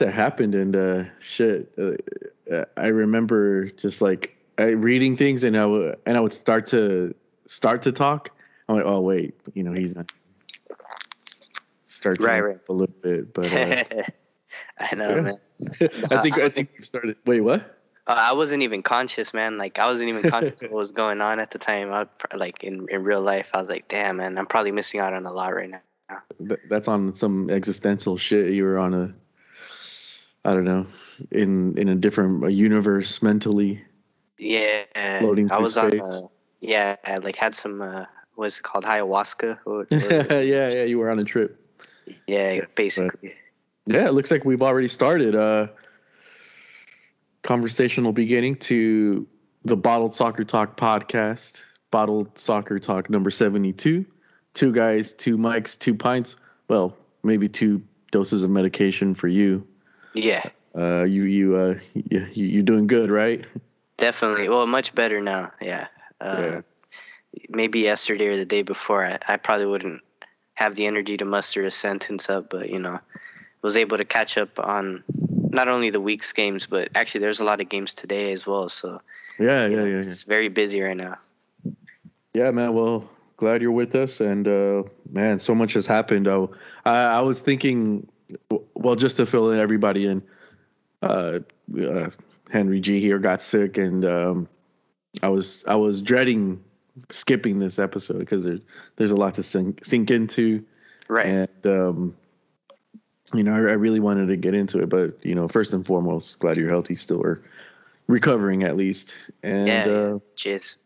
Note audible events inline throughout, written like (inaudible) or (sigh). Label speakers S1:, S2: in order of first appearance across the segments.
S1: that happened, and uh, shit. Uh, I remember just like I, reading things, and I w- and I would start to start to talk. I'm like, oh wait, you know, he's not start to
S2: Right, right.
S1: a little bit, but uh, (laughs)
S2: I know, man. (laughs)
S1: I think
S2: I
S1: I think you started. Wait, what?
S2: Uh, I wasn't even conscious, man. Like I wasn't even conscious of what was going on at the time. I pr- like in in real life, I was like, damn, man, I'm probably missing out on a lot right now.
S1: That's on some existential shit. You were on a, I don't know, in in a different uh, universe mentally.
S2: Yeah, I was on.
S1: space.
S2: Uh, yeah, I like had some. Uh, what's it called? Ayahuasca. Or- (laughs)
S1: yeah,
S2: or-
S1: yeah, you were on a trip.
S2: yeah, basically.
S1: Yeah, it looks like we've already started. Uh, conversational beginning to the Bottled Soccer Talk podcast. Bottled Soccer Talk number 72. Two guys, two mics, two pints. Well, maybe two doses of medication for you.
S2: Yeah,
S1: Uh, you you uh you, you doing good, right?
S2: definitely. Well, much better now. Yeah. Uh,
S1: Yeah.
S2: Maybe yesterday or the day before, I, I probably wouldn't have the energy to muster a sentence up, but you know, was able to catch up on not only the week's games, but actually there's a lot of games today as well. So
S1: Yeah, yeah,
S2: know,
S1: yeah, yeah.
S2: it's very busy right now.
S1: Yeah, man. Well, glad you're with us, and uh, man, so much has happened. I, I, I was thinking, well, just to fill in everybody in, uh, uh, Henry G here got sick, and um, I was I was dreading skipping this episode because there's there's a lot to sink sink into,
S2: Right.
S1: and um, you know, I, I really wanted to get into it, but you know, first and foremost, glad you're healthy still, or recovering at least, and
S2: yeah. yeah.
S1: uh,
S2: Cheers.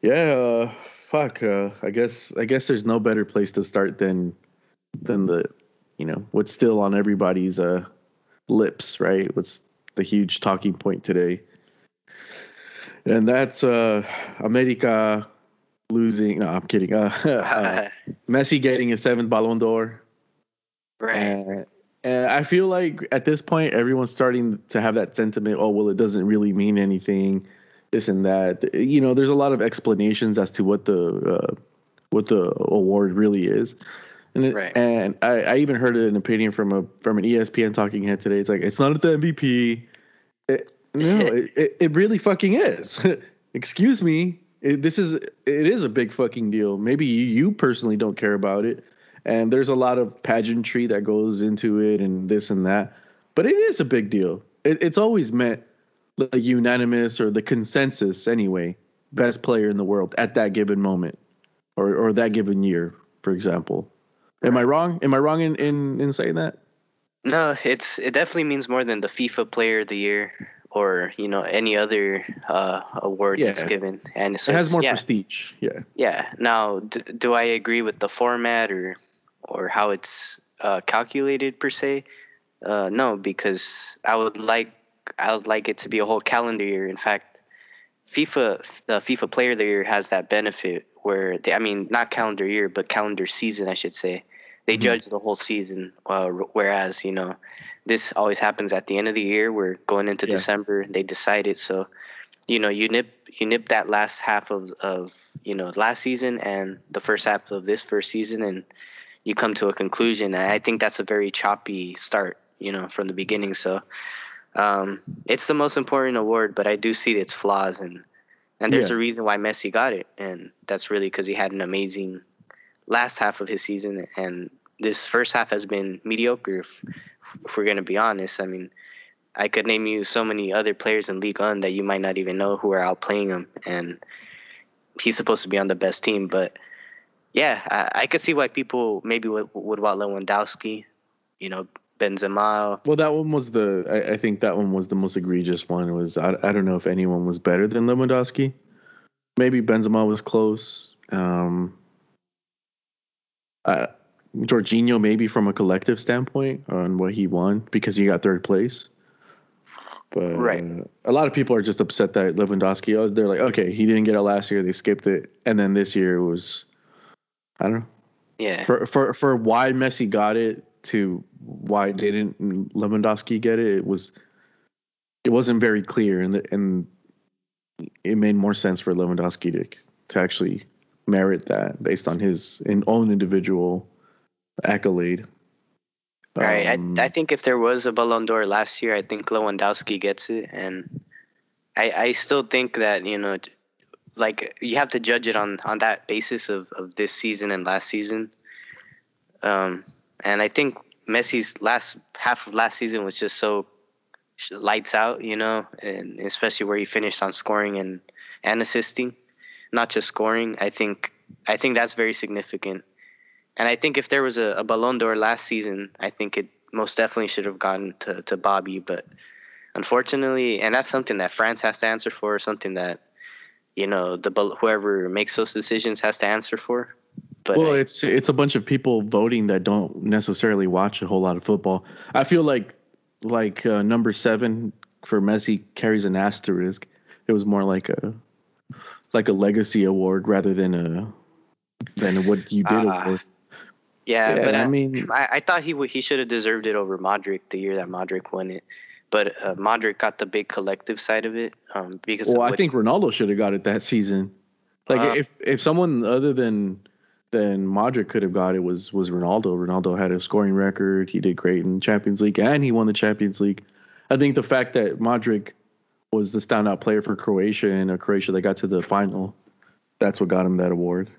S1: yeah, uh, fuck. Uh, I guess I guess there's no better place to start than than the you know what's still on everybody's uh, lips, right? What's the huge talking point today? And that's uh, America losing. No, I'm kidding. (laughs) Uh, (laughs) Messi getting his seventh Ballon d'Or.
S2: right.
S1: And, and I feel like at this point, everyone's starting to have that sentiment. Oh, well, it doesn't really mean anything. This and that. You know, there's a lot of explanations as to what the uh, what the award really is. And it,
S2: Right.
S1: and I, I even heard an opinion from a from an ESPN talking head today. It's like it's not at the MVP. It, no, (laughs) it, it, really fucking is. (laughs) Excuse me. It, this is it is a big fucking deal. Maybe you, you personally don't care about it, and there's a lot of pageantry that goes into it and this and that. But it is a big deal. It, it's always meant the unanimous or the consensus anyway, best player in the world at that given moment, or or that given year, for example. Am I wrong? Am I wrong in in, in saying that?
S2: No, it's it definitely means more than the FIFA Player of the Year or you know any other uh, award that's given. And so
S1: it has more
S2: yeah,
S1: prestige. Yeah.
S2: yeah. Now, d- do I agree with the format or or how it's uh, calculated per se? Uh, no, because I would like I would like it to be a whole calendar year. In fact, FIFA the FIFA Player of the Year has that benefit where they, I mean not calendar year but calendar season I should say. They
S1: Mhm.
S2: judge the whole season, uh, whereas you know this always happens at the end of the year. We're going into
S1: Yeah.
S2: December. They decide it, so you know you nip you nip that last half of of you know last season and the first half of this first season, and you come to a conclusion. And I think that's a very choppy start, you know, from the beginning. So um, it's the most important award, but I do see its flaws, and and there's
S1: Yeah.
S2: a reason why Messi got it, and that's really because he had an amazing last half of his season, and this first half has been mediocre. If, if we're gonna be honest, I mean, I could name you so many other players in Ligue 1 that you might not even know who are outplaying him, and he's supposed to be on the best team. But yeah, I, I could see why people maybe would, would want Lewandowski, you know, Benzema.
S1: Well, that one was the. I, I think that one was the most egregious one. It was I, I don't know if anyone was better than Lewandowski. Maybe Benzema was close. Um, uh, Jorginho maybe from a collective standpoint on what he won because he got third place. But
S2: Right.
S1: uh, a lot of people are just upset that Lewandowski. Oh, they're like, okay, he didn't get it last year. They skipped it, and then this year it was. I don't know
S2: Yeah,
S1: for for for why Messi got it to why didn't Lewandowski get it, it was it wasn't very clear, and the, and it made more sense for Lewandowski to to actually merit that based on his in own individual accolade.
S2: Right.
S1: Um,
S2: I, I think if there was a Ballon d'Or last year, I think Lewandowski gets it, and I I still think that you know, like you have to judge it on on that basis of of this season and last season. Um, and I think Messi's last half of last season was just so lights out, you know, and especially where he finished on scoring and and assisting, not just scoring. I think I think that's very significant. And I think if there was a, a Ballon d'Or last season, I think it most definitely should have gone to, to Bobby. But unfortunately, and that's something that France has to answer for, something that you know the whoever makes those decisions has to answer for. But
S1: well,
S2: I-
S1: it's it's a bunch of people voting that don't necessarily watch a whole lot of football. I feel like like uh, number seven for Messi carries an asterisk. It was more like a like a legacy award rather than a than what you did
S2: Ah,
S1: award.
S2: yeah,
S1: Yeah,
S2: but
S1: I
S2: I,
S1: mean- (clears throat)
S2: I, I thought he would he should have deserved it over Modric the year that Modric won it. But uh, Modric got the big collective side of it um, because of
S1: Well, I
S2: what
S1: think Ronaldo should have got it that season. Like
S2: Uh,
S1: if if someone other than than Modric could have got it was was Ronaldo. Ronaldo had a scoring record. He did great in Champions League and he won the Champions League. I think the fact that Modric was the standout player for Croatia and a Croatia that got to the final, that's what got him that award.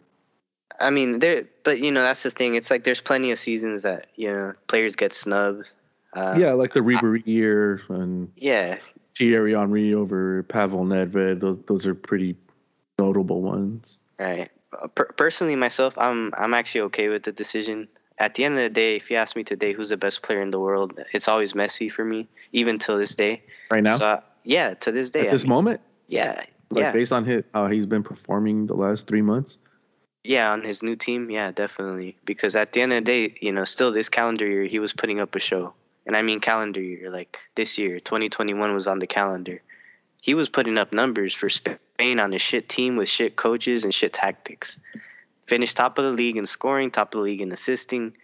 S2: I mean, there, but you know, that's the thing. It's like there's plenty of seasons that you know players get snubbed. Uh,
S1: yeah, like the Ribery year and
S2: yeah,
S1: Thierry Henry over Pavel Nedved. Those those are pretty notable ones.
S2: right. Uh, Per- personally, myself, I'm I'm actually okay with the decision. At the end of the day, if you ask me today who's the best player in the world, it's always Messi for me, even till this day.
S1: Right now,
S2: So uh, yeah, to this day,
S1: at
S2: I
S1: this
S2: mean,
S1: moment,
S2: yeah,
S1: like
S2: yeah,
S1: based on his, how he's been performing the last three months.
S2: yeah, on his new team, yeah, definitely. Because at the end of the day, you know, still this calendar year, he was putting up a show, and I mean calendar year, like this year, 2021 was on the calendar. He was putting up numbers for Spain on a shit team with shit coaches and shit tactics. Finished top of the league in scoring, top of the league in assisting,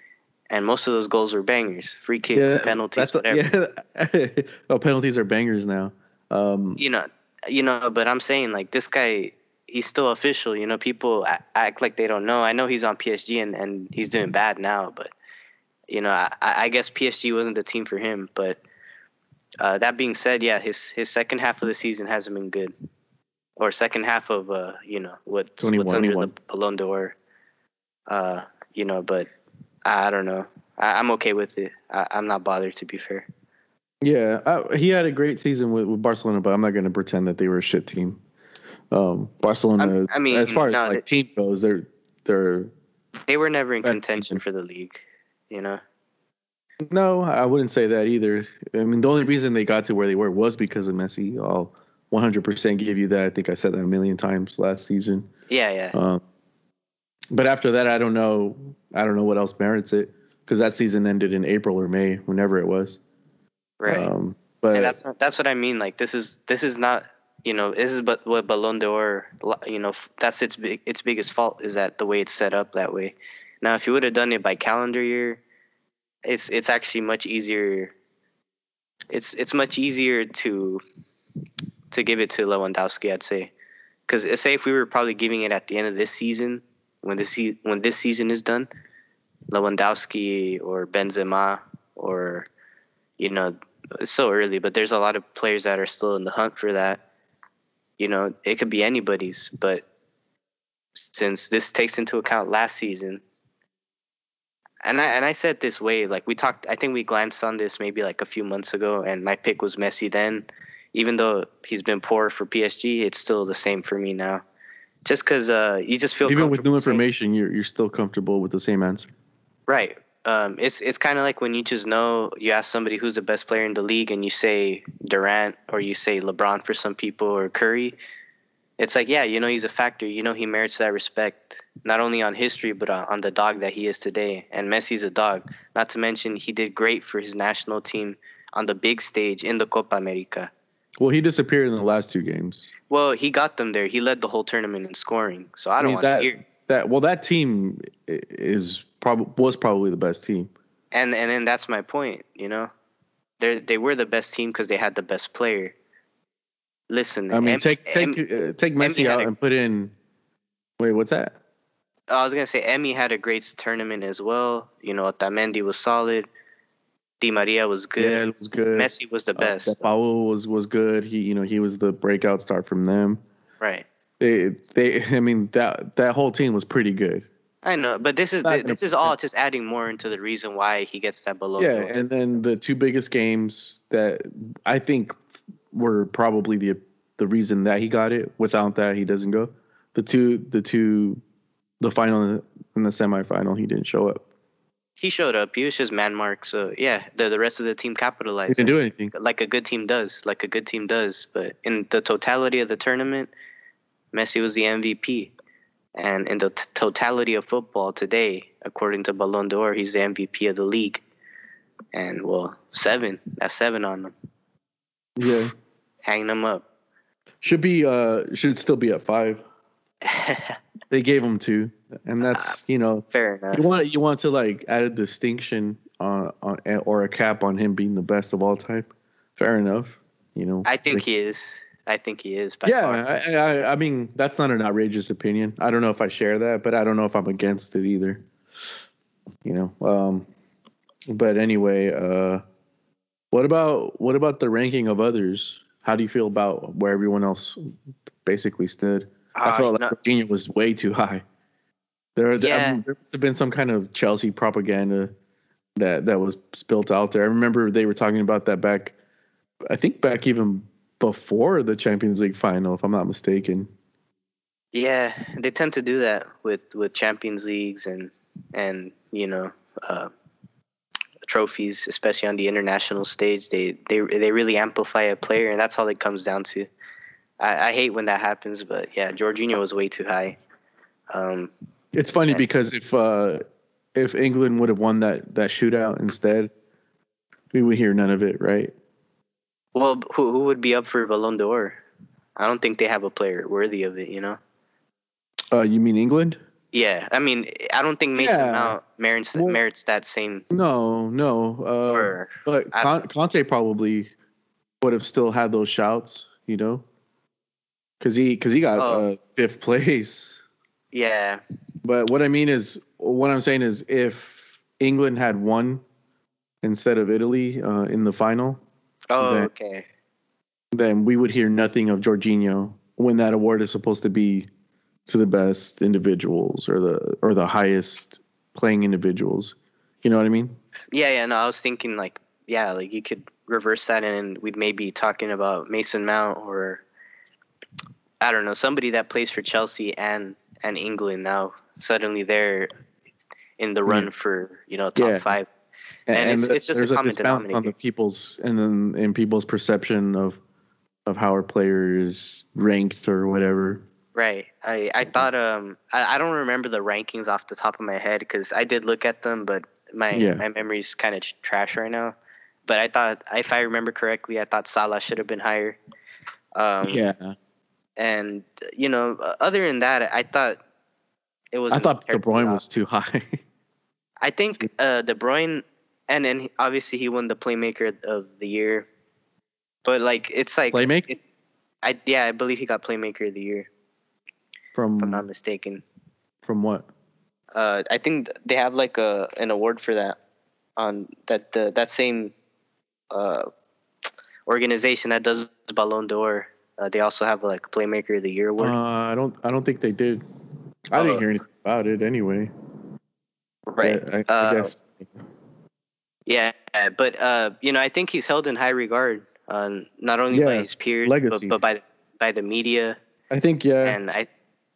S2: and most of those goals were bangers, free kicks, penalties,
S1: that's
S2: whatever. (laughs)
S1: yeah. oh, penalties are bangers now. Um,
S2: you know, you know, but I'm saying like this guy, he's still official. You know, people act like they don't know. I know he's on PSG and and he's doing bad now, but you know, I, I guess PSG wasn't the team for him. But uh, that being said, yeah, his his second half of the season hasn't been good, or second half of uh, you know, what's what's
S1: 21.
S2: under the Ballon d'Or. Uh, you know, but I, I don't know. I, I'm okay with it. I, I'm not bothered to be fair.
S1: Yeah, I, he had a great season with, with Barcelona, but I'm not going to pretend that they were a shit team. Um, Barcelona,
S2: I'm- I mean,
S1: as far as like team goes, they're they're
S2: They were never in contention for the league. You know.
S1: no, I wouldn't say that either. I mean, the only reason they got to where they were was because of Messi. I'll 100% give you that. I think I said that a million times last season.
S2: Yeah, yeah.
S1: Um, but after that, I don't know. I don't know what else merits it because that season ended in April or May, whenever it was.
S2: Right.
S1: Um, but
S2: and that's that's what I mean. Like this is this is not you know this is but what Ballon d'Or you know that's its big its biggest fault is that the way it's set up that way. Now if you would have done it by calendar year, it's it's actually much easier. It's it's much easier to to give it to Lewandowski, I'd say, because say if we were probably giving it at the end of this season when this se- when this season is done, Lewandowski or Benzema or you know it's so early, but there's a lot of players that are still in the hunt for that. You know, it could be anybody's, but since this takes into account last season, and I and I said this way, like we talked, I think we glanced on this maybe like a few months ago, and my pick was Messi then. Even though he's been poor for PSG, it's still the same for me now. Just because uh, you just feel
S1: even with new information, you're you're still comfortable with the same answer.
S2: Right. Um, it's it's kind of like when you just know you ask somebody who's the best player in the league and you say Durant or you say LeBron for some people or Curry. It's like yeah, you know he's a factor. You know he merits that respect not only on history but on, on the dog that he is today. And Messi's a dog. Not to mention he did great for his national team on the big stage in the Copa America.
S1: Well, he disappeared in the last two games.
S2: Well, he got them there. He led the whole tournament in scoring. So I don't
S1: mean,
S2: want
S1: that
S2: to hear.
S1: that well, that team is was probably the best team.
S2: And and then that's my point, you know. They they were the best team because they had the best player. Listen,
S1: I mean,
S2: Em-
S1: take take
S2: Em-
S1: uh, take Messi out
S2: a-
S1: and put in. Wait, what's that?
S2: I was gonna say Emi had a great tournament as well. You know, Otamendi was solid. Di Maria was good.
S1: Yeah, it was good.
S2: Messi was the
S1: Uh,
S2: best.
S1: Paul was was good. He you know he was the breakout star from them.
S2: right.
S1: They they I mean that that whole team was pretty good.
S2: I know, but this is this is all just adding more into the reason why he gets that below.
S1: Yeah, and then the two biggest games that I think were probably the the reason that he got it. Without that, he doesn't go. The two the two the final and the semifinal, he didn't show up.
S2: he showed up. He was just man mark. So yeah, the the rest of the team
S1: He
S2: capitalized.
S1: didn't do anything.
S2: like a good team does, like a good team does. But in the totality of the tournament, Messi was the MVP. And in the t- totality of football today, according to Ballon d'Or, he's the MVP of the league. And well, seven. That's seven on him.
S1: Yeah,
S2: Hang them up.
S1: should be uh should still be at five. (laughs) They gave him two, and that's you know
S2: Fair enough.
S1: you want you want to like add a distinction on on or a cap on him being the best of all time. Fair enough, you know.
S2: I think
S1: Like,
S2: he is. I think he is.
S1: Yeah. I, I I mean that's not an outrageous opinion. I don't know if I share that, but I don't know if I'm against it either. You know, um, but anyway, uh, what about what about the ranking of others? How do you feel about where everyone else basically stood? I
S2: Uh,
S1: felt like
S2: no-
S1: Jorginho was way too high. There, there, I mean, there must have been some kind of Chelsea propaganda that that was spilt out there. I remember they were talking about that back. I think back even before the Champions League final, if I'm not mistaken.
S2: Yeah, they tend to do that with with Champions Leagues and and you know uh, trophies, especially on the international stage. They they they really amplify a player, and that's all it comes down to. I, I hate when that happens, but yeah, Jorginho was way too high. Um,
S1: It's funny
S2: Yeah.
S1: because if uh, if England would have won that that shootout instead, we would hear none of it, right?
S2: Well, who who would be up for Ballon d'Or? I don't think they have a player worthy of it. You know.
S1: Uh, you mean England?
S2: Yeah, I mean, I don't think Mason
S1: Yeah.
S2: Mount merits
S1: Well-
S2: merits that same.
S1: No, no. Uh,
S2: Or
S1: but Con- Kanté probably would have still had those shouts, you know, because he because he got
S2: Oh.
S1: uh, fifth (laughs) place.
S2: yeah,
S1: But what I mean is, what I'm saying is, if England had won instead of Italy uh, in the final,
S2: oh
S1: Then-
S2: okay,
S1: then we would hear nothing of Jorginho when that award is supposed to be to the best individuals or the or the highest playing individuals. You know what I mean?
S2: yeah, yeah. No, I was thinking like, yeah, like you could reverse that, and we'd maybe talking about Mason Mount or I don't know somebody that plays for Chelsea and and England now. Suddenly they're in the run for you know top
S1: Yeah.
S2: five. And it's- it's just a
S1: there's
S2: common
S1: disbalance on the people's and then in people's perception of of how our players ranked or whatever.
S2: Right. I, I thought um I, I don't remember the rankings off the top of my head because I did look at them, but my
S1: Yeah.
S2: my memory's kind of trash right now. But I thought if I remember correctly, I thought Salah should have been higher. Um,
S1: yeah,
S2: And you know, other than that, I thought it was.
S1: I thought De Bruyne was too high. (laughs)
S2: I think uh, De Bruyne, and then obviously he won the playmaker of the year. But like it's like
S1: Playmaker
S2: it's, I yeah I believe he got playmaker of the year if I'm not mistaken.
S1: from what?
S2: uh, I think they have like a an award for that on that uh, that same uh, organization that does Ballon d'Or. Uh, they also have like Playmaker of the Year
S1: Uh,
S2: award.
S1: I don't I don't think they did. I
S2: Oh.
S1: didn't hear anything about it anyway.
S2: right.
S1: I, I
S2: Uh,
S1: guess.
S2: Yeah, but uh, you know, I think he's held in high regard, uh, not only by his peers,
S1: legacy.
S2: but, but by by the media.
S1: I think yeah.
S2: And I,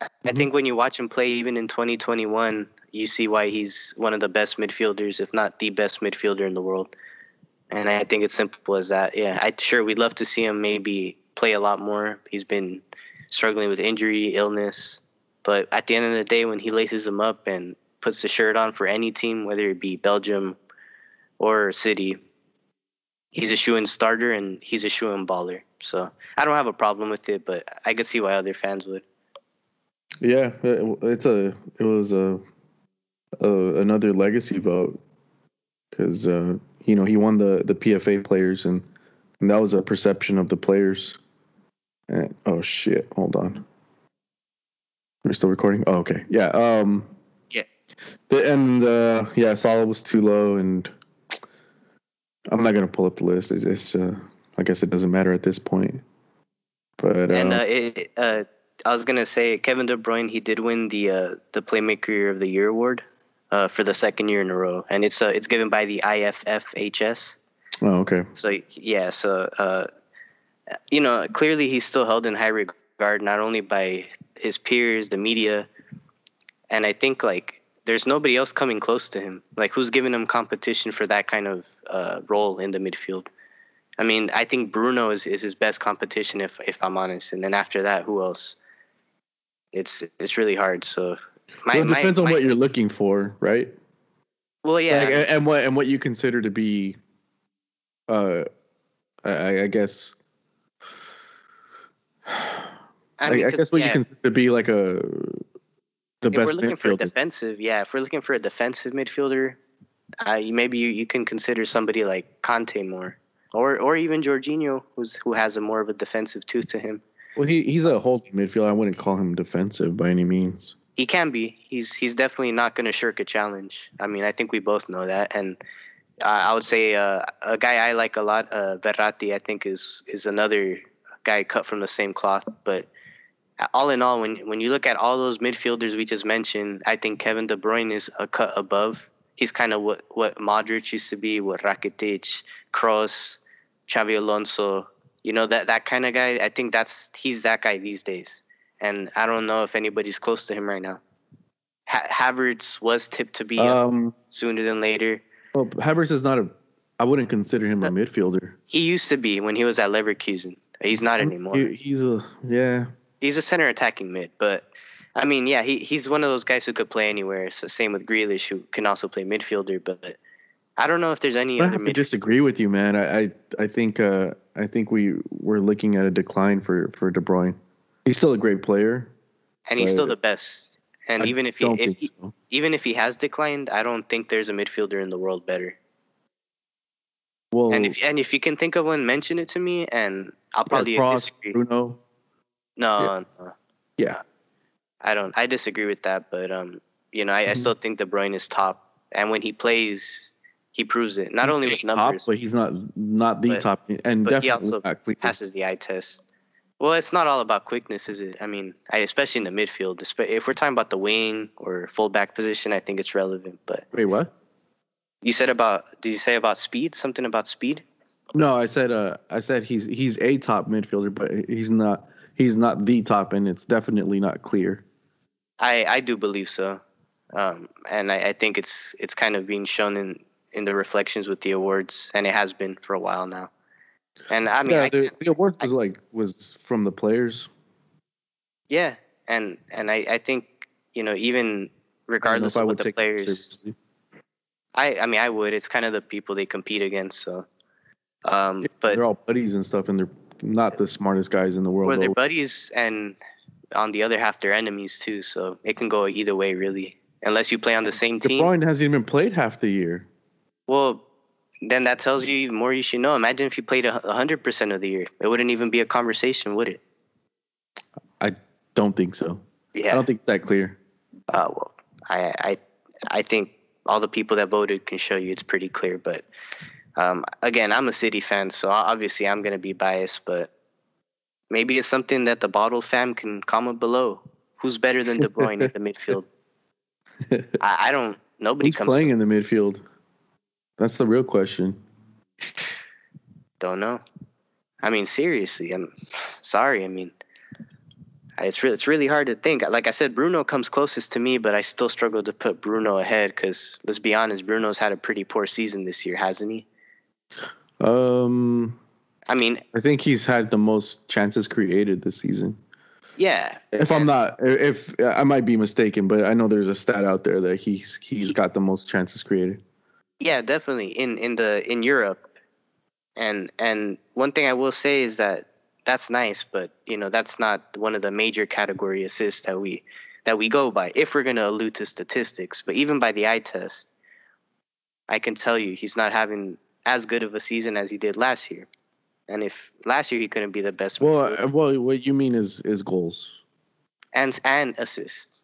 S2: I
S1: Mhm.
S2: think when you watch him play, even in 2021, you see why he's one of the best midfielders, if not the best midfielder in the world. And I think it's simple as that. Yeah, I sure we'd love to see him maybe play a lot more. He's been struggling with injury, illness, but at the end of the day, when he laces him up and puts the shirt on for any team, whether it be Belgium or City, he's a shoe-in starter and he's a shoe-in baller. So I don't have a problem with it, but I could see why other fans would.
S1: Yeah, it, it's a it was a, a another legacy vote because uh, you know he won the the PFA players and, and that was a perception of the players. And, oh shit! Hold on. We're still recording. Oh, okay. Yeah. Um.
S2: Yeah.
S1: The, and uh, yeah, Salah was too low, and I'm not gonna pull up the list. It's just, uh, I guess it doesn't matter at this point. But uh,
S2: And uh, it, uh, I was gonna say Kevin De Bruyne. He did win the uh, the Playmaker of the Year award uh, for the second year in a row, and it's uh, it's given by the IFFHS.
S1: oh, okay.
S2: So yeah, so uh, you know, clearly he's still held in high regard not only by his peers, the media, and I think like there's nobody else coming close to him. Like who's giving him competition for that kind of uh, role in the midfield? I mean, I think Bruno is, is his best competition if if I'm honest, and then after that, who else? It's it's really hard. So my,
S1: well, it
S2: my-
S1: depends on
S2: my-
S1: what you're looking for, right?
S2: well, yeah,
S1: Like, and- what and what you consider to be, uh, I, I guess.
S2: I, mean,
S1: I guess what
S2: yeah,
S1: you consider to be like a the
S2: if
S1: best
S2: we're looking for a defensive, yeah, if we're looking for a defensive midfielder, uh, maybe you, you can consider somebody like Kanté more, or or even Jorginho, who's who has a more of a defensive tooth to him.
S1: Well, he he's a holding midfielder. I wouldn't call him defensive by any means.
S2: He can be. He's he's definitely not going to shirk a challenge. I mean, I think we both know that, and uh, I would say uh, a guy I like a lot, uh, Verratti, I think is is another guy cut from the same cloth. But all in all, when when you look at all those midfielders we just mentioned, I think Kevin De Bruyne is a cut above. He's kind of what what Modric used to be, what Rakitic, Kroos, Xabi Alonso. You know that that kind of guy. I think that's he's that guy these days and I don't know if anybody's close to him right now. Ha- Havertz was tipped to be
S1: Um,
S2: sooner than later.
S1: well, Havertz is not a. I wouldn't consider him a midfielder.
S2: He used to be when he was at Leverkusen. He's not anymore.
S1: He, he's a yeah.
S2: He's a center attacking mid, but I mean, yeah, he he's one of those guys who could play anywhere. It's the same with Grealish, who can also play midfielder. But I don't know if there's any
S1: I
S2: other
S1: have to disagree with you, man. I I, I think uh, I think we we're looking at a decline for for De Bruyne. He's still a great player.
S2: and he's still the best. And
S1: I
S2: even if he if he,
S1: so.
S2: even if he has declined, I don't think there's a midfielder in the world better.
S1: Well,
S2: And if and if you can think of one, mention it to me, and I'll probably
S1: Kroos,
S2: disagree.
S1: Bruno.
S2: No, no,
S1: Yeah,
S2: I don't. I disagree with that. But um, you know, I, I
S1: Mhm.
S2: still think De Bruyne is top, and when he plays, he proves it. Not
S1: He's
S2: only with
S1: top,
S2: numbers,
S1: but he's not not the
S2: But-
S1: top, and
S2: but he
S1: definitely
S2: also passes the eye test. Well, it's not all about quickness, is it? I mean, I, especially in the midfield. If we're talking about the wing or fullback position, I think it's relevant. But
S1: Wait, what?
S2: you said about, did you say about speed? Something about speed?
S1: No, I said uh, I said he's he's a top midfielder, but he's not he's not the top, and it's definitely not clear.
S2: I, I do believe so, um, and I, I think it's it's kind of being shown in, in the reflections with the awards, and it has been for a while now. And I mean,
S1: yeah,
S2: I,
S1: the, the awards was like was from the players.
S2: yeah, and and I, I think you know even regardless of what the players. I I mean I would. It's kind of the people they compete against, so. Um, but
S1: they're all buddies and stuff, and they're not the smartest guys in the world.
S2: well, they're buddies, and on the other half, they're enemies too. So it can go either way, really, unless you play on the same
S1: De
S2: team.
S1: Bruyne hasn't even played half the year.
S2: Well, then that tells you even more you should know. Imagine if you played hundred percent of the year, it wouldn't even be a conversation, would it?
S1: I don't think so.
S2: Yeah, I
S1: don't think it's that clear.
S2: Uh, well, I I I think all the people that voted can show you it's pretty clear. But um, again, I'm a City fan, so obviously I'm gonna be biased. But maybe it's something that the bottle fam can comment below. Who's better than De Bruyne in the (laughs) midfield? I, I don't. Nobody
S1: Who's
S2: comes.
S1: playing in the midfield? That's the real question.
S2: Don't know. I mean, seriously, I'm (sighs) sorry. I mean, it's really it's really hard to think. Like I said, Bruno comes closest to me, but I still struggle to put Bruno ahead because let's be honest, Bruno's had a pretty poor season this year, hasn't he?
S1: Um,
S2: I mean,
S1: I think he's had the most chances created this season.
S2: yeah.
S1: If I'm not, if I might be mistaken, but I know there's a stat out there that he's he's got the most chances created.
S2: Yeah, definitely in in the in Europe, and and one thing I will say is that that's nice, but you know that's not one of the major category assists that we that we go by if we're gonna allude to statistics. But even by the eye test, I can tell you he's not having as good of a season as he did last year. And if last year he couldn't be the best,
S1: Well, uh, well, what you mean is is goals.
S2: and and assist,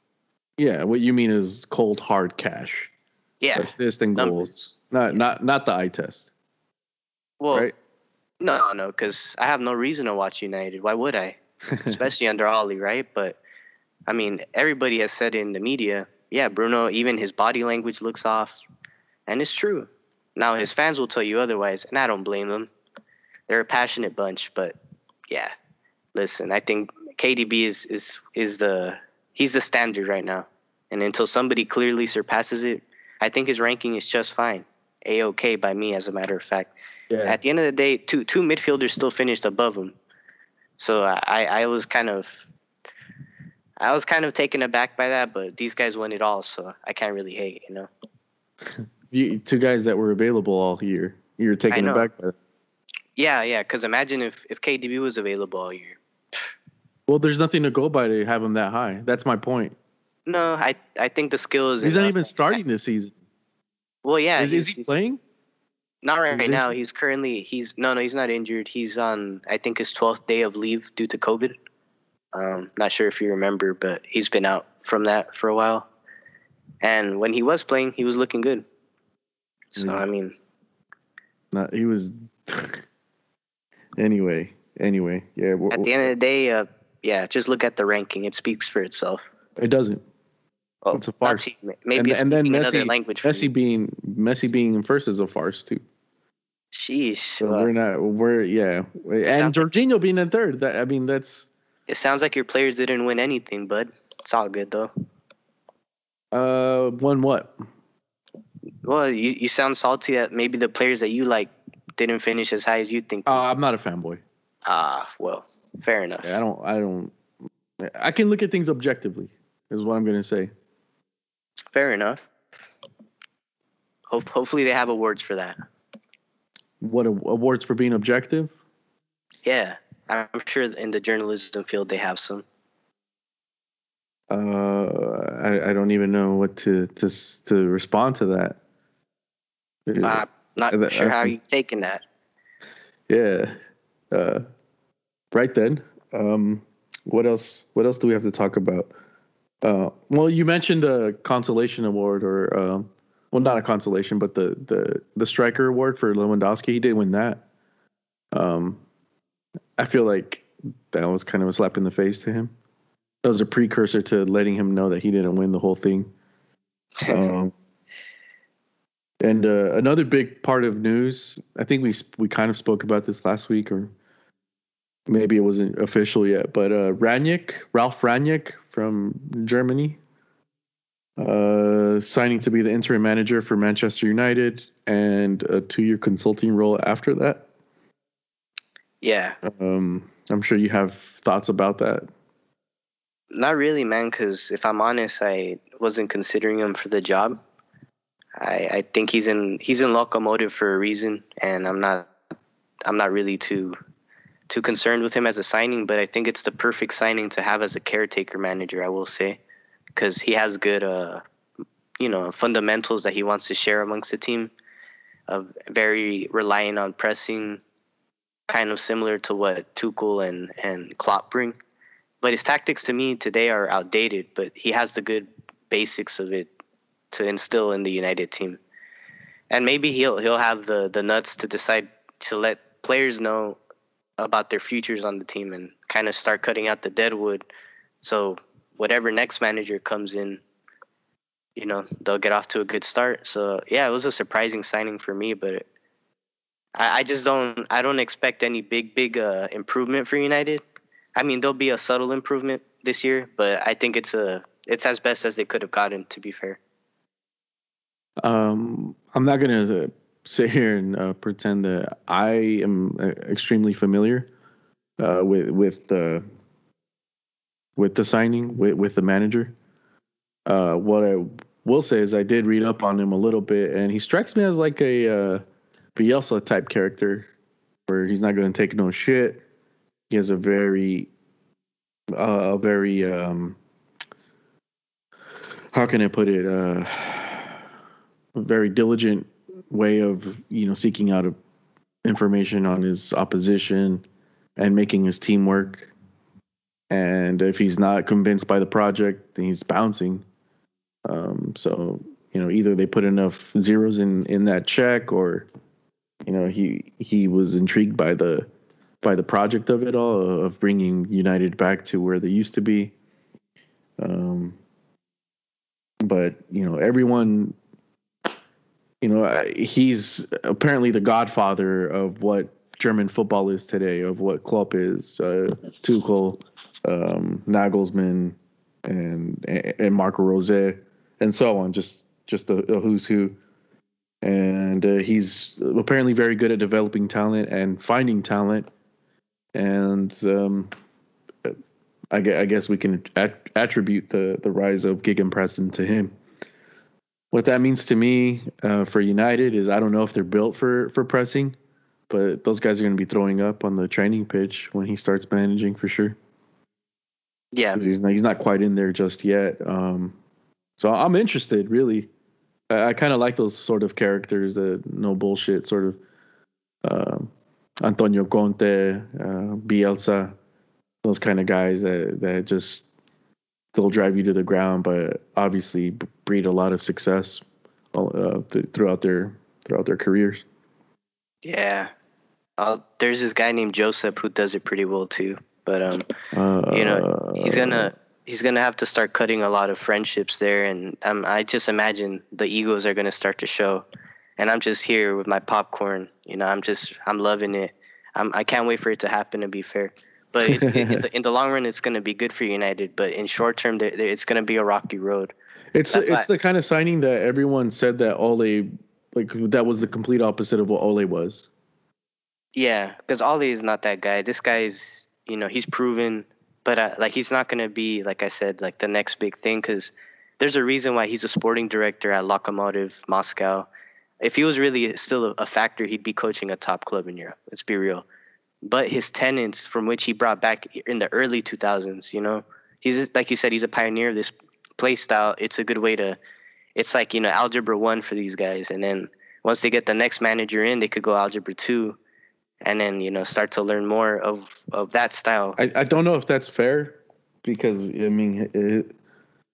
S1: Yeah, what you mean is cold hard cash,
S2: yeah,
S1: assist and goals.
S2: numbers.
S1: Not not not the eye test.
S2: Well,
S1: right?
S2: no, no, because I have no reason to watch United. Why would I? (laughs) Especially under Ole, right? But I mean, everybody has said in the media, yeah, Bruno, even his body language looks off, and it's true. Now his fans will tell you otherwise, and I don't blame them. They're a passionate bunch, but yeah, listen, I think KDB is is is the he's the standard right now, and until somebody clearly surpasses it, I think his ranking is just fine, a okay by me, as a matter of fact.
S1: yeah.
S2: At the end of the day, two two midfielders still finished above him, so I I was kind of. I was kind of taken aback by that, but these guys won it all, so I can't really hate, you know. (laughs)
S1: You, two guys that were available all year. You're aback by that.
S2: Yeah, yeah. Because imagine if if KDB was available all year.
S1: Well, there's nothing to go by to have him that high. That's my point.
S2: No, I I think the skill is.
S1: He's not even starting this season.
S2: Well, yeah,
S1: is,
S2: he's,
S1: is he playing?
S2: Not right
S1: He's
S2: now. He's currently he's no no he's not injured. He's on I think his twelfth day of leave due to COVID. Um, not sure if you remember, but he's been out from that for a while. And when he was playing, he was looking good. So
S1: Yeah.
S2: I mean,
S1: Not, he was. (laughs) anyway, anyway, yeah.
S2: at the end of the day, uh, yeah, just look at the ranking. It speaks for itself.
S1: it doesn't.
S2: Well,
S1: It's a farce.
S2: to. Maybe
S1: and, and then Messi,
S2: another language. For
S1: Messi being Messi being in first is a farce too.
S2: Sheesh.
S1: So
S2: well,
S1: we're not. We're yeah. And Jorginho being in third. That I mean, that's
S2: it sounds like your players didn't win anything, bud. It's all good though.
S1: uh one what?
S2: Well, you, you sound salty that maybe the players that you like didn't finish as high as you think.
S1: Uh, I'm not a fanboy.
S2: Ah, well, fair enough.
S1: I don't. I don't. I can look at things objectively. Is what I'm gonna say.
S2: Fair enough. Hope, hopefully they have awards for that.
S1: What a, awards for being objective?
S2: Yeah, I'm sure in the journalism field they have some.
S1: Uh, I, I don't even know what to to to respond to that.
S2: Uh, not sure how
S1: uh,
S2: you taking that.
S1: Yeah. Uh, right then. Um, what else? What else do we have to talk about? Uh, well, you mentioned a consolation award, or um, well, not a consolation, but the the the striker award for Lewandowski. He did win that. Um, I feel like that was kind of a slap in the face to him. That was a precursor to letting him know that he didn't win the whole thing. (laughs) Um, and uh, another big part of news, I think we we kind of spoke about this last week, or maybe it wasn't official yet. But uh, Rangnick, Ralf Rangnick from Germany, uh, signing to be the interim manager for Manchester United, and a two-year consulting role after that.
S2: yeah,
S1: Um, I'm sure you have thoughts about that.
S2: Not really, man. Because if I'm honest, I wasn't considering him for the job. I, I think he's in he's in Lokomotiv for a reason, and I'm not I'm not really too too concerned with him as a signing. But I think it's the perfect signing to have as a caretaker manager. I will say, because he has good uh you know fundamentals that he wants to share amongst the team. Of very relying on pressing, kind of similar to what Tuchel and and Klopp bring. But his tactics to me today are outdated. But he has the good basics of it to instill in the United team. And maybe he'll he'll have the the nuts to decide to let players know about their futures on the team and kind of start cutting out the deadwood. So whatever next manager comes in, you know, they'll get off to a good start. So yeah, it was a surprising signing for me, but I, I just don't I don't expect any big big uh, improvement for United. I mean, there'll be a subtle improvement this year, but I think it's a it's as best as they could have gotten. To be fair.
S1: Um, I'm not gonna uh, sit here and uh, pretend that I am uh, extremely familiar uh, with with the with the signing with with the manager. Uh, what I will say is I did read up on him a little bit, and he strikes me as like a Bielsa type character, where he's not going to take no shit. He has a very, uh, a very, um, how can I put it? Uh, a very diligent way of you know seeking out information on his opposition and making his team work. And if he's not convinced by the project, then he's bouncing. Um, so you know either they put enough zeros in in that check or you know he he was intrigued by the by the project of it all of bringing United back to where they used to be. Um, but you know everyone, you know he's apparently the godfather of what German football is today, of what Klopp is, uh, Tuchel, um, Nagelsmann, and and Marco Rose, and so on. Just just a, a who's who. And uh, he's apparently very good at developing talent and finding talent. And um, I, I, guess we can at, attribute the, the rise of Gegenpressing to him. What that means to me uh, for United is I don't know if they're built for, for pressing, but those guys are going to be throwing up on the training pitch when he starts managing for sure.
S2: Yeah,
S1: he's not, he's not quite in there just yet. Um, so I'm interested, really. I, I kind of like those sort of characters that no bullshit, sort of uh, Antonio Conte, uh, Bielsa, those kind of guys that that just they'll drive you to the ground, but obviously breed a lot of success uh, th- throughout their throughout their careers.
S2: Yeah, uh, there's this guy named Joseph who does it pretty well too. But um, uh, you know, he's gonna he's gonna have to start cutting a lot of friendships there, and um, I just imagine the egos are gonna start to show. And I'm just here with my popcorn. You know, I'm just I'm loving it. I'm I can't wait for it to happen. To be fair, but in, (laughs) the, in, the, long run, it's gonna be good for United. But in short term, it's gonna be a rocky road.
S1: It's That's it's the kind of signing that everyone said that Ole like that was the complete opposite of what Ole was.
S2: Yeah, because Ole is not that guy. This guy is, you know, he's proven but uh, like he's not gonna be like I said like the next big thing because there's a reason why he's a sporting director at Lokomotiv Moscow. If he was really still a factor, he'd be coaching a top club in Europe. Let's be real. But his tenants, from which he brought back in the early 2000s, you know, he's like you said, he's a pioneer of this play style. It's a good way to, it's like you know algebra one for these guys, and then once they get the next manager in, they could go algebra two, and then you know start to learn more of of that style.
S1: I, I don't know if that's fair because I mean it,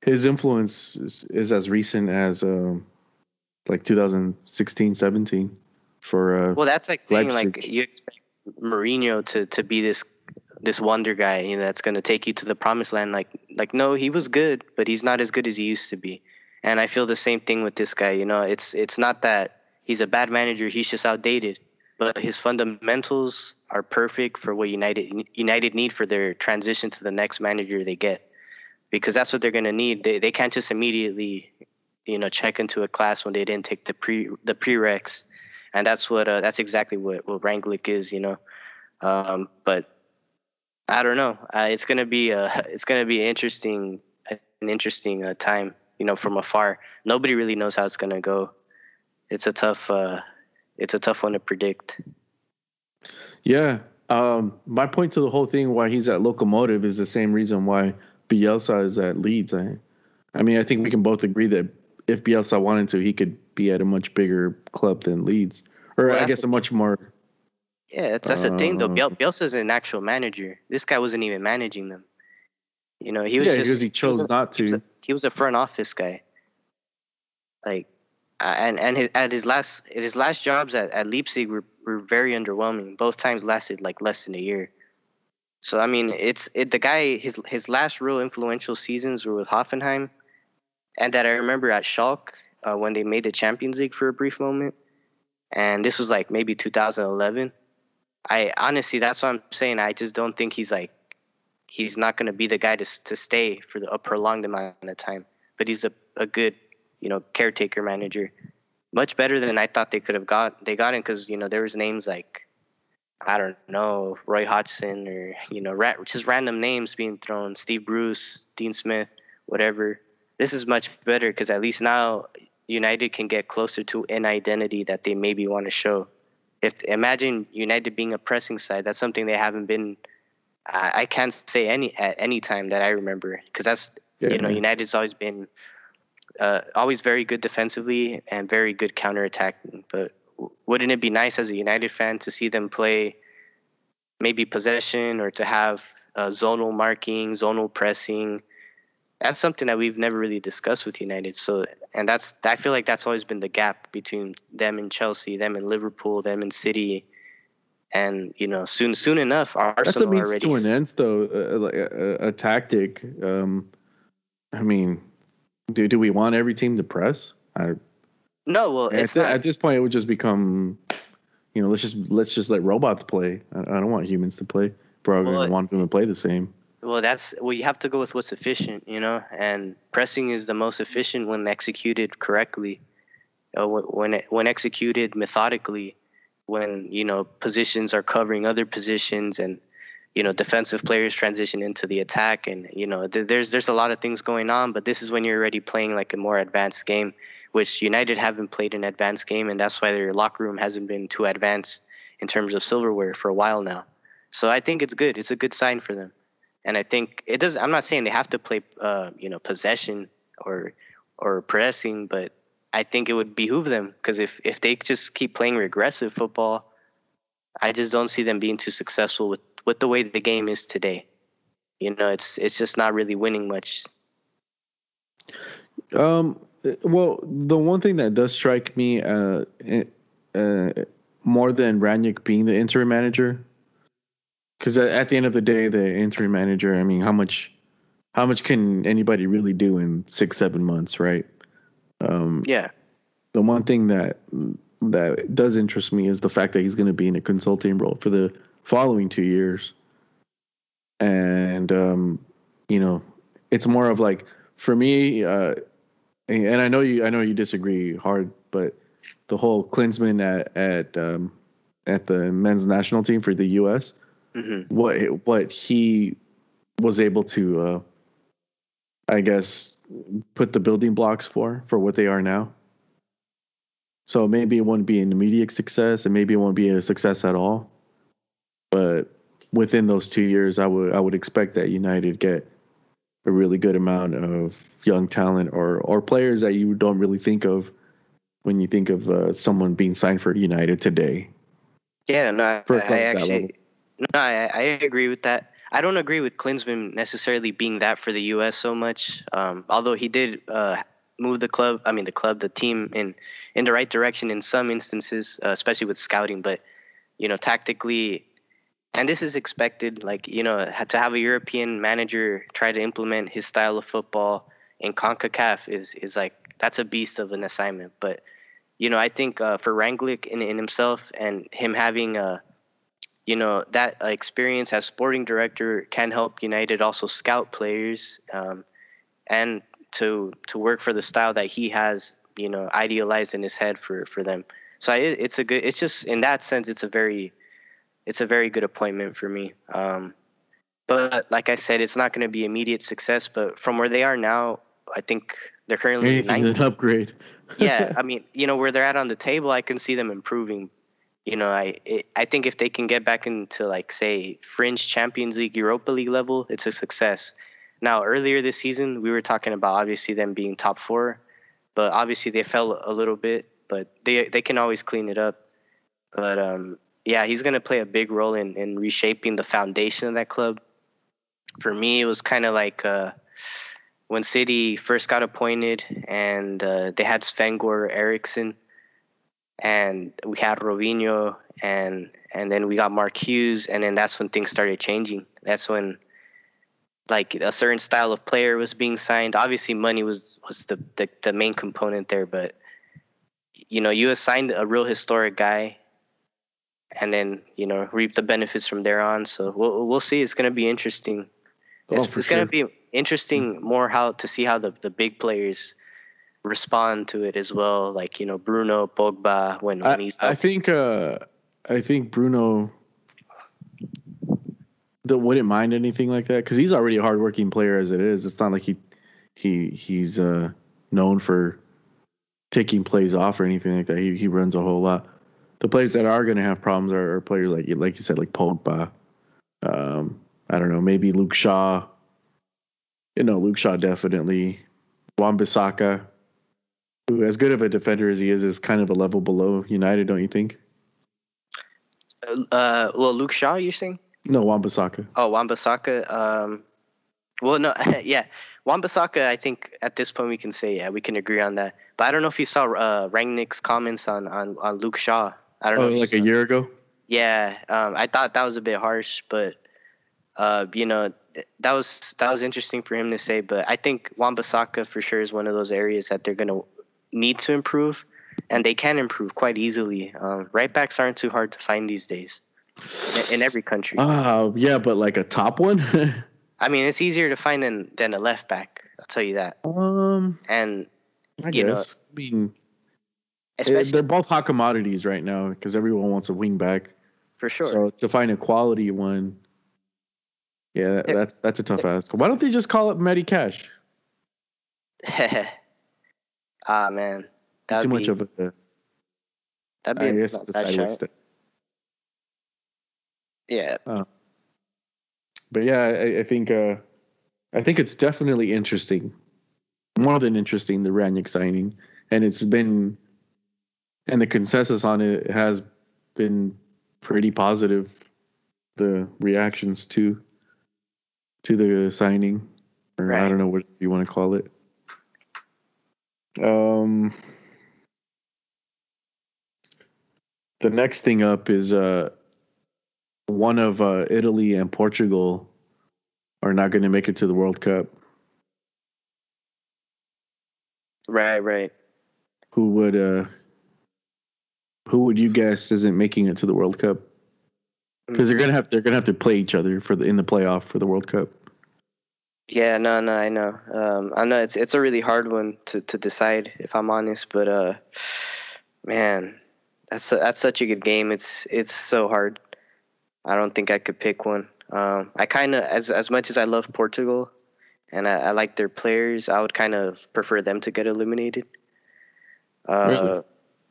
S1: his influence is, is, as recent as um, like 2016 17 for
S2: uh, well that's like saying Leipzig. like you expect Mourinho to to be this this wonder guy you know that's going to take you to the promised land like like no he was good but he's not as good as he used to be and I feel the same thing with this guy you know it's it's not that he's a bad manager he's just outdated but his fundamentals are perfect for what United United need for their transition to the next manager they get, because that's what they're going to need. They they can't just immediately, you know, check into a class when they didn't take the pre the prereqs, and that's what uh, that's exactly what what is, you know. Um, but I don't know. Uh, it's gonna be a (laughs) it's gonna be interesting an interesting uh, time, you know, from afar. Nobody really knows how it's gonna go. It's a tough uh, it's a tough one to predict.
S1: Yeah. Um, my point to the whole thing why he's at Lokomotiv is the same reason why Bielsa is at Leeds. I, I mean, I think we can both agree that if Bielsa wanted to, he could be at a much bigger club than Leeds, or well, I guess a much more.
S2: Yeah, that's, that's uh, the thing though. Biel, Bielsa's an actual manager. This guy wasn't even managing them. You know, he was yeah, just
S1: because he chose
S2: he
S1: a, not to.
S2: He was, a, he was a front office guy. Like uh, and and his, at his last at his last jobs at, at Leipzig were, were very underwhelming. Both times lasted like less than a year. So I mean, it's it the guy his his last real influential seasons were with Hoffenheim, and that I remember at Schalke uh, when they made the Champions League for a brief moment, and this was like maybe 2011. I honestly, that's what I'm saying. I just don't think he's like he's not going to be the guy to to stay for the, a prolonged amount of time. But he's a, a good you know, caretaker manager. Much better than I thought they could have got. They got him because you know there was names like I don't know Roy Hodgson or you know ra- just random names being thrown. Steve Bruce, Dean Smith, whatever. This is much better because at least now United can get closer to an identity that they maybe want to show. If imagine United being a pressing side, that's something they haven't been. I, I can't say any at any time that I remember because that's yeah, you know man. United's always been uh, always very good defensively and very good counterattacking. But wouldn't it be nice as a United fan to see them play maybe possession or to have uh, zonal marking, zonal pressing, that's something that we've never really discussed with United. So, and that's I feel like that's always been the gap between them and Chelsea, them and Liverpool, them and City, and you know, soon soon enough, Arsenal
S1: That's a means
S2: already.
S1: to an end, though. Uh, like a, a, a tactic. Um, I mean, do do we want every team to press? I,
S2: no, well,
S1: at,
S2: not.
S1: at this point, it would just become, you know, let's just let's just let robots play. I, I don't want humans to play. Bro,
S2: Well,
S1: I want them to play the same.
S2: Well, that's well. You have to go with what's efficient, you know. And pressing is the most efficient when executed correctly, uh, when it, when executed methodically, when you know positions are covering other positions, and you know defensive players transition into the attack, and you know th- there's there's a lot of things going on. But this is when you're already playing like a more advanced game, which United haven't played an advanced game, and that's why their locker room hasn't been too advanced in terms of silverware for a while now. So I think it's good. It's a good sign for them and I think it does. I'm not saying they have to play, uh, you know, possession or or pressing, but I think it would behoove them because if if they just keep playing regressive football, I just don't see them being too successful with with the way the game is today. You know, it's it's just not really winning much.
S1: Um, well, the one thing that does strike me, uh, uh, more than Rangnick being the interim manager, because at, the end of the day, the interim manager, I mean, how much, how much can anybody really do in six, seven months, right? Um,
S2: Yeah,
S1: the one thing that that does interest me is the fact that he's going to be in a consulting role for the following two years, and um, you know, it's more of like for me, uh, and and I know you, I know you disagree hard, but the whole Klinsmann at at um, at the men's national team for the U.S.
S2: hmm
S1: what what he was able to, uh, I guess, put the building blocks for for what they are now. So maybe it won't be an immediate success, and maybe it won't be a success at all. But within those two years, I would I would expect that United get a really good amount of young talent or or players that you don't really think of when you think of uh, someone being signed for United today.
S2: yeah. No, I, I
S1: at that level.
S2: actually, no, I, I agree with that. I don't agree with Klinsmann necessarily being that for the U.S. so much. Um, although he did uh, move the club, I mean the club, the team in in the right direction in some instances, uh, especially with scouting. But you know, tactically, and this is expected. Like you know, to have a European manager try to implement his style of football in Concacaf is is like that's a beast of an assignment. But you know, I think uh, for Rangnick in, in himself and him having a you know that experience as sporting director can help United also scout players um, and to to work for the style that he has you know idealized in his head for for them. So I, it's a good. It's just in that sense, it's a very it's a very good appointment for me. Um, but like I said, it's not going to be immediate success. But from where they are now, I think they're currently
S1: Anything's an upgrade.
S2: yeah, (laughs) I mean, you know, where they're at on the table, I can see them improving. You know, I it, I think if they can get back into like say fringe Champions League, Europa League level, it's a success. Now, earlier this season, we were talking about obviously them being top four, but obviously they fell a little bit, but they they can always clean it up. But um, yeah, he's gonna play a big role in in reshaping the foundation of that club. For me, it was kind of like uh, when City first got appointed and uh, they had Sven-Goran Eriksson and we had Robinho and and then we got Mark Hughes and then that's when things started changing. That's when like a certain style of player was being signed. Obviously money was was the the, the main component there, but you know, you assigned a real historic guy and then, you know, reap the benefits from there on. So we'll we'll see. It's going to be interesting.
S1: Oh,
S2: It's, it's gonna be interesting more how to see how the, the big players respond to it as well. Like you know Bruno Pogba when, when he's
S1: I think uh, I think Bruno wouldn't mind anything like that because he's already a hardworking player as it is. It's not like he he he's uh, known for taking plays off or anything like that. He he runs a whole lot. The players that are going to have problems are, are players like you- like you said, like Pogba. Um, I don't know, maybe Luke Shaw. You know, Luke Shaw definitely. Wan Bissaka, who as good of a defender as he is, is kind of a level below United, don't you think?
S2: uh, well, Luke Shaw, you're saying?
S1: No, Wan Bissaka.
S2: Oh, Wan-Bissaka. Um, Well, no, (laughs) yeah, Wan-Bissaka. I think at this point we can say yeah, we can agree on that. But I don't know if you saw uh, Rangnick's comments on, on on Luke Shaw. I don't
S1: Oh,
S2: know.
S1: like a year ago.
S2: Yeah, um, I thought that was a bit harsh, but uh, you know that was that was interesting for him to say. But I think Wan-Bissaka for sure is one of those areas that they're gonna need to improve, and they can improve quite easily. Um, right backs aren't too hard to find these days in, in every country.
S1: Ah, yeah, but like a top one. (laughs)
S2: I mean, it's easier to find than than a left back. I'll tell you that.
S1: um,
S2: And
S1: I
S2: You know,
S1: guess. I mean, eh,
S2: especially
S1: they're both hot commodities right now because everyone wants a wing back.
S2: for sure.
S1: So to find a quality one, yeah, that's that's a tough ask. Why don't they just call it Matty Cash? (laughs)
S2: ah man, that'd
S1: Too
S2: be
S1: much of a.
S2: that'd be
S1: I
S2: a
S1: guess
S2: not
S1: it's a
S2: bad
S1: sideways
S2: shout.
S1: step.
S2: Yeah,
S1: But yeah, I, I think uh, I think it's definitely interesting, more than interesting, the Rangnick signing, and it's been, and the consensus on it has been pretty positive. The reactions to to the signing, or I don't know what you want to call it. Um, the next thing up is uh one of uh, Italy and Portugal are not going to make it to the World Cup.
S2: right, right.
S1: Who would uh who would you guess isn't making it to the World Cup? Because they're gonna have they're gonna have to play each other for the in the playoff for the World Cup.
S2: Yeah, no, no, I know. Um, I know it's it's a really hard one to, to decide if I'm honest, but uh, man, that's that's such a good game. It's it's so hard. I don't think I could pick one. Um, I kind of as as much as I love Portugal, and I, I like their players, I would kind of prefer them to get eliminated. Uh,
S1: Really?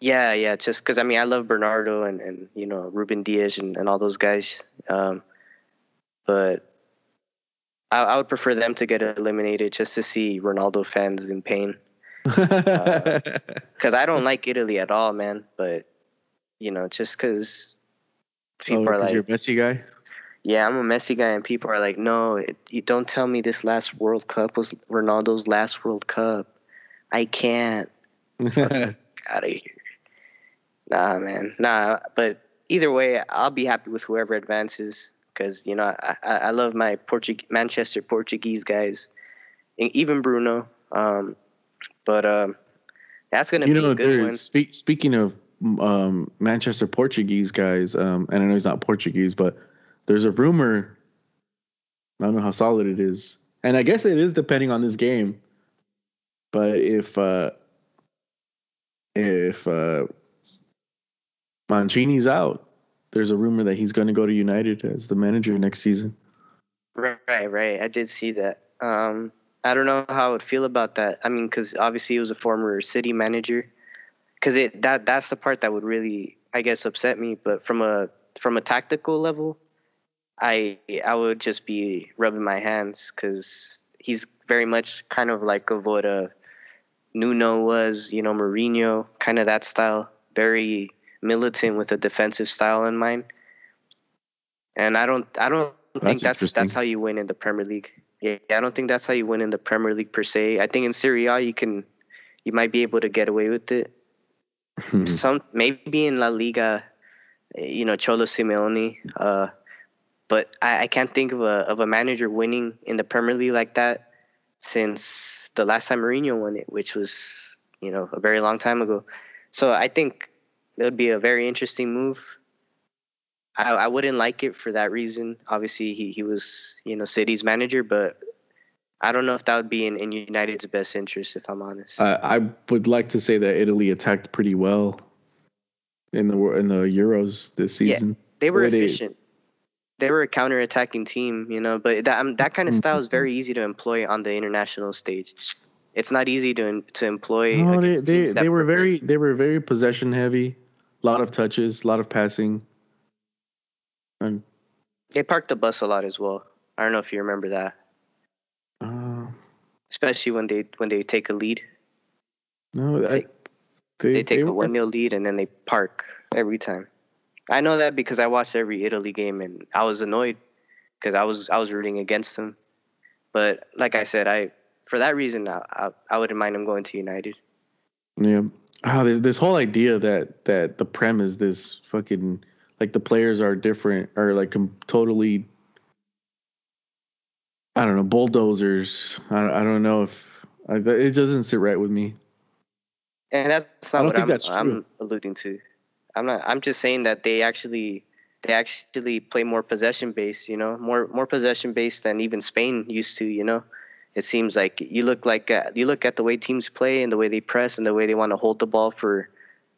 S2: Yeah, yeah. Just because I mean, I love Bernardo and and you know Ruben Dias and, and all those guys. Um, but I, I would prefer them to get eliminated just to see Ronaldo fans in pain. (laughs) Because I don't like Italy at all, man. But you know, just because oh, people
S1: oh, like, you're a Messi guy.
S2: yeah, I'm a Messi guy, and people are like, no, it, you don't tell me this last World Cup was Ronaldo's last World Cup. I can't. (laughs) Out of here. Nah, man. Nah, but either way, I'll be happy with whoever advances because you know I, I, love my Portug- Manchester Portuguese guys, and even Bruno. Um, but um, that's gonna
S1: you
S2: be
S1: know,
S2: a good one.
S1: speak, speaking of um, Manchester Portuguese guys, um, and I know he's not Portuguese, but there's a rumor. I don't know how solid it is, and I guess it is depending on this game. But if uh, if uh, Mancini's out, there's a rumor that he's going to go to United as the manager next season.
S2: Right, right, right. I did see that. Um, I don't know how I would feel about that. I mean, because obviously he was a former city manager. Because it that that's the part that would really, I guess, upset me. But from a from a tactical level, I I would just be rubbing my hands because he's very much kind of like of what a Nuno was, you know, Mourinho, kind of that style, very militant with a defensive style in mind. And I don't I don't think
S1: That's
S2: that's how you win in the Premier League. Yeah, I don't think that's how you win in the Premier League per se. I think in Serie A you can you might be able to get away with it. Some maybe in La Liga, eh, you know, Cholo Simeone. Uh, but I, I can't think of a of a manager winning in the Premier League like that since the last time Mourinho won it, which was you know a very long time ago. So I think it would be a very interesting move. I, I wouldn't like it for that reason. Obviously, he, he was you know City's manager, but I don't know if that would be in, in United's best interest. If I'm honest.
S1: I, I would like to say that Italy attacked pretty well in the in the Euros this season. Yeah.
S2: They were
S1: they-
S2: efficient. They were a counter-attacking team, you know. But that um, that kind of style is very easy to employ on the international stage. It's not easy to to employ.
S1: No, they
S2: against
S1: they, they were very they were very possession heavy, a lot of touches, a lot of passing. And
S2: They parked the bus a lot as well. I don't know if you remember that,
S1: uh,
S2: especially when they when they take a lead.
S1: no, I,
S2: Take-
S1: they,
S2: They take
S1: they
S2: a one 0 lead and then they park every time. I know that because I watched every Italy game and I was annoyed because I was I was rooting against them. But like I said, I for that reason, I, I, I wouldn't mind him going to United.
S1: Yeah. Oh, there's this whole idea that that the prem is this fucking like the players are different or like com- totally. I don't know bulldozers. I I don't know if I, it doesn't sit right with me.
S2: And that's not what I'm, I'm alluding to. I'm not. I'm just saying that they actually they actually play more possession based. You know, more more possession based than even Spain used to. You know, it seems like you look like uh, you look at the way teams play and the way they press and the way they want to hold the ball for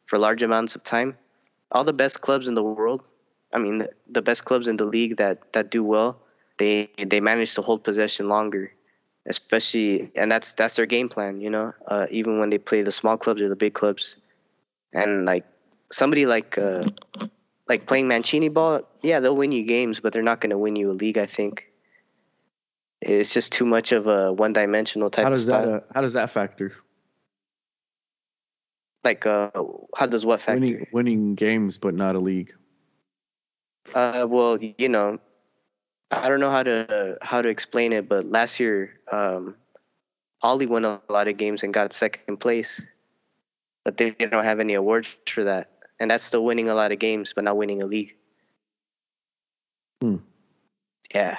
S2: for large amounts of time. All the best clubs in the world, I mean, the, best clubs in the league that that do well, they they manage to hold possession longer especially and that's that's their game plan you know uh, even when they play the small clubs or the big clubs and like somebody like uh, like playing mancini ball yeah they'll win you games but they're not going to win you a league i think it's just too much of a one-dimensional type
S1: how does that uh, how does that factor
S2: like uh how does what factor
S1: winning, winning games but not a league
S2: uh well you know I don't know how to how to explain it, but last year, um, Ole won a lot of games and got second place, but they, they don't have any awards for that, and that's still winning a lot of games, but not winning a league.
S1: Hmm.
S2: Yeah.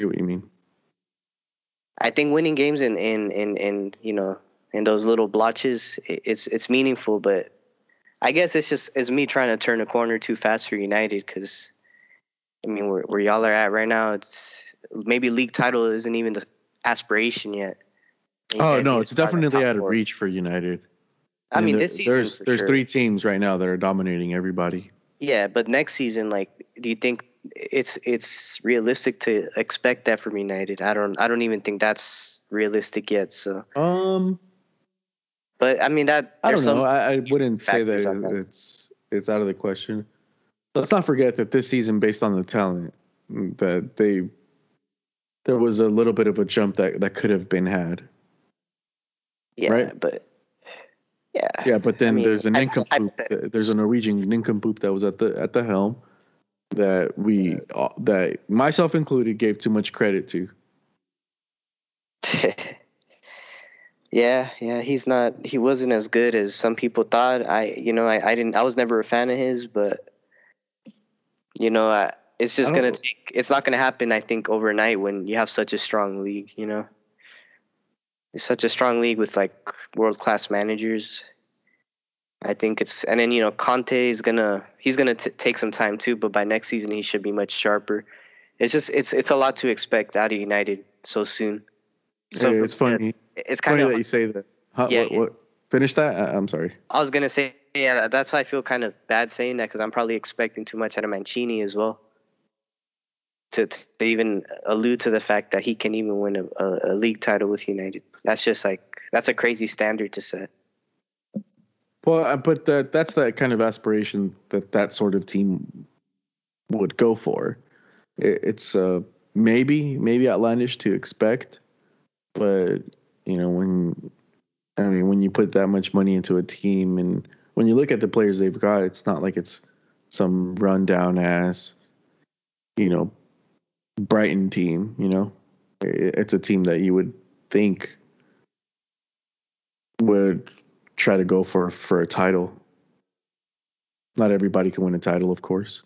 S1: I what you mean.
S2: I think winning games in in in, in you know in those little blotches, it's it's meaningful, but I guess it's just it's me trying to turn a corner too fast for United because I mean, where, where y'all are at right now, it's maybe league title isn't even the aspiration yet.
S1: oh no, it's definitely out of reach for United.
S2: I, mean, this season
S1: there's there's
S2: sure.
S1: three teams right now that are dominating everybody.
S2: Yeah, but next season, like, do you think it's it's realistic to expect that from United? I don't I don't even think that's realistic yet. So
S1: um,
S2: but I mean that
S1: I don't know. I, I wouldn't say that, that it's it's out of the question let's not forget that this season, based on the talent, that they there was a little bit of a jump that that could have been had.
S2: Yeah, right? but yeah,
S1: yeah, but then I mean, there's a nincompoop. there's a Norwegian nincompoop that was at the at the helm that we uh, that myself included gave too much credit to. (laughs)
S2: yeah, yeah, he's not. He wasn't as good as some people thought. I, you know, I, I didn't. I was never a fan of his, but you know, uh, it's just gonna take. It's not gonna happen. I think overnight when you have such a strong league. You know, it's such a strong league with like world class managers. I think it's and then you know Conte is gonna he's gonna t- take some time too, but by next season he should be much sharper. It's just it's it's a lot to expect out of United so soon.
S1: So it's funny.
S2: It's kind
S1: funny of that you say that. Huh, yeah, what, what, finish that. I, I'm sorry.
S2: I was gonna say yeah, that's why I feel kind of bad saying that because I'm probably expecting too much out of Mancini as well. To, to even allude to the fact that he can even win a, a, a league title with United. That's just like that's a crazy standard to set.
S1: Well, uh, but that that's the kind of aspiration that that sort of team would go for. It, it's uh, maybe maybe outlandish to expect, but you know when I mean when you put that much money into a team and when you look at the players they've got, it's not like it's some rundown ass, you know, Brighton team. You know, it's a team that you would think would try to go for for a title. Not everybody can win a title, of course.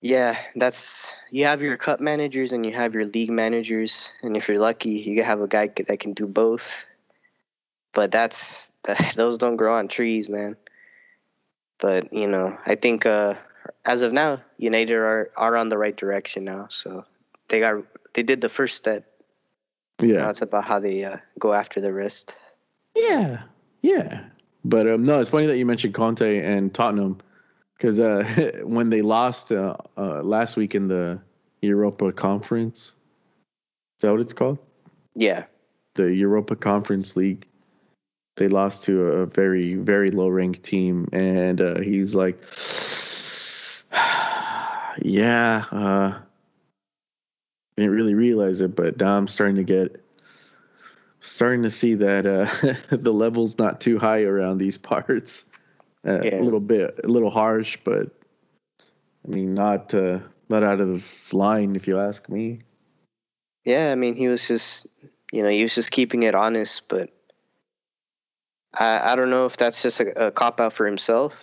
S2: Yeah, that's you have your cup managers and you have your league managers, and if you're lucky, you have a guy that can do both. But that's (laughs) those don't grow on trees, man. But you know, I think uh, as of now, United are are on the right direction now. So they got they did the first step.
S1: Yeah,
S2: now it's about how they uh, go after the rest.
S1: Yeah, yeah. But um, no, it's funny that you mentioned Conte and Tottenham because uh, (laughs) when they lost uh, uh, last week in the Europa Conference, is that what it's called?
S2: Yeah,
S1: the Europa Conference League they lost to a very very low ranked team, and uh, he's like, (sighs) yeah, uh, didn't really realize it, but now I'm starting to get starting to see that uh, (laughs) the level's not too high around these parts. Uh, yeah. A little bit, a little harsh, but I mean, not uh, not out of line if you ask me.
S2: Yeah, I mean, he was just, you know, he was just keeping it honest, but I, I don't know if that's just a, a cop out for himself,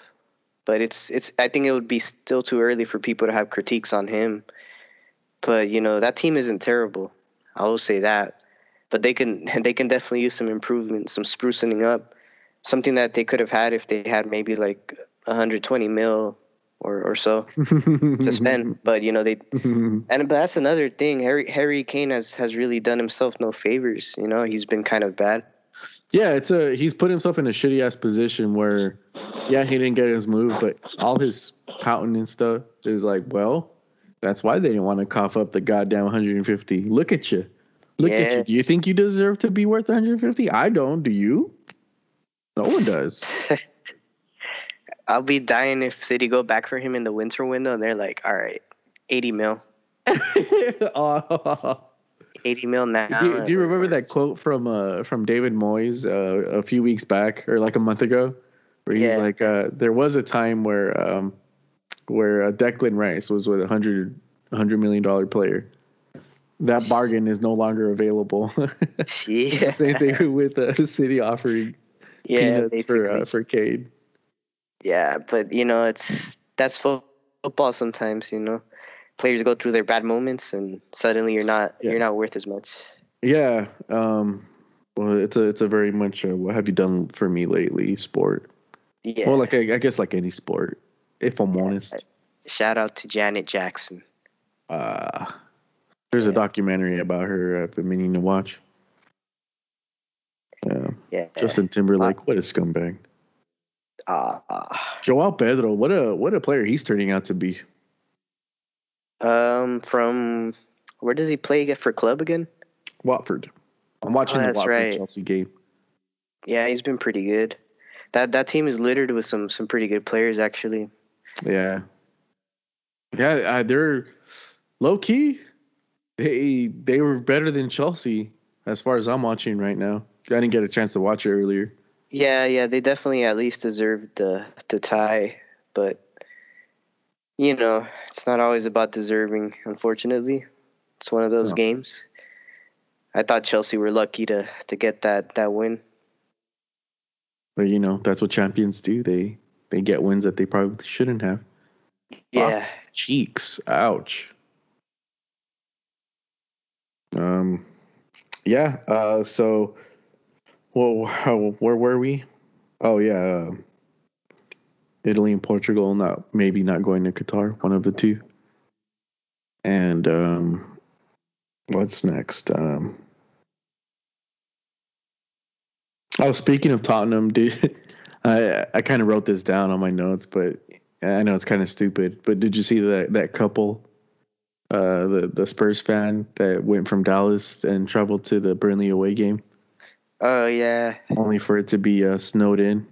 S2: but it's, it's, I think it would be still too early for people to have critiques on him. But, you know, that team isn't terrible. I will say that. But they can, (laughs) they can definitely use some improvement, some sprucing up, something that they could have had if they had maybe like 120 mil or, or so (laughs) to spend. But you know they, (laughs) and but that's another thing. Harry Harry Kane has has really done himself no favors. You know he's been kind of bad.
S1: Yeah, it's a he's put himself in a shitty ass position where, yeah, he didn't get his move, but all his pouting and stuff is like, well, that's why they didn't want to cough up the goddamn 150. Look at you, look at
S2: Yeah.
S1: you. Do you think you deserve to be worth 150? I don't. Do you? No one does. (laughs)
S2: I'll be dying if City go back for him in the winter window and they're like, all right, 80 mil, (laughs)
S1: Oh.
S2: 80 mil now.
S1: do, you, do you remember that quote from uh from David Moyes uh, a few weeks back or like a month ago, where he's
S2: Yeah.
S1: like, uh, there was a time where um where uh, Declan Rice was with a hundred hundred million dollar player. That bargain is no longer available. (laughs)
S2: Yeah, (laughs)
S1: Same thing with uh, City offering
S2: yeah,
S1: peanuts for uh, for Kane.
S2: Yeah, but you know, it's that's fo- football sometimes, you know. Players go through their bad moments and suddenly you're not
S1: Yeah.
S2: you're not worth as much.
S1: Yeah. Um. Well, it's a it's a very much uh what have you done for me lately sport.
S2: Yeah.
S1: Well, like I, I guess like any sport, if I'm honest.
S2: Shout out to Janet Jackson.
S1: Uh, there's a documentary about her I've been meaning to watch. Yeah.
S2: Yeah.
S1: Justin Timberlake, what a scumbag.
S2: Uh, uh,
S1: Joao Pedro, what a what a player he's turning out to be.
S2: um from where does he play for club again?
S1: Watford. I'm watching
S2: Oh,
S1: the Watford
S2: right.
S1: Chelsea game.
S2: Yeah, he's been pretty good. That that team is littered with some some pretty good players actually.
S1: Yeah. Yeah, uh, they're low key. They they were better than Chelsea as far as I'm watching right now. I didn't get a chance to watch it earlier.
S2: Yeah, yeah, they definitely at least deserved the the tie, but you know, it's not always about deserving, unfortunately. It's one of those
S1: No.
S2: games. I thought Chelsea were lucky to to get that that win.
S1: But you know, that's what champions do. They they get wins that they probably shouldn't have.
S2: Yeah.
S1: Ah, cheeks. Ouch. Um yeah, uh so well how, where were we? Oh yeah. Uh, Italy and Portugal not maybe not going to Qatar, one of the two. And um what's next? Um Oh, speaking of Tottenham, dude, (laughs) I I kind of wrote this down on my notes, but I know it's kind of stupid. But did you see that that couple, uh, the the Spurs fan that went from Dallas and traveled to the Burnley away game,
S2: Oh yeah.
S1: only for it to be uh, snowed in?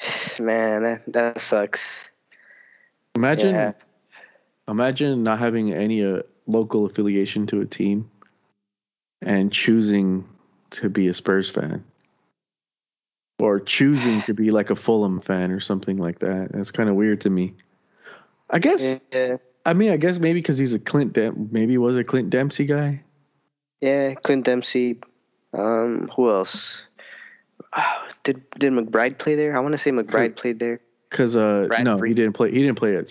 S1: (sighs)
S2: Man, that, that sucks.
S1: Imagine,
S2: Yeah.
S1: imagine not having any uh, local affiliation to a team, and choosing to be a Spurs fan, or choosing to be like a Fulham fan or something like that. That's kind of weird to me. I guess.
S2: Yeah.
S1: I mean, I guess maybe because he's a Clint, Dem- maybe was a Clint Dempsey guy.
S2: Yeah, Clint Dempsey. Um, who else? Oh, did did McBride play there? I want to say McBride played there.
S1: Because uh,
S2: Brad
S1: no, he didn't play. He didn't play at,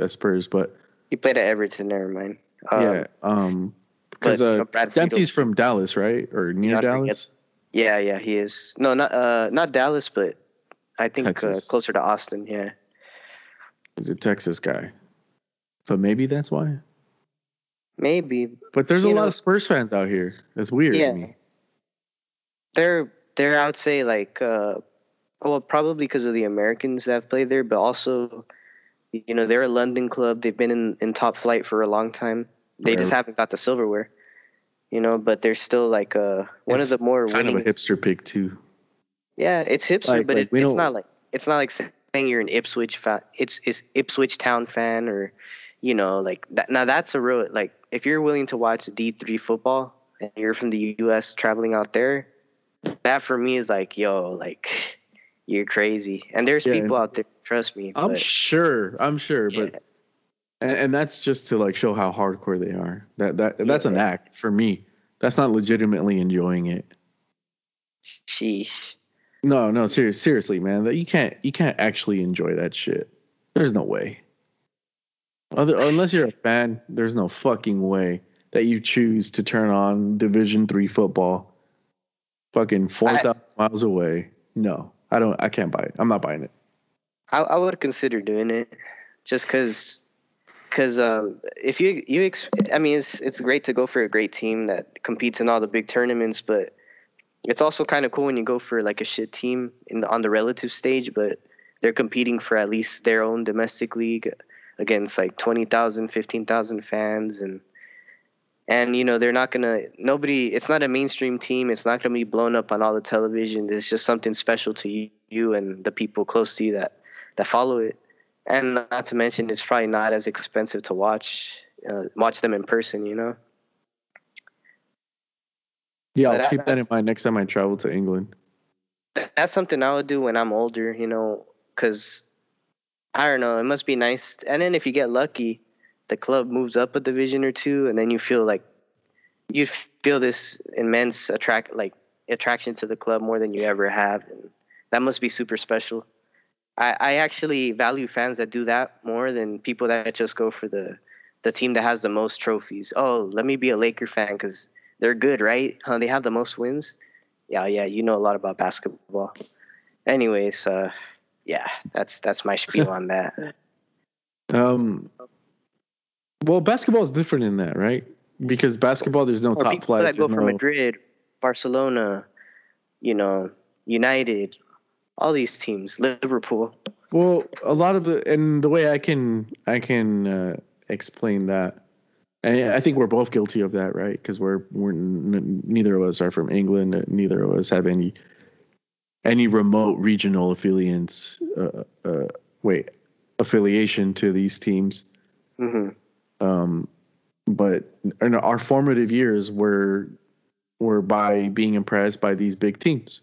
S1: at Spurs, but
S2: He played at Everton. Never mind. Um,
S1: yeah, um, because
S2: but, you
S1: uh,
S2: know,
S1: Dempsey's from Dallas, right, or near
S2: forget.
S1: Dallas.
S2: Yeah, yeah, he is. No, not uh, not Dallas, but I think uh, closer to Austin. Yeah.
S1: He's a Texas guy, so maybe that's why.
S2: Maybe
S1: But there's a
S2: You
S1: lot of Spurs fans out here. That's weird.
S2: Yeah.
S1: To me.
S2: they're they're I would say like uh, well probably because of the Americans that have played there, but also you know they're a London club. They've been in, in top flight for a long time. They just haven't got the silverware. You know, but they're still like uh one
S1: It's
S2: of the more
S1: Kind of a hipster pick too.
S2: Yeah, it's hipster,
S1: Like-
S2: but
S1: like,
S2: it's, it's
S1: don't-
S2: not like it's not like saying you're an Ipswich fan. It's it's Ipswich Town fan or you know like that. Now that's a real like if you're willing to watch D three football and you're from the U.S. traveling out there, that for me is like yo like (laughs) you're crazy. And there's
S1: Yeah,
S2: people out there, trust me.
S1: I'm
S2: but,
S1: sure. I'm sure,
S2: yeah,
S1: but and, and that's just to like show how hardcore they are. That that that's an act for me. That's not legitimately enjoying it.
S2: Sheesh.
S1: No, no, serious, seriously, man. That you can't you can't actually enjoy that shit. There's no way. Other unless you're a fan, there's no fucking way that you choose to turn on Division Three football. Fucking four thousand miles away. No, I don't. I can't buy it. I'm not buying it.
S2: I, I would consider doing it, just because. Because um, if you you ex- I mean it's it's great to go for a great team that competes in all the big tournaments, but it's also kind of cool when you go for like a shit team in the, on the relative stage, but they're competing for at least their own domestic league against like 20,000, 15,000 fans and and you know they're not gonna nobody it's not a mainstream team. It's not gonna be blown up on all the television. It's just something special to you, you and the people close to you that that follow it. And not to mention it's probably not as expensive to watch uh, watch them in person you know?
S1: Yeah,
S2: But
S1: I'll keep that in mind next time I travel to England.
S2: that's something I would do when I'm older, you know, because I don't know, it must be nice. And then if you get lucky, the club moves up a division or two, and then you feel like you feel this immense attract like attraction to the club more than you ever have, and that must be super special. I, I actually value fans that do that more than people that just go for the the team that has the most trophies. Oh, let me be a Laker fan because they're good, right? Huh, they have the most wins. Yeah, yeah, you know a lot about basketball. Anyways, uh, yeah, that's that's my spiel on that. (laughs)
S1: Um, well, basketball is different in that, right? Because basketball, there's no
S2: Or
S1: top
S2: people
S1: flight.
S2: that go
S1: there's
S2: for Madrid, Barcelona, you know, United, all these teams, Liverpool.
S1: Well, a lot of the and the way I can I can uh, explain that, and I think we're both guilty of that, right? Because we're we're n- neither of us are from England. uh, Neither of us have any any remote regional affiliates. Uh, uh, wait, affiliation to these teams.
S2: hmm
S1: Um, but in our formative years were were by being impressed by these big teams.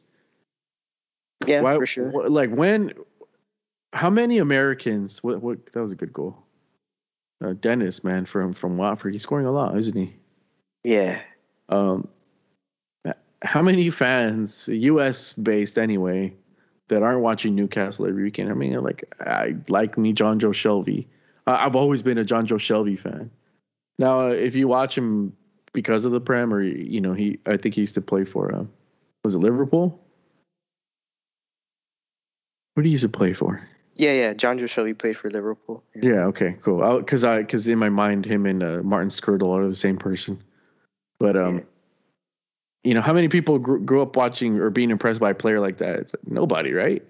S2: Yeah,
S1: Why,
S2: for sure.
S1: wh- Like when, how many Americans? What? What? That was a good goal. Uh, Dennis, man, from from Watford, he's scoring a lot, isn't he?
S2: Yeah,
S1: Um, how many fans, U.S. based anyway, that aren't watching Newcastle every weekend? I mean, like I like me, Jonjo Shelvey. I've always been a Jonjo Shelvey fan. Now, uh, if you watch him because of the Prem, or you know, he, I think he used to play for, uh, was it Liverpool? What did he used to play for?
S2: yeah, yeah. Jonjo Shelvey played for Liverpool.
S1: Yeah. Okay. Cool. Because I because in my mind, him and uh, Martin Skrtel are the same person. But um,
S2: Yeah.
S1: You know, how many people grew, grew up watching or being impressed by a player like that? It's like nobody, right?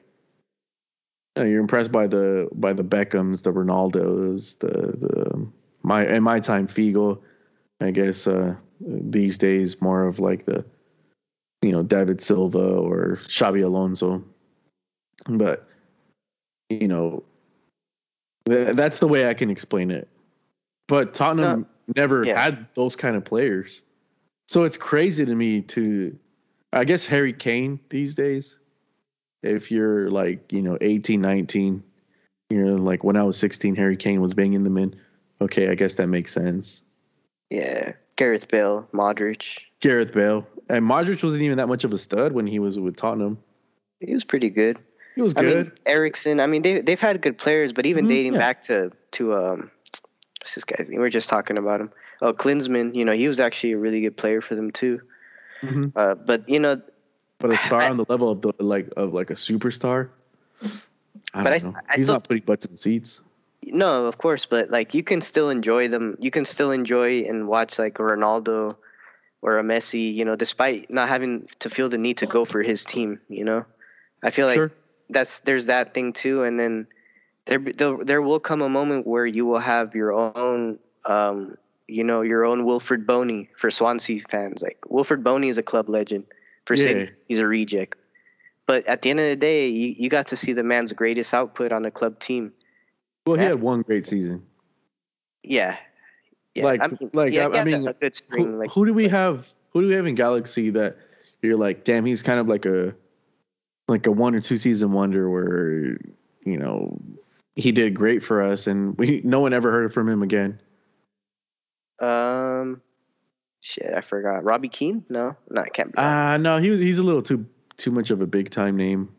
S1: No, you're impressed by the by the Beckhams, the Ronaldos, the the my in my time Figo. I guess uh, these days more of like the you know David Silva or Xabi Alonso, but you know th- that's the way I can explain it. But Tottenham never
S2: yeah.
S1: had those kind of players, so it's crazy to me to, I guess Harry Kane these days. If you're like you know 18, 19, you're like when I was 16, Harry Kane was banging them in. Okay, I guess that makes sense.
S2: Yeah, Gareth Bale, Modric.
S1: Gareth Bale and Modric wasn't even that much of a stud when he was with Tottenham.
S2: He was pretty good.
S1: He was
S2: I
S1: good.
S2: mean, Eriksen. I mean, they they've had good players, but even
S1: Mhm,
S2: dating
S1: yeah.
S2: back to to um, what's this guy's name? We were just talking about him. Oh, Klinsmann. You know, he was actually a really good player for them too.
S1: Mhm.
S2: Uh, but you know,
S1: But a star on the level of the like of like a superstar. I
S2: But I-
S1: know.
S2: I
S1: He's
S2: still-
S1: not putting butts in seats.
S2: No, of course, but like you can still enjoy them. You can still enjoy and watch like a Ronaldo or a Messi, you know, despite not having to feel the need to go for his team, you know. I feel like
S1: Sure.
S2: that's there's that thing too and then there there, there will come a moment where you will have your own um you know, your own Wilfried Bony for Swansea fans. Like Wilfried Bony is a club legend. For
S1: Yeah.
S2: City, he's a reject. But at the end of the day, you, you got to see the man's greatest output on a club team.
S1: Well, he had one great season.
S2: Yeah. Yeah.
S1: Like-
S2: I mean,
S1: like,
S2: yeah,
S1: I- I mean,
S2: a good string.
S1: Who,
S2: like,
S1: who do we have? Who do we have in Galaxy that you're like, damn, he's kind of like a like a one or two season wonder where you know he did great for us and we no one ever heard from him again.
S2: Um, Shit, I forgot. Robbie Keane? No, no, I can't. Be
S1: Ah, uh, no, he he's a little too too much of a big time name.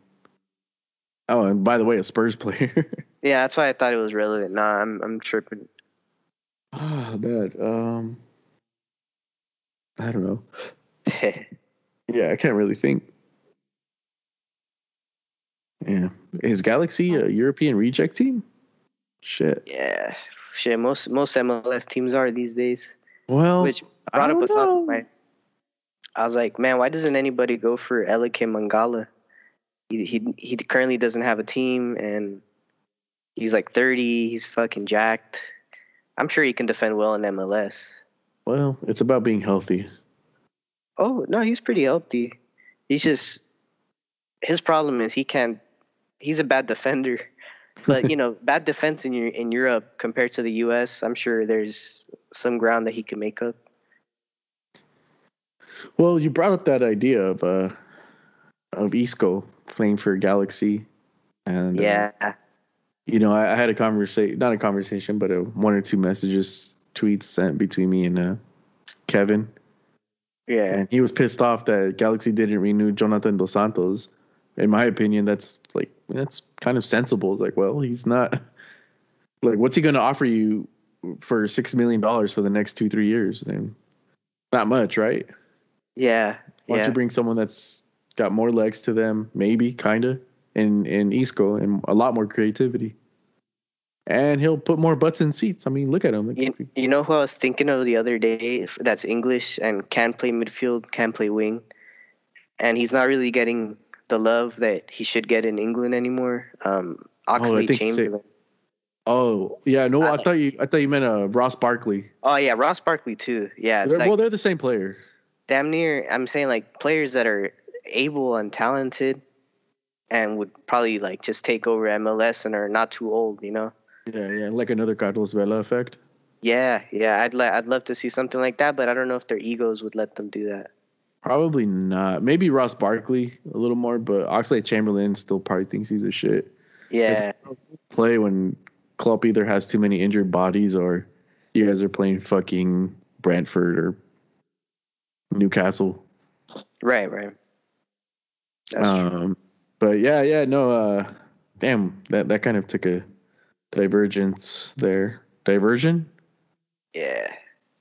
S1: Oh, and by the way, a Spurs player. (laughs)
S2: yeah, that's why I thought it was relevant. Nah, I'm I'm tripping.
S1: Ah, oh, bad. Um, I don't know. (laughs) yeah, I can't really think. Yeah, is Galaxy a European reject team? Shit.
S2: Yeah, shit. Most most MLS teams are these days.
S1: Well,
S2: which brought up a thought. My, I was like, man, why doesn't anybody go for Eliaquim Mangala? He, he he currently doesn't have a team, and he's like 30. He's fucking jacked. I'm sure he can defend well in MLS.
S1: Well, it's about being healthy.
S2: Oh no, he's pretty healthy. He's just his problem is he can't. He's a bad defender, but you (laughs) know, bad defense in in Europe compared to the U.S. I'm sure there's some ground that he can make up.
S1: Well, you brought up that idea of uh of Isco playing for Galaxy, and
S2: uh, yeah, uh,
S1: you know, I, I, had a conversation, not a conversation, but a one or two messages, tweets sent between me and uh, Kevin.
S2: Yeah,
S1: and he was pissed off that Galaxy didn't renew Jonathan Dos Santos. In my opinion, that's like that's kind of sensible. It's like, well, he's not like, what's he going to offer you for six million dollars for the next two three years? And not much, right?
S2: Yeah.
S1: Why don't you bring someone that's got more legs to them, maybe, kinda, in in Isco and a lot more creativity. And he'll put more butts in seats. I mean, look at him.
S2: You, you know who I was thinking of the other day? That's English and can play midfield, can play wing, and he's not really getting the love that he should get in England anymore. Um, Oxley oh, Chamberlain.
S1: Oh yeah, no, I, I, thought you I thought you meant uh, Ross Barkley.
S2: Oh yeah, Ross Barkley too. Yeah,
S1: they're, like, well they're the same player.
S2: Damn near. I'm saying like players that are able and talented, and would probably like just take over MLS and are not too old. You know.
S1: Yeah, yeah, like another Carlos Vela effect.
S2: Yeah, yeah, I'd like I'd love to see something like that, but I don't know if their egos would let them do that.
S1: Probably not. Maybe Ross Barkley a little more, but Oxlade Chamberlain still probably thinks he's a shit.
S2: Yeah.
S1: Play when Klopp either has too many injured bodies or you guys are playing fucking Brentford or Newcastle.
S2: Right, right.
S1: That's um, true. but yeah, yeah, no, uh, damn, that that kind of took a divergence there. Diversion?
S2: Yeah.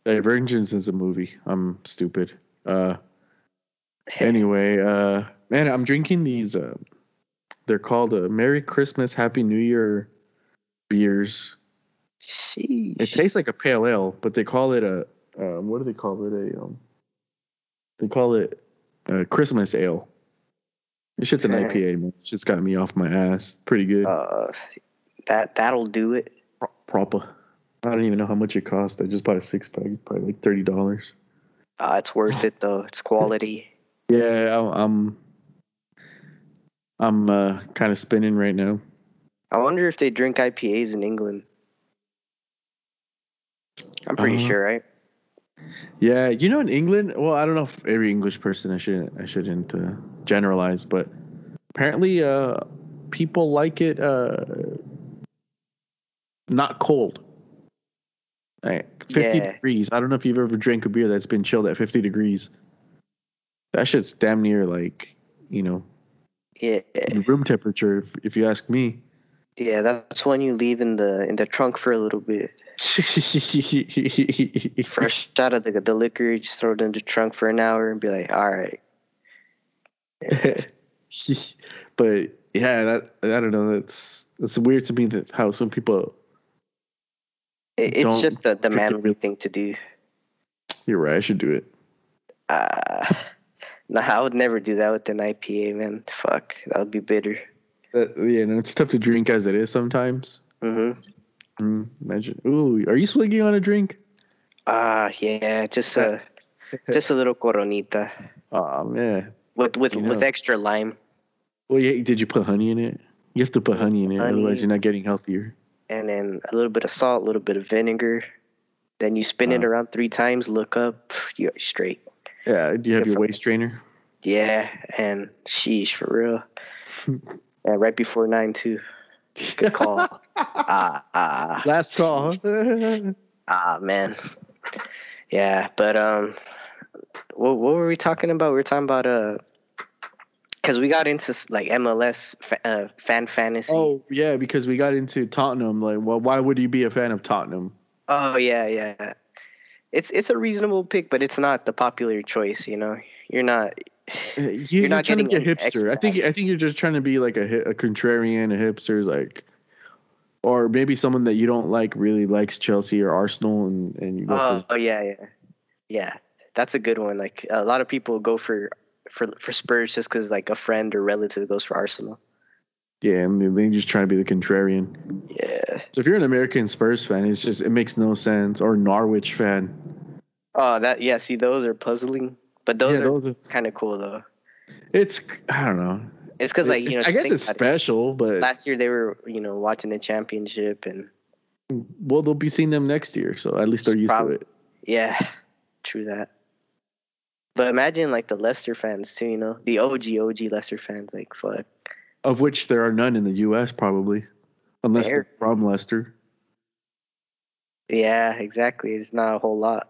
S1: Divergence is a movie. I'm stupid. Uh, anyway, uh, man, I'm drinking these. Uh, they're called uh, Merry Christmas, Happy New Year beers.
S2: Sheesh.
S1: It tastes like a pale ale, but they call it a um, what do they call it? A um, they call it a Christmas ale. This shit's an IPA, man. It's just got me off my ass. Pretty good.
S2: Uh, that that'll do it.
S1: Pro- proper. I don't even know how much it cost. I just bought a six pack. Probably like thirty dollars.
S2: Uh, it's worth it though. It's quality.
S1: Yeah, I'm. I'm uh, kind of spinning right now.
S2: I wonder if they drink IPAs in England. I'm pretty uh, sure, right?
S1: Yeah, you know, in England, well, I don't know if every English person I shouldn't I shouldn't uh, generalize, but apparently, uh, people like it uh, not cold. Like 50 yeah. degrees. I don't know if you've ever drank a beer that's been chilled at 50 degrees. That shit's damn near like, you know,
S2: yeah,
S1: room temperature. If, if you ask me.
S2: Yeah, that's when you leave in the in the trunk for a little bit. (laughs) Fresh out of the the liquor, you just throw it in the trunk for an hour and be like, all right.
S1: Yeah. (laughs) but yeah, that I don't know. That's that's weird to me that how some people.
S2: it's just the the manly thing to do.
S1: You're right. I should do it.
S2: Uh, no, I would never do that with an IPA, man. Fuck, that would be bitter.
S1: Uh, yeah, no, it's tough to drink as it is sometimes.
S2: Mm-hmm.
S1: Mm, imagine. Ooh, are you swigging on a drink?
S2: Ah, uh, yeah, just a (laughs) just a little coronita.
S1: Oh man.
S2: With with you know. with extra lime.
S1: Well, yeah. Did you put honey in it? You have to put honey in it, honey, otherwise you're not getting healthier.
S2: And then a little bit of salt, a little bit of vinegar. Then you spin uh, it around three times. Look up, you're straight.
S1: Yeah. Do you have your waist trainer?
S2: Yeah, and sheesh, for real. (laughs) yeah, right before nine too. Good call. (laughs) Ah, ah.
S1: Last call.
S2: ah, man. Yeah, but um, what, what were we talking about? We were talking about uh, because we got into like MLS fa- uh, fan fantasy.
S1: Oh yeah, because we got into Tottenham. Like, well, why would you be a fan of Tottenham?
S2: Oh yeah, yeah. It's it's a reasonable pick, but it's not the popular choice. You know, you're not.
S1: Uh, you, are
S2: not
S1: trying to
S2: getting
S1: be a hipster. I think I think you're just trying to be like a a contrarian, a hipster's like, or maybe someone that you don't like really likes Chelsea or Arsenal, and and you go
S2: Oh,
S1: for
S2: oh yeah, yeah, yeah. That's a good one. Like a lot of people go for for for Spurs just because like a friend or relative goes for Arsenal.
S1: Yeah, and then they just try to be the contrarian.
S2: Yeah.
S1: So if you're an American Spurs fan, it's just it makes no sense. Or Norwich fan.
S2: Oh, that yeah. See, those are puzzling, but those
S1: yeah,
S2: are
S1: are.
S2: kind of cool though.
S1: It's I don't know.
S2: It's because like you know,
S1: I guess it's
S2: about it.
S1: special, but
S2: last year they were you know watching the championship and
S1: well, they'll be seeing them next year, so at least they're used
S2: Probably.
S1: to it.
S2: yeah, (laughs) true that. But imagine like the Leicester fans too. You know, the OG OG Leicester fans. Like fuck.
S1: Of which there are none in the U.S. probably, unless they're from Leicester.
S2: Yeah, exactly. It's not a whole lot.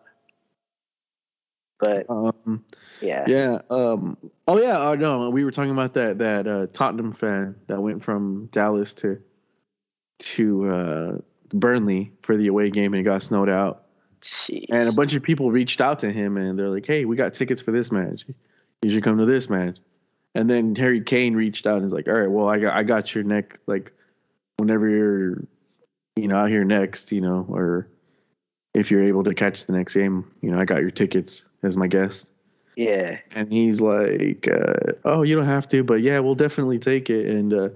S2: But
S1: Um,
S2: yeah.
S1: yeah. Um. Oh yeah. Oh no. We were talking about that that uh, Tottenham fan that went from Dallas to to uh, Burnley for the away game and got snowed out.
S2: Jeez.
S1: And a bunch of people reached out to him and they're like, "Hey, we got tickets for this match. You should come to this match." And then Harry Kane reached out and was like, "All right, well, I got I got your neck like whenever you're you know out here next, you know, or if you're able to catch the next game, you know, I got your tickets as my guest."
S2: Yeah.
S1: And he's like, uh, "Oh, you don't have to, but yeah, we'll definitely take it." And uh,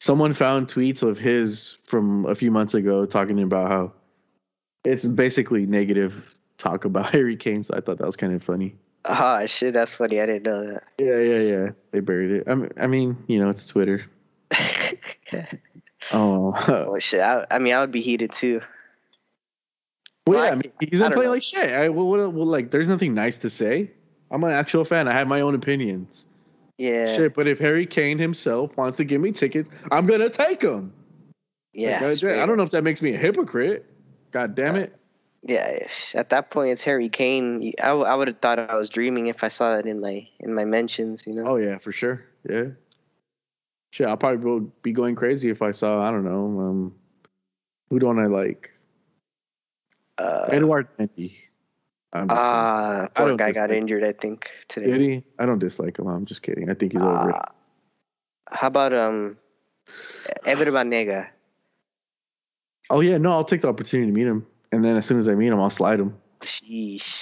S1: someone found tweets of his from a few months ago talking about how it's basically negative talk about (laughs) Harry Kane. So I thought that was kind of funny.
S2: Oh shit, that's funny. I didn't know that.
S1: Yeah, yeah, yeah. They buried it. I mean, I mean you know, it's Twitter. (laughs) Oh, (laughs)
S2: oh shit. I, I mean, I would be heated too.
S1: well,
S2: Well,
S1: yeah, I mean, he's
S2: don't know.
S1: like shit. I, well, what, well, like, there's nothing nice to say. I'm an actual fan. I have my own opinions.
S2: Yeah.
S1: Shit, but if Harry Kane himself wants to give me tickets, I'm gonna take them.
S2: Yeah.
S1: Like, I, I don't know if that makes me a hypocrite. God damn it.
S2: Yeah. At that point, it's Harry Kane. I, I would have thought I was dreaming if I saw it in my in my mentions. You know.
S1: Oh yeah, for sure. Yeah. Shit, I'll probably go- be going crazy if I saw. I don't know. Um, who don't I like?
S2: Uh,
S1: Edward Mendy.
S2: Ah,
S1: I
S2: poor guy got injured. I think today.
S1: Did he? I don't dislike him. I'm just kidding. I think he's over it.
S2: Ah, how about um, Ever Banega?
S1: Oh yeah, no, I'll take the opportunity to meet him, and then as soon as I meet him, I'll slide him.
S2: Sheesh.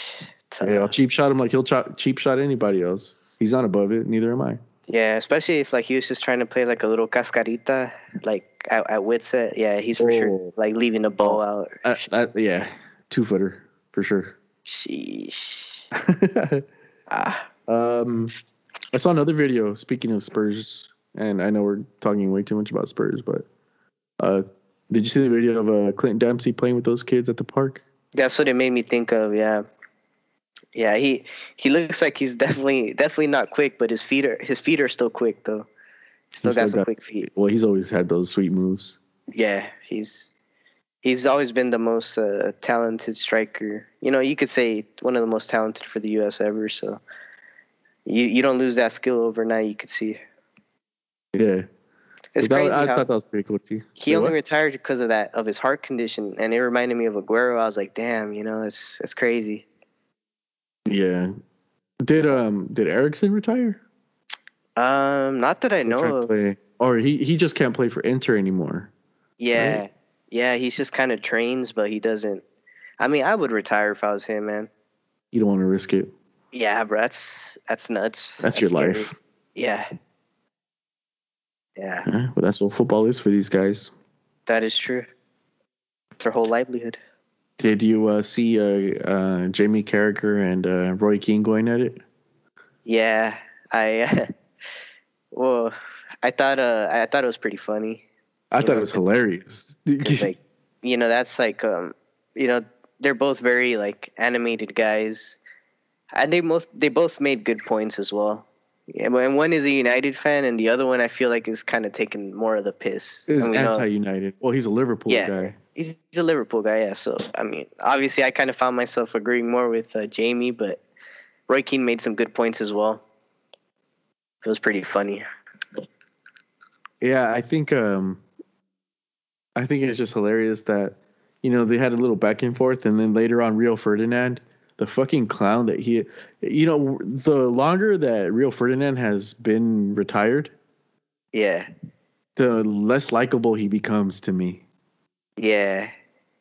S1: Yeah, I'll cheap shot him like he'll cheap shot anybody else. He's not above it. Neither am I.
S2: Yeah, especially if like he was just trying to play like a little cascarita, like at, at Witset. Yeah, he's for sure
S1: Oh.
S2: like leaving the ball out.
S1: Uh, that, yeah, two footer for sure.
S2: Sheesh. (laughs) Ah,
S1: um, I saw another video. Speaking of Spurs, and I know we're talking way too much about Spurs, but uh, did you see the video of uh, Clinton Dempsey playing with those kids at the park?
S2: that's what it made me think of. Yeah, yeah. He he looks like he's definitely definitely not quick, but his feet are his feet are still quick though. Still
S1: He's
S2: got
S1: still
S2: some
S1: got-
S2: quick feet.
S1: Well, he's always had those sweet moves.
S2: Yeah, he's he's always been the most uh, talented striker. You know, you could say one of the most talented for the U.S. ever. So you you don't lose that skill overnight. You could see.
S1: Yeah,
S2: It's
S1: That-
S2: crazy
S1: I
S2: how
S1: thought that was pretty cool too.
S2: he
S1: Wait,
S2: only
S1: what?
S2: retired because of that of his heart condition, and it reminded me of Aguero. I was like, damn, you know, it's it's crazy.
S1: yeah. Did um did Eriksen retire?
S2: Um, not that I
S1: Still trying
S2: know of.
S1: Or he he just can't play for Inter anymore.
S2: Yeah,
S1: Right.
S2: yeah, he's just kind of trains, but he doesn't. I mean, I would retire if I was him, man.
S1: You don't want to risk it.
S2: Yeah, bro, that's that's nuts.
S1: That's, your
S2: scary.
S1: life.
S2: Yeah. Yeah,
S1: Yeah, but that's what football is for these guys.
S2: that is true. It's their whole livelihood.
S1: Did you uh, see uh, uh, Jamie Carragher and uh, Roy Keane going at it?
S2: Yeah, I. (laughs) well, I thought uh, I thought it was pretty funny.
S1: I
S2: You
S1: thought
S2: know,
S1: it was hilarious. (laughs)
S2: like, you know, that's like um, you know, they're both very like animated guys, and they both they both made good points as well. Yeah, but and one is a United fan, and the other one I feel like is kind of taking more of the piss.
S1: It was
S2: And we know-
S1: anti-United. Well, he's a Liverpool
S2: Yeah.
S1: guy.
S2: he's, he's a Liverpool guy, yeah. So I mean, obviously, I kind of found myself agreeing more with uh, Jamie, but Roy Keane made some good points as well. It was pretty funny.
S1: Yeah, I think um I think it's just hilarious that you know they had a little back and forth and then later on Rio Ferdinand, the fucking clown that he you know the longer that Rio Ferdinand has been retired,
S2: Yeah.
S1: the less likable he becomes to me.
S2: Yeah.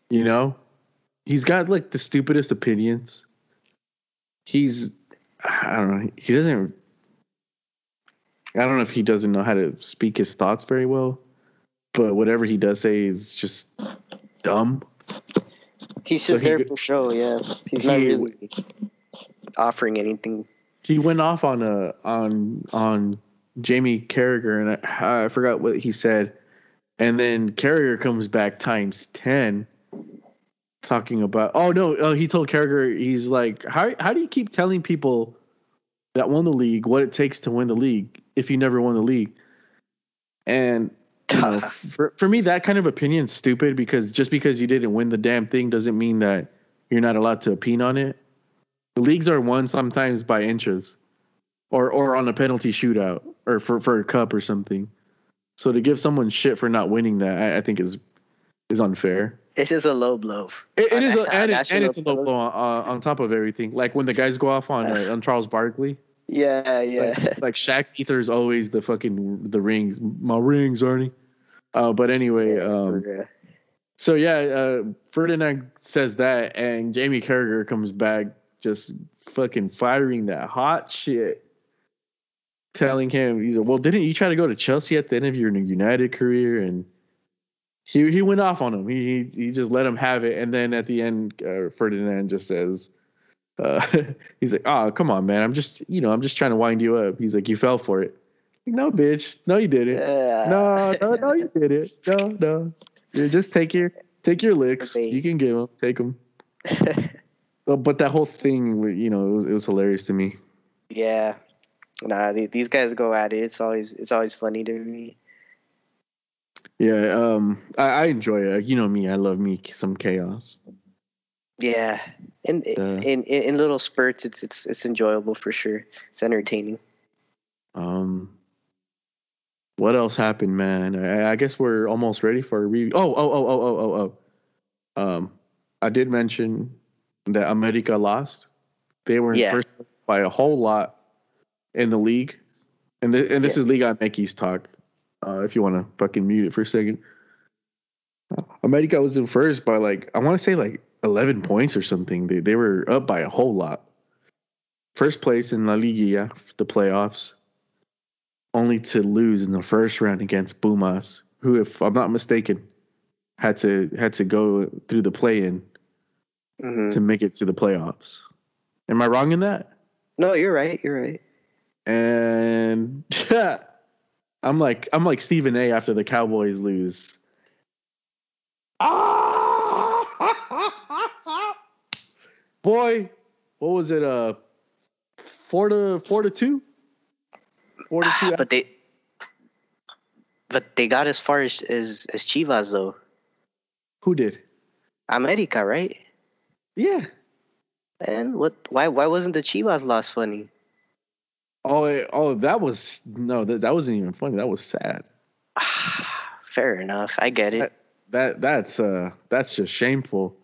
S1: You know? He's got like the stupidest opinions. He's I don't know, he doesn't I don't know if he doesn't know how to speak his thoughts very well, but whatever he does say is just dumb.
S2: He's just
S1: he
S2: there
S1: go-
S2: for show, yeah. He's not really offering anything.
S1: He went off on a on on Jamie Carragher and I, I forgot what he said. And then Carragher comes back times 10 talking about oh no, oh he told Carragher he's like how how do you keep telling people that won the league what it takes to win the league if you never won the league? And know, (laughs) for for me that kind of opinion's stupid because just because you didn't win the damn thing doesn't mean that you're not allowed to opine on it. The leagues are won sometimes by inches, or or on a penalty shootout, or for for a cup or something. So to give someone shit for not winning that, I, I think is is unfair.
S2: It's just a low blow.
S1: It, it is, a, (laughs) and, it's, and it's a low blow on, uh, on top of everything. Like when the guys go off on uh, on Charles Barkley,
S2: Yeah, yeah.
S1: like, like Shaq's ether is always the fucking the rings, my rings, Arnie. Uh, but anyway, um,
S2: Yeah.
S1: so yeah, uh, Ferdinand says that, and Jamie Carragher comes back just fucking firing that hot shit, telling him he's like, well, didn't you try to go to Chelsea at the end of your United career? And he he went off on him. He he, he just let him have it, and then at the end, uh, Ferdinand just says. Uh, (laughs) he's like, oh, come on, man. I'm just, you know, I'm just trying to wind you up. He's like, you fell for it. No, bitch. No, you didn't.
S2: Yeah.
S1: No, no, no, you did it. No, no. You just take your take your licks. You can give them, take them. (laughs) But that whole thing, you know, it was, it was hilarious to me.
S2: yeah. Nah, the- these guys go at it. It's always it's always funny to me.
S1: Yeah, um, I, I enjoy it. You know me, I love me some chaos.
S2: Yeah. and
S1: Uh,
S2: in in in little spurts, it's it's it's enjoyable for sure. It's entertaining.
S1: Um, what else happened, man? I, I guess we're almost ready for a review. Oh, oh, oh, oh, oh, oh, oh. Um, I did mention that America lost. They were in
S2: Yeah.
S1: first place by a whole lot in the league, and th- and this
S2: Yeah.
S1: is Liga MX talk. Uh, if you want to fucking mute it for a second. America was in first by like I want to say like eleven points or something. They they were up by a whole lot. First place in La Liga, the playoffs, only to lose in the first round against Pumas, who, if I'm not mistaken, had to had to go through the play-in
S2: hmm
S1: to make it to the playoffs. Am I wrong in that?
S2: No, you're right. You're right.
S1: And (laughs) I'm like I'm like Stephen A. after the Cowboys lose. Ah! (laughs) Boy, what was it? Uh, four to four to two. Four to.
S2: But they but they got as far as as, as Chivas though.
S1: Who did?
S2: America, right?
S1: Yeah.
S2: And what? Why? Why wasn't the Chivas loss funny?
S1: Oh, eh, oh, that was no, that, that wasn't even funny. That was sad. (sighs)
S2: Fair enough. I get it.
S1: That that's uh that's just shameful.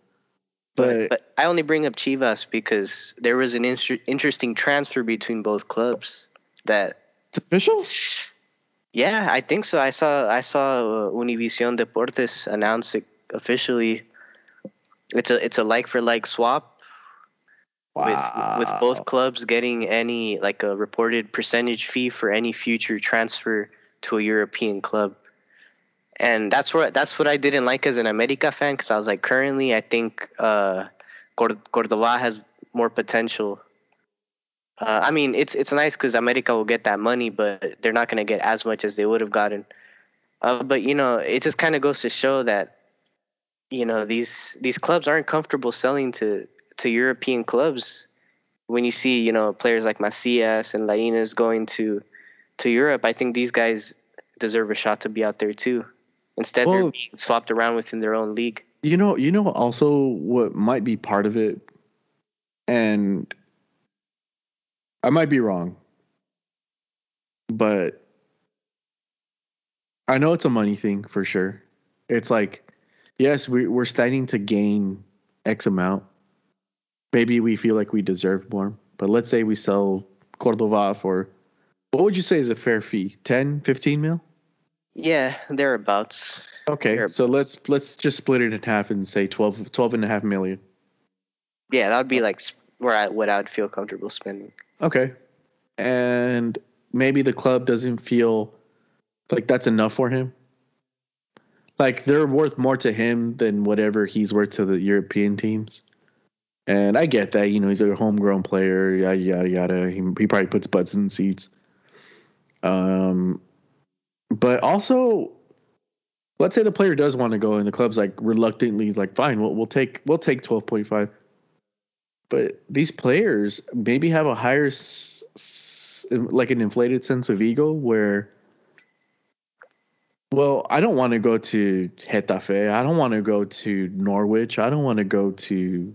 S2: But,
S1: But,
S2: but I only bring up Chivas because there was an inter- interesting transfer between both clubs. That
S1: it's official.
S2: yeah, I think so. I saw I saw uh, Univision Deportes announce it officially. It's a it's a like for like swap with with both clubs getting any like a reported percentage fee for any future transfer to a European club. And that's what that's what I didn't like as an America fan because I was like, currently I think uh, Cord- Cordova has more potential. Uh, I mean, it's it's nice because America will get that money, but they're not going to get as much as they would have gotten. Uh, but you know, it just kind of goes to show that you know these these clubs aren't comfortable selling to to European clubs. When you see you know players like Macias and Lainez going to to Europe, I think these guys deserve a shot to be out there too. Instead, they're being swapped around within their own league.
S1: You know, you know also what might be part of it, and I might be wrong, but I know it's a money thing for sure. It's like, yes, we, we're starting to gain X amount. Maybe we feel like we deserve more, but let's say we sell Cordova for what would you say is a fair fee? 10, 15 mil?
S2: Yeah, thereabouts.
S1: Okay,
S2: Thereabouts.
S1: so let's let's just split it in half and say 12, 12 and a half million.
S2: Yeah, that would be like where I what I would feel comfortable spending.
S1: Okay. And maybe the club doesn't feel like that's enough for him. Like they're worth more to him than whatever he's worth to the European teams. And I get that, you know, he's a homegrown player, yada yada yada. He, he probably puts butts in seats. Um, but also, let's say the player does want to go, and the club's like reluctantly like, fine, we'll we'll take we'll take twelve point five. But these players maybe have a higher, s- s- like an inflated sense of ego where, well, I don't want to go to Getafe. I don't want to go to Norwich. I don't want to go to,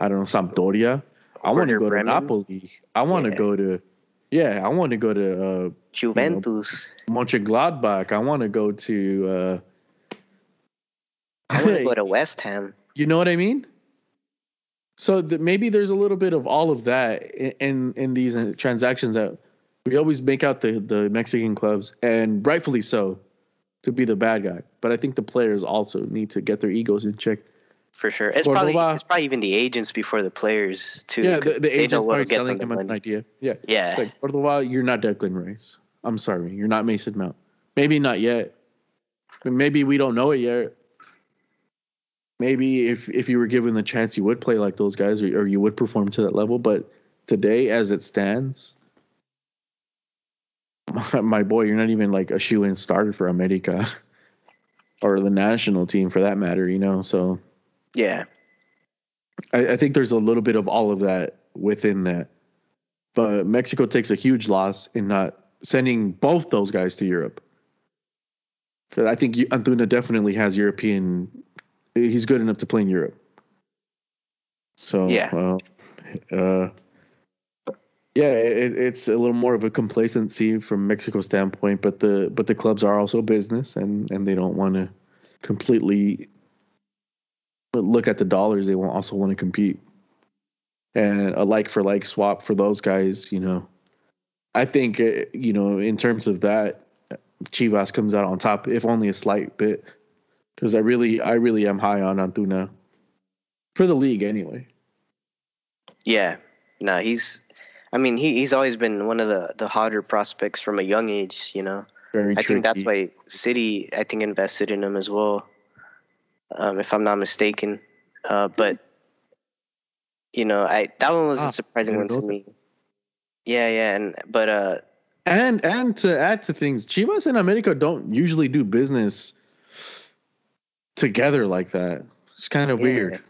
S1: I don't know, Sampdoria. I want to go to
S2: Bremen.
S1: Napoli. I want to
S2: Yeah.
S1: go to, yeah, I want to go to uh,
S2: Juventus.
S1: Mönchengladbach. I want to go to, uh,
S2: I want to (laughs) go to West Ham.
S1: You know what I mean? So that maybe there's a little bit of all of that i- in in these transactions that we always make out the the Mexican clubs, and rightfully so, to be the bad guy. But I think the players also need to get their egos in check.
S2: For sure. It's
S1: Cordova.
S2: probably it's probably even the agents before the players too.
S1: Yeah, the, the
S2: they
S1: agents are selling
S2: them the
S1: an idea. Yeah,
S2: Yeah.
S1: like Cordova, you're not Declan Rice. I'm sorry, you're not Mason Mount. Maybe not yet. Maybe we don't know it yet. Maybe if if you were given the chance, you would play like those guys, or, or you would perform to that level. But today, as it stands, my, (laughs) my boy, you're not even like a shoe in starter for America (laughs) or the national team for that matter. You know, so
S2: yeah.
S1: I, I think there's a little bit of all of that within that. But Mexico takes a huge loss in not sending both those guys to Europe. Because I think you- Antuna definitely has European. He's good enough to play in Europe. So
S2: Yeah.
S1: well, uh, yeah, it, it's a little more of a complacency from Mexico's standpoint, but the but the clubs are also business, and and they don't want to completely look at the dollars. They want also want to compete, and a like for like swap for those guys. You know, I think uh, you know in terms of that, Chivas comes out on top, if only a slight bit, because I really I really am high on Antuna for the league anyway.
S2: Yeah. No, he's I mean, he, he's always been one of the, the hotter prospects from a young age, you know.
S1: Very
S2: I think that's why City I think invested in him as well. Um, if I'm not mistaken. Uh, but you know, I that one was
S1: Ah,
S2: a surprising one to
S1: know
S2: me. Yeah, yeah, and but uh
S1: And and to add to things, Chivas and America don't usually do business together like that. It's kind of
S2: Yeah.
S1: weird.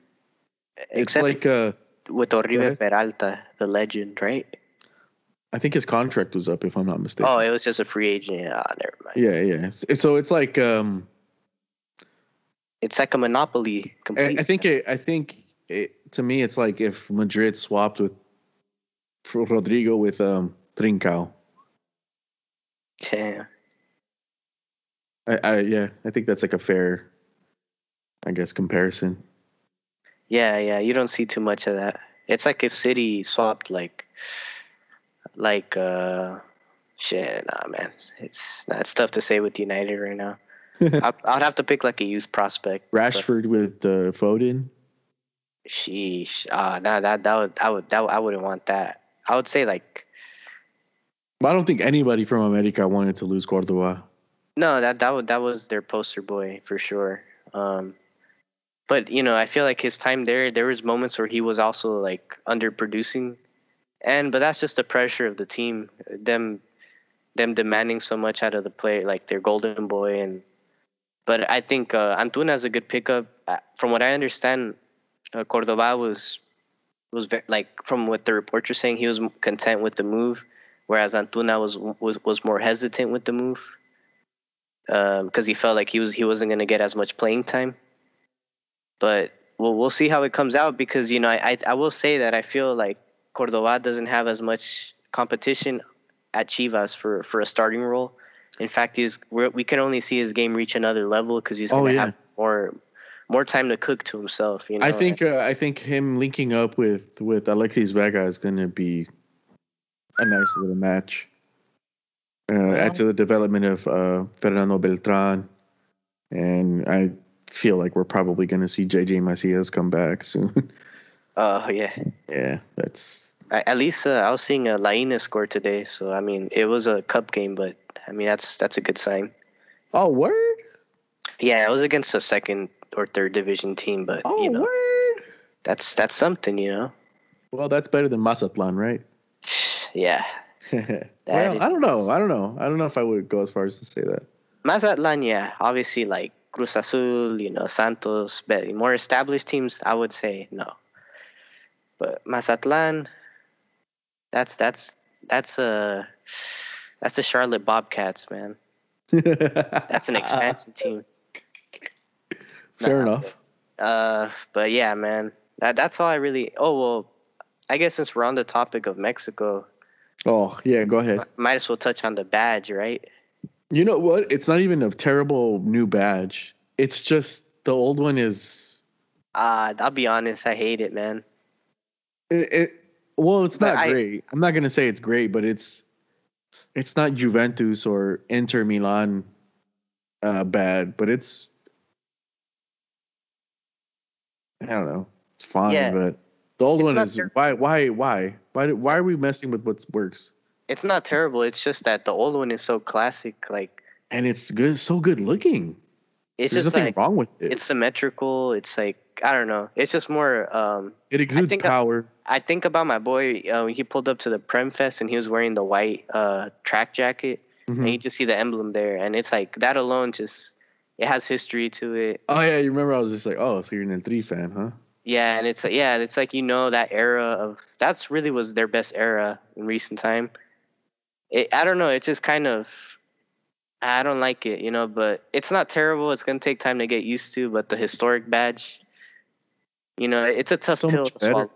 S1: It's like uh
S2: with Oribe. Peralta, the legend, right?
S1: I think his contract was up if I'm not mistaken.
S2: Oh, it was just a free agent. Yeah, ah, never mind.
S1: yeah, yeah. It's- So it's like um
S2: It's like a monopoly.
S1: I,
S2: Complete.
S1: I think it, I think it, to me it's like if Madrid swapped with Rodrygo with um Trincao.
S2: Yeah.
S1: I, I yeah, I think that's like a fair I guess comparison.
S2: Yeah, yeah. You don't see too much of that. It's like if City swapped like, like uh, shit. Nah, man. It's nah, it's tough to say with United right now. (laughs) I, I'd have to pick like a youth prospect. but
S1: Rashford with uh, Foden.
S2: Sheesh. Ah, nah, that that would I would that I wouldn't want that. I would say like
S1: I don't think anybody from America wanted to lose Cordova.
S2: no. That that that was their poster boy for sure. Um, but you know, I feel like his time there, there was moments where he was also like underproducing, and but that's just the pressure of the team, them, them demanding so much out of the player, like their golden boy, and. But I think uh, Antuna is a good pickup. Uh, From what I understand, uh, Cordova was was ve- like from what the reports are saying, he was content with the move, whereas Antuna was was was more hesitant with the move because he felt like he was he wasn't going to get as much playing time. But we'll we'll see how it comes out because you know I, I I will say that I feel like Cordova doesn't have as much competition at Chivas for for a starting role. In fact, he's we're, we can only see his game reach another level because he's
S1: Oh,
S2: going to
S1: yeah.
S2: have more more time to cook to himself. You know,
S1: I think uh, I think him linking up with with Alexis Vega is going to be a nice little match. Uh, add to the development of uh, Fernando Beltran, and I feel like we're probably going to see JJ Macias come back soon.
S2: Uh, (laughs) yeah.
S1: yeah, that's
S2: at least uh, I was seeing a Laina score today, so I mean it was a cup game, but I mean that's that's a good sign.
S1: oh word,
S2: Yeah, it was against a second or third division team, but
S1: oh
S2: you know
S1: word.
S2: that's that's something, you know.
S1: Well, that's better than Mazatlan, right? (laughs)
S2: Yeah,
S1: well,
S2: is-
S1: I don't know. I don't know. I don't know if I would go as far as to say that.
S2: Mazatlan, yeah, obviously like Cruz Azul, you know, Santos, but more established teams, I would say no. But Mazatlan, that's that's that's a that's the Charlotte Bobcats, man. That's an expansion team. (laughs)
S1: Fair
S2: Nah,
S1: enough.
S2: Uh, but yeah, man, that that's all I really. Oh well, I guess since we're on the topic of Mexico,
S1: Oh yeah, go ahead.
S2: might as well touch on the badge, right?
S1: You know what? It's not even a terrible new badge. It's just the old one is.
S2: Uh, I'll be honest, I hate it, man.
S1: It, it, well, it's
S2: But
S1: not
S2: I-
S1: great. I'm not gonna say it's great, but it's it's not Juventus or Inter Milan uh, bad, but it's I don't know. It's fine,
S2: Yeah.
S1: but the old
S2: It's
S1: one is
S2: ter-
S1: why why why why why are we messing with what works?
S2: It's not terrible. It's just that the old one is so classic. Like
S1: And it's good, so good looking.
S2: it's
S1: There's
S2: just
S1: nothing
S2: like
S1: wrong with it.
S2: it's symmetrical. It's like I don't know. It's just more. Um,
S1: it exudes
S2: think I-
S1: power.
S2: I think about my boy. Uh, when he pulled up to the Prem Fest and he was wearing the white uh, track jacket,
S1: Mhm.
S2: and you just see the emblem there, and it's like that alone just it has history to it.
S1: Oh yeah, you remember I was just like, oh, so you're an N3 fan, huh?
S2: Yeah, and it's like yeah, it's like you know that era of that's really was their best era in recent time. It, I don't know, it's just kind of I don't like it, you know, but it's not terrible. It's gonna take time to get used to. But the historic badge, you know, it's a tough
S1: So
S2: pill to
S1: better.
S2: swallow.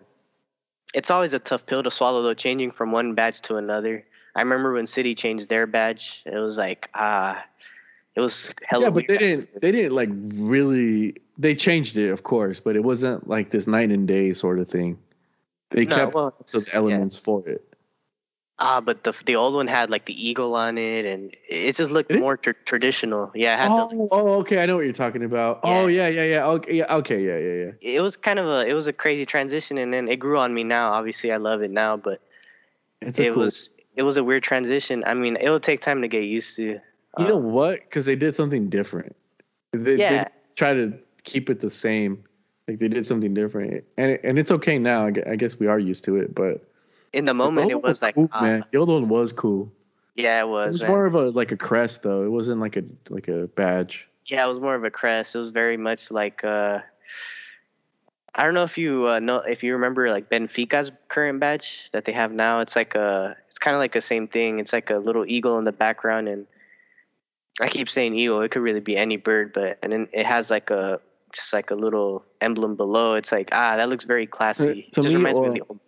S2: It's always a tough pill to swallow, though. Changing from one badge to another. I remember when City changed their badge. It was like ah, it was hella.
S1: yeah, but they didn't. They didn't like really. They changed it, of course, but it wasn't like this night and day sort of thing. They
S2: No,
S1: kept
S2: well,
S1: the
S2: yeah.
S1: elements for it.
S2: Ah, but the the old one had like the eagle on it, and it just looked
S1: Did
S2: more tr- traditional. Yeah, had the,
S1: Oh, oh, okay. I know what you're talking about. Oh, yeah, yeah, yeah. Okay, yeah, okay, yeah, yeah, yeah.
S2: it was kind of a it was a crazy transition, and then it grew on me. Now, obviously, I love it now, but it
S1: cool.
S2: was it was a weird transition. I mean, it'll take time to get used to.
S1: You know
S2: Um,
S1: what? Because they did something different. They,
S2: Yeah.
S1: they try to keep it the same. Like they did something different, and it, and it's okay now. I guess we are used to it, but
S2: in the moment, it
S1: one
S2: was like,
S1: cool,
S2: ah,
S1: man. The old one was cool.
S2: yeah, it was.
S1: It
S2: was.
S1: was
S2: man.
S1: more of a like a crest, though. It wasn't like a like a badge.
S2: Yeah, it was more of a crest. It was very much like uh I don't know if you uh, know if you remember like Benfica's current badge that they have now. It's like a it's kind of like the same thing. It's like a little eagle in the background and I keep saying eagle. It could really be any bird, but and then it has like a just like a little emblem below. It's like ah, that looks very classy.
S1: to
S2: it just
S1: me,
S2: reminds me of the old.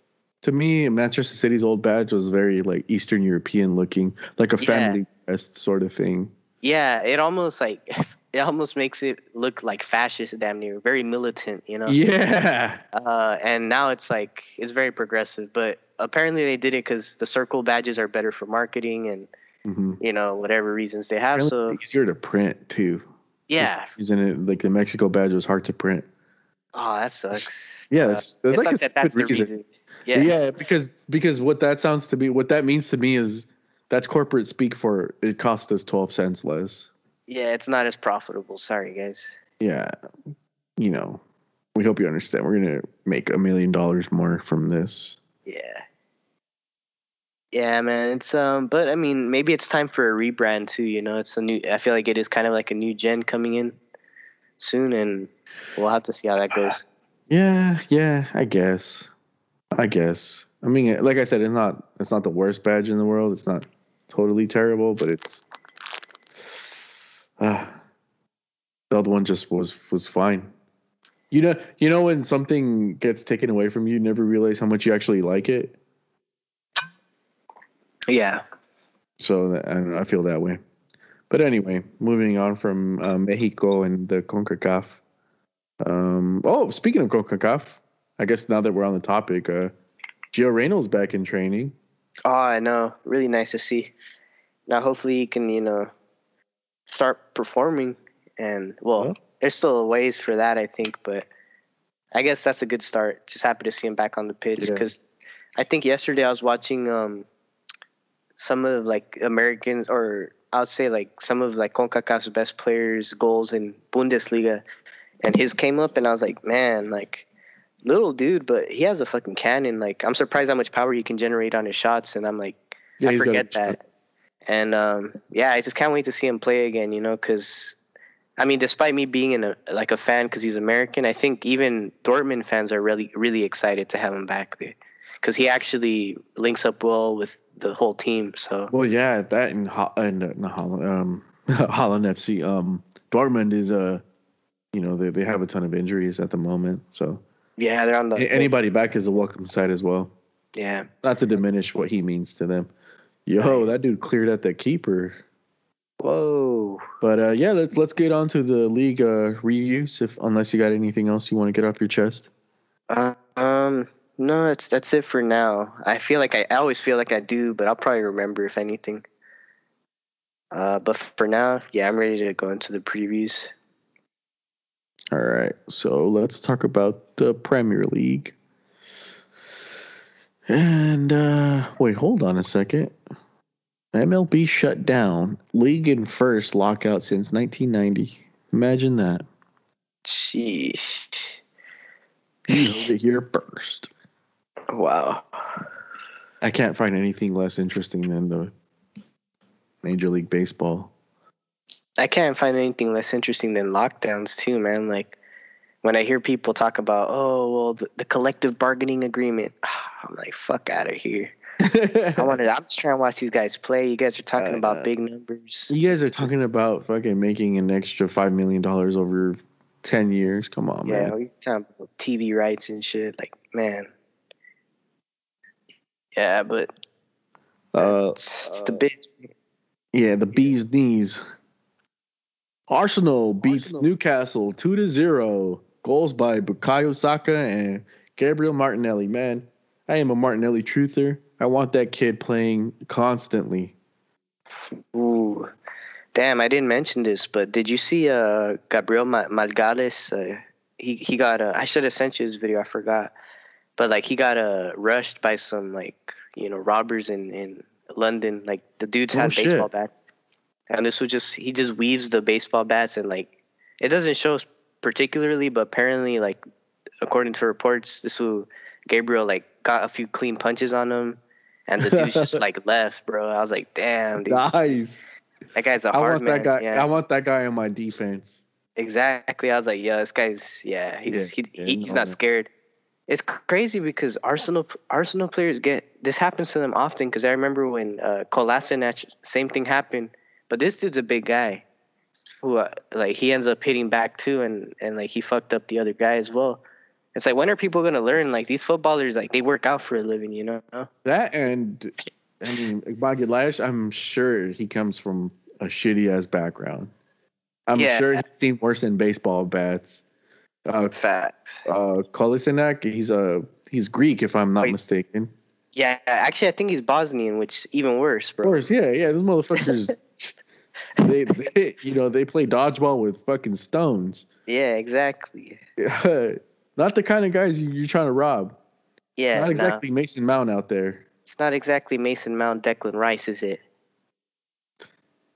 S1: To me, Manchester City's old badge was very like Eastern European looking, like a
S2: Yeah.
S1: family crest sort of thing.
S2: Yeah, it almost like (laughs) it almost makes it look like fascist, damn near, very militant. You know.
S1: Yeah.
S2: uh, and now it's like it's very progressive. But apparently they did it because the circle badges are better for marketing and
S1: hmm
S2: you know whatever reasons they have. So
S1: it's easier to print too.
S2: yeah,
S1: Isn't it like the Mexico badge was hard to print?
S2: oh that sucks.
S1: Yeah,
S2: Uh,
S1: that's, that's
S2: it
S1: like
S2: sucks that that's the
S1: stupid reason.
S2: Reason. Yeah,
S1: because because what that sounds to be, what that means to me is that's corporate speak for it cost us twelve cents less.
S2: yeah, it's not as profitable. Sorry guys.
S1: Yeah, you know, we hope you understand. We're gonna make a million dollars more from this.
S2: Yeah. Yeah, man. It's um, but I mean, maybe it's time for a rebrand too. You know, it's a new. I feel like it is kind of like a new gen coming in soon, and we'll have to see how that goes. (sighs)
S1: Yeah, yeah, I guess. I guess. I mean, like I said, it's not it's not the worst badge in the world. It's not totally terrible, but it's uh, (sighs) the other one just was was fine. You know, you know when something gets taken away from you, you never realize how much you actually like it.
S2: Yeah.
S1: So I don't know, I feel that way. But anyway, moving on from uh, Mexico and the CONCACAF. Um, oh, speaking of CONCACAF, I guess now that we're on the topic, uh, Gio Reyna's back in training.
S2: Oh, I know. Really nice to see. Now, hopefully, he can, you know, start performing. And, well,
S1: Well.
S2: there's still a ways for that, I think. But I guess that's a good start. Just happy to see him back on the pitch
S1: Yeah.
S2: because I think yesterday I was watching um, some of, like, Americans or I would say, like, some of, like, CONCACAF's best players' goals in Bundesliga. And his came up, and I was like, man, like, little dude, but he has a fucking cannon. Like, I'm surprised how much power he can generate on his shots. And I'm like,
S1: Yeah,
S2: I forget that. And um, yeah, I just can't wait to see him play again. You know, because I mean, despite me being in a like a fan because he's American, I think even Dortmund fans are really really excited to have him back there because he actually links up well with the whole team. So
S1: Well, yeah, that and Ho- and uh, not Holland, um, (laughs) Holland FC. Um, Dortmund is uh, you know, they they have a ton of injuries at the moment. So
S2: yeah, they're on the
S1: anybody back is a welcome sight as well.
S2: yeah.
S1: Not to diminish what he means to them. Yo, that dude cleared out that keeper.
S2: Whoa.
S1: But uh, yeah, let's let's get on to the league uh, reviews. If unless you got anything else you want to get off your chest.
S2: Uh, um. No, that's that's it for now. I feel like I, I always feel like I do, but I'll probably remember if anything. Uh, but for now, yeah, I'm ready to go into the previews.
S1: All right, so let's talk about the Premier League. And uh, wait, hold on a second. MLB shut down. League in first lockout since 1990. Imagine that.
S2: Sheesh.
S1: You heard it here first.
S2: Wow.
S1: I can't find anything less interesting than the Major League Baseball.
S2: I can't find anything less interesting than lockdowns too, man. Like when I hear people talk about, oh well, the, the collective bargaining agreement, (sighs) I'm like, fuck out of here. I wanted. I'm just trying to watch these guys play. You guys are talking
S1: Uh,
S2: about big numbers.
S1: You guys are talking about fucking making an extra five million dollars over ten years. Come on,
S2: Yeah,
S1: man.
S2: we talking about TV rights and shit. Like, man. Yeah, but
S1: Uh,
S2: it's, it's the big.
S1: yeah, the bee's knees. Arsenal beats
S2: Arsenal.
S1: Newcastle two to zero. Goals by Bukayo Saka and Gabriel Martinelli. Man, I am a Martinelli truther. I want that kid playing constantly.
S2: Ooh, damn! I didn't mention this, but did you see uh Gabriel Magalhães? Uh, he he got uh, I should have sent you his video. I forgot, but like he got uh rushed by some like you know robbers in in London. Like the dudes
S1: Oh,
S2: had
S1: shit.
S2: baseball bats, and this was just he just weaves the baseball bats and like it doesn't show us particularly, but apparently like according to reports, this was Gabriel like got a few clean punches on him. And the dude's just like (laughs) left, bro. I was like, damn, dude.
S1: Nice.
S2: That guy's a
S1: I
S2: hard
S1: want
S2: man.
S1: that guy.
S2: Yeah,
S1: I want that guy on my defense.
S2: exactly. I was like, yeah, this guy's yeah, he's
S1: Yeah,
S2: he, he's not scared. It's crazy because Arsenal Arsenal players get this happens to them often. Because I remember when uh, Kolasinac, same thing happened, but this dude's a big guy, who uh, like he ends up hitting back too, and and like he fucked up the other guy as well. It's like when are people gonna learn? Like these footballers, like they work out for a living, you know?
S1: That and I mean, Lash, I'm sure he comes from a shitty ass background. I'm
S2: Yeah.
S1: sure he's seen worse than baseball bats. Uh,
S2: Facts.
S1: uh, Kolasinac, he's a he's Greek if I'm not
S2: Wait.
S1: mistaken.
S2: Yeah, actually, I think he's Bosnian, which even worse,
S1: Of
S2: bro.
S1: course, yeah, yeah. Those motherfuckers, (laughs) (laughs) they, they, you know, they play dodgeball with fucking stones.
S2: Yeah, exactly. (laughs)
S1: not the kind of guys you, you're trying to rob.
S2: Yeah,
S1: not
S2: no.
S1: exactly Mason Mount out there.
S2: It's not exactly Mason Mount, Declan Rice, is it?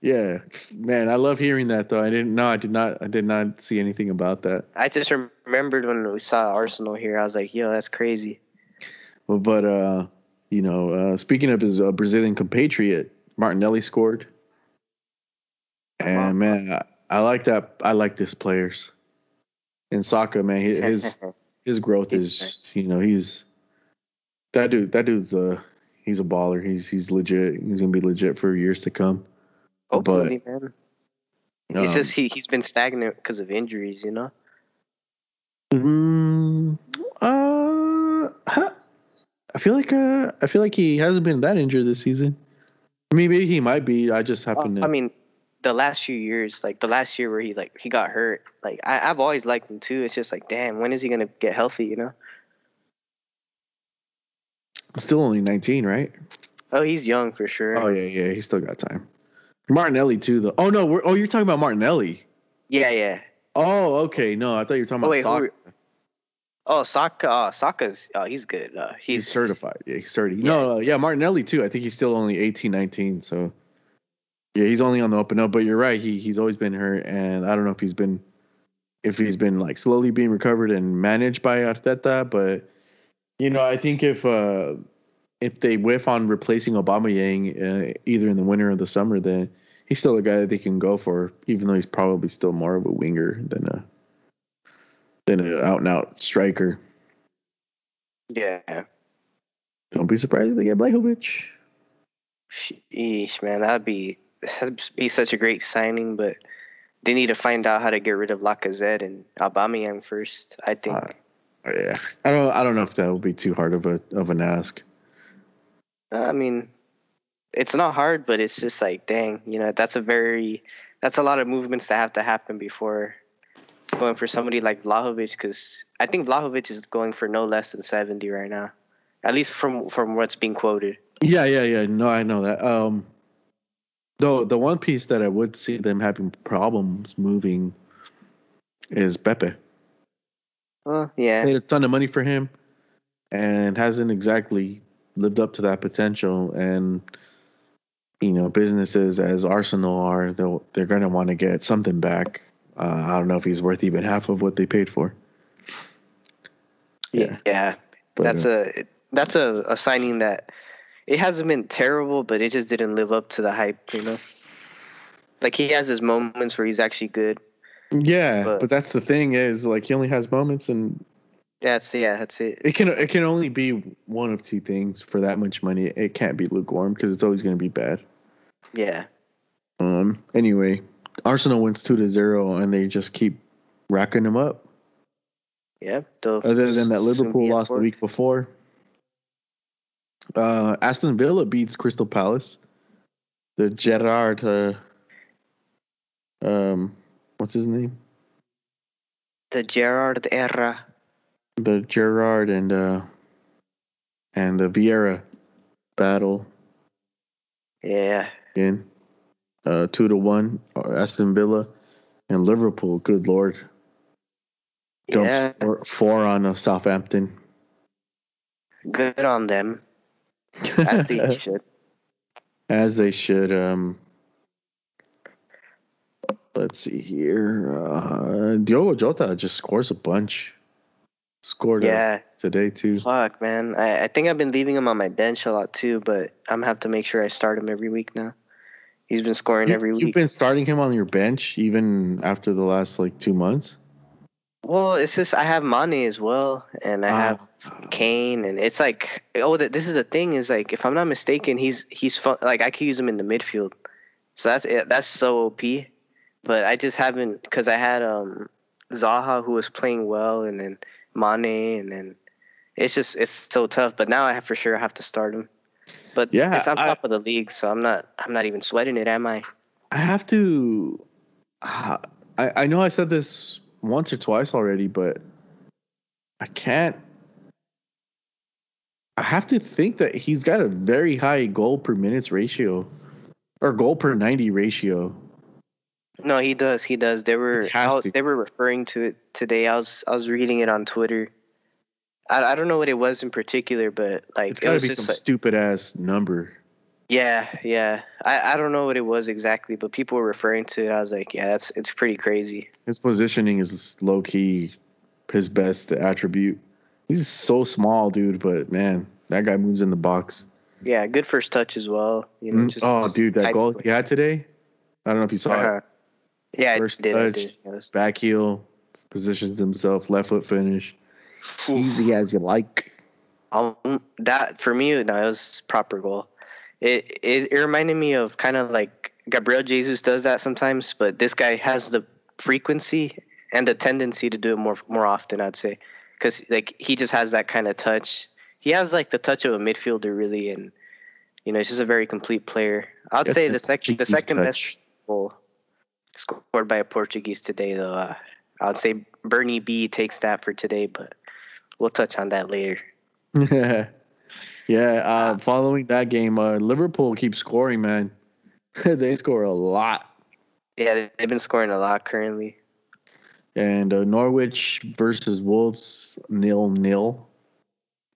S1: Yeah, man, I love hearing that though. I didn't know. I did not. I did not see anything about that.
S2: I just remembered when we saw Arsenal here. I was like, yo, that's crazy.
S1: Well, but uh, you know, uh, speaking of his uh, Brazilian compatriot, Martinelli scored, and man, I, I like that. I like this players. In soccer, man, his (laughs) his growth is, you know, he's that dude. That dude's a he's a baller. He's he's legit. He's gonna be legit for years to come.
S2: Hopefully, man.
S1: Um,
S2: It's just he, he's been stagnant because of injuries, you know?
S1: Mm, uh. I feel like uh, I feel like he hasn't been that injured this season. I mean, maybe he might be. I just happen
S2: to. I mean, the last few years, like the last year where he like he got hurt, like I, I've always liked him too. It's just like, damn, when is he gonna get healthy? You know.
S1: I'm Still only 19, right?
S2: Oh, he's young for sure.
S1: Oh yeah, yeah, he's still got time. Martinelli too, though. Oh no, we're, oh you're talking about Martinelli.
S2: Yeah, yeah.
S1: Oh, okay. No, I thought you were talking oh, about Saka.
S2: Oh, Saka. Uh, Saka's. Oh, he's good. Uh,
S1: he's, he's, certified. Yeah, he's certified. Yeah. No, uh, yeah, Martinelli too. I think he's still only 18, 19. So, yeah, he's only on the open up. But you're right. He he's always been hurt, and I don't know if he's been, if he's been like slowly being recovered and managed by Arteta. But you know, I think if uh if they whiff on replacing Aubameyang uh, either in the winter or the summer, then he's still a guy that they can go for, even though he's probably still more of a winger than a than an out and out striker.
S2: Yeah.
S1: Don't be surprised if they get Vlahovic.
S2: Sheesh, man, that'd be that'd be such a great signing, but they need to find out how to get rid of Lacazette and Aubameyang first. I think. Uh,
S1: yeah, I don't. I don't know if that would be too hard of a of an ask.
S2: I mean, it's not hard, but it's just like, dang, you know, that's a very, that's a lot of movements that have to happen before going for somebody like Vlahovic, because I think Vlahovic is going for no less than seventy right now, at least from from what's being quoted.
S1: Yeah, yeah, yeah. No, I know that. Um, though the one piece that I would see them having problems moving is Pepe.
S2: Oh yeah,
S1: paid a ton of money for him, and hasn't exactly lived up to that potential and you know businesses as Arsenal are they'll they're going to want to get something back. Uh, I don't know if he's worth even half of what they paid for.
S2: Yeah, yeah, but, that's uh, a that's a, a signing that it hasn't been terrible, but it just didn't live up to the hype. You know, like he has his moments where he's actually good.
S1: Yeah, but, but that's the thing is like he only has moments, and
S2: that's yeah, that's it.
S1: It can it can only be one of two things for that much money. It can't be lukewarm because it's always going to be bad.
S2: Yeah.
S1: Um. Anyway, Arsenal wins two to zero, and they just keep racking them up.
S2: Yep.
S1: Other than that, Liverpool lost the week before. Uh, Aston Villa beats Crystal Palace. The Gerrard, uh, um, what's his name?
S2: The Gerrard era
S1: the Gerrard and uh and the Vieira battle.
S2: Yeah.
S1: Again. Uh two to one. Uh, Aston Villa and Liverpool. Good lord.
S2: yeah.
S1: Four, four on uh, Southampton.
S2: Good on them. As they (laughs) should.
S1: As they should. Um let's see here. Uh Diogo Jota just scores a bunch. Scored yeah. today too.
S2: Fuck, man. I, I think I've been leaving him on my bench a lot too, but I'm gonna have to make sure I start him every week now. He's been scoring
S1: you,
S2: every week.
S1: You've been starting him on your bench even after the last like two months.
S2: Well, it's just I have Mane as well, and I oh. have Kane, and it's like oh, this is the thing is like if I'm not mistaken, he's he's fun, like I could use him in the midfield, so that's it. that's so op. But I just haven't because I had um Zaha who was playing well, and then Mane, and then it's just it's so tough. But now I have for sure I have to start him. But yeah, it's on top I, of the league, so I'm not I'm not even sweating it, am I?
S1: I have to. Uh, I I know I said this once or twice already, but I can't. I have to think that he's got a very high goal per minutes ratio, or goal per ninety ratio.
S2: No, he does. He does. They were was, they were referring to it today. I was I was reading it on Twitter. I, I don't know what it was in particular, but like
S1: it's got to be some like, stupid ass number.
S2: Yeah, yeah. I, I don't know what it was exactly, but people were referring to it. I was like, yeah, that's it's pretty crazy.
S1: His positioning is low key his best attribute. He's so small, dude, but man, that guy moves in the box.
S2: Yeah, good first touch as well. You know,
S1: mm, just, oh, dude, that goal he had today. I don't know if you saw uh-huh. it.
S2: Yeah, first did, touch,
S1: yes. back heel, positions himself, left foot finish, easy as you like.
S2: Um, that for me, no, it was proper goal. It, it it reminded me of kind of like Gabriel Jesus does that sometimes, but this guy has the frequency and the tendency to do it more more often. I'd say because like he just has that kind of touch. He has like the touch of a midfielder really, and you know he's just a very complete player. I'd
S1: That's
S2: say the second the second
S1: touch.
S2: best goal scored by a Portuguese today though. Uh, I would say Bernie B takes that for today, but we'll touch on that later. (laughs)
S1: yeah. Uh, following that game, uh, Liverpool keeps scoring, man. (laughs) they score a lot.
S2: Yeah, they- they've been scoring a lot currently.
S1: And uh, Norwich versus Wolves, nil nil.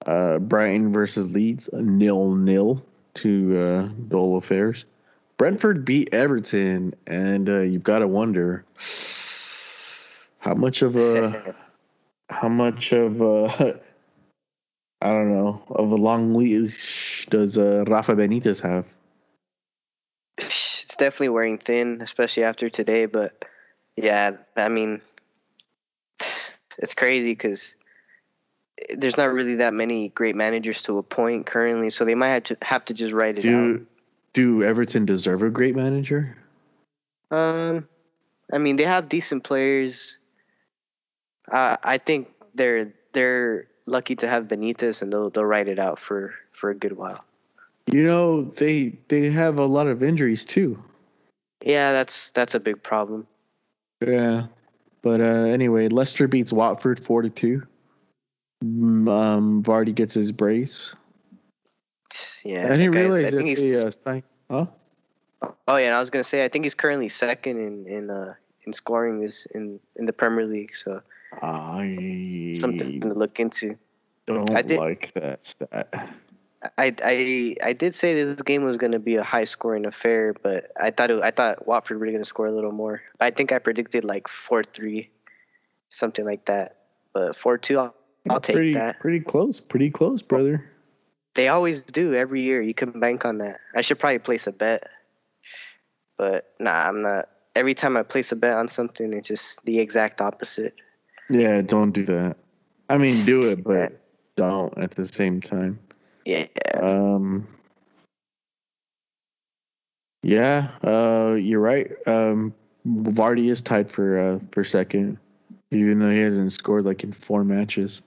S1: Uh, Brighton versus Leeds, nil nil. Two uh, goal affairs. Brentford beat Everton, and uh, you've got to wonder (sighs) how much of a (laughs) how much of a (laughs) I don't know of a long leash does uh, Rafa Benitez have?
S2: it's definitely wearing thin, especially after today. But yeah, I mean, it's crazy because there's not really that many great managers to appoint currently, so they might have to have to just write it
S1: Do do Everton deserve a great manager?
S2: Um, I mean, they have decent players. Uh, I think they're they're lucky to have Benitez, and they'll they'll write it out for for a good while.
S1: You know they they have a lot of injuries too.
S2: Yeah, that's that's a big problem.
S1: Yeah, but uh, anyway, Leicester beats Watford four to two. Mm, Um, Vardy gets his brace. (sighs)
S2: Yeah,
S1: I didn't realize
S2: I
S1: that
S2: think he's
S1: they uh. Huh?
S2: Oh yeah, and I was gonna say I think he's currently second in in uh in scoring this in in the Premier League, so
S1: I
S2: something to look into.
S1: don't
S2: I did-
S1: like that stat.
S2: I I I did say this game was gonna be a high scoring affair, but I thought it, I thought Watford were gonna score a little more. I think I predicted like four three, something like that. But four two, I'll, I'll take
S1: pretty,
S2: that.
S1: Pretty close. Pretty close, brother.
S2: They always do every year. You can bank on that. I should probably place a bet, but nah, I'm not. Every time I place a bet on something, it's just the exact opposite.
S1: Yeah, don't do that. I mean, do it, but don't at the same time.
S2: Yeah.
S1: Um. Yeah, uh, you're right. Um, Vardy is tied for uh, for second, even though he hasn't scored like in four matches.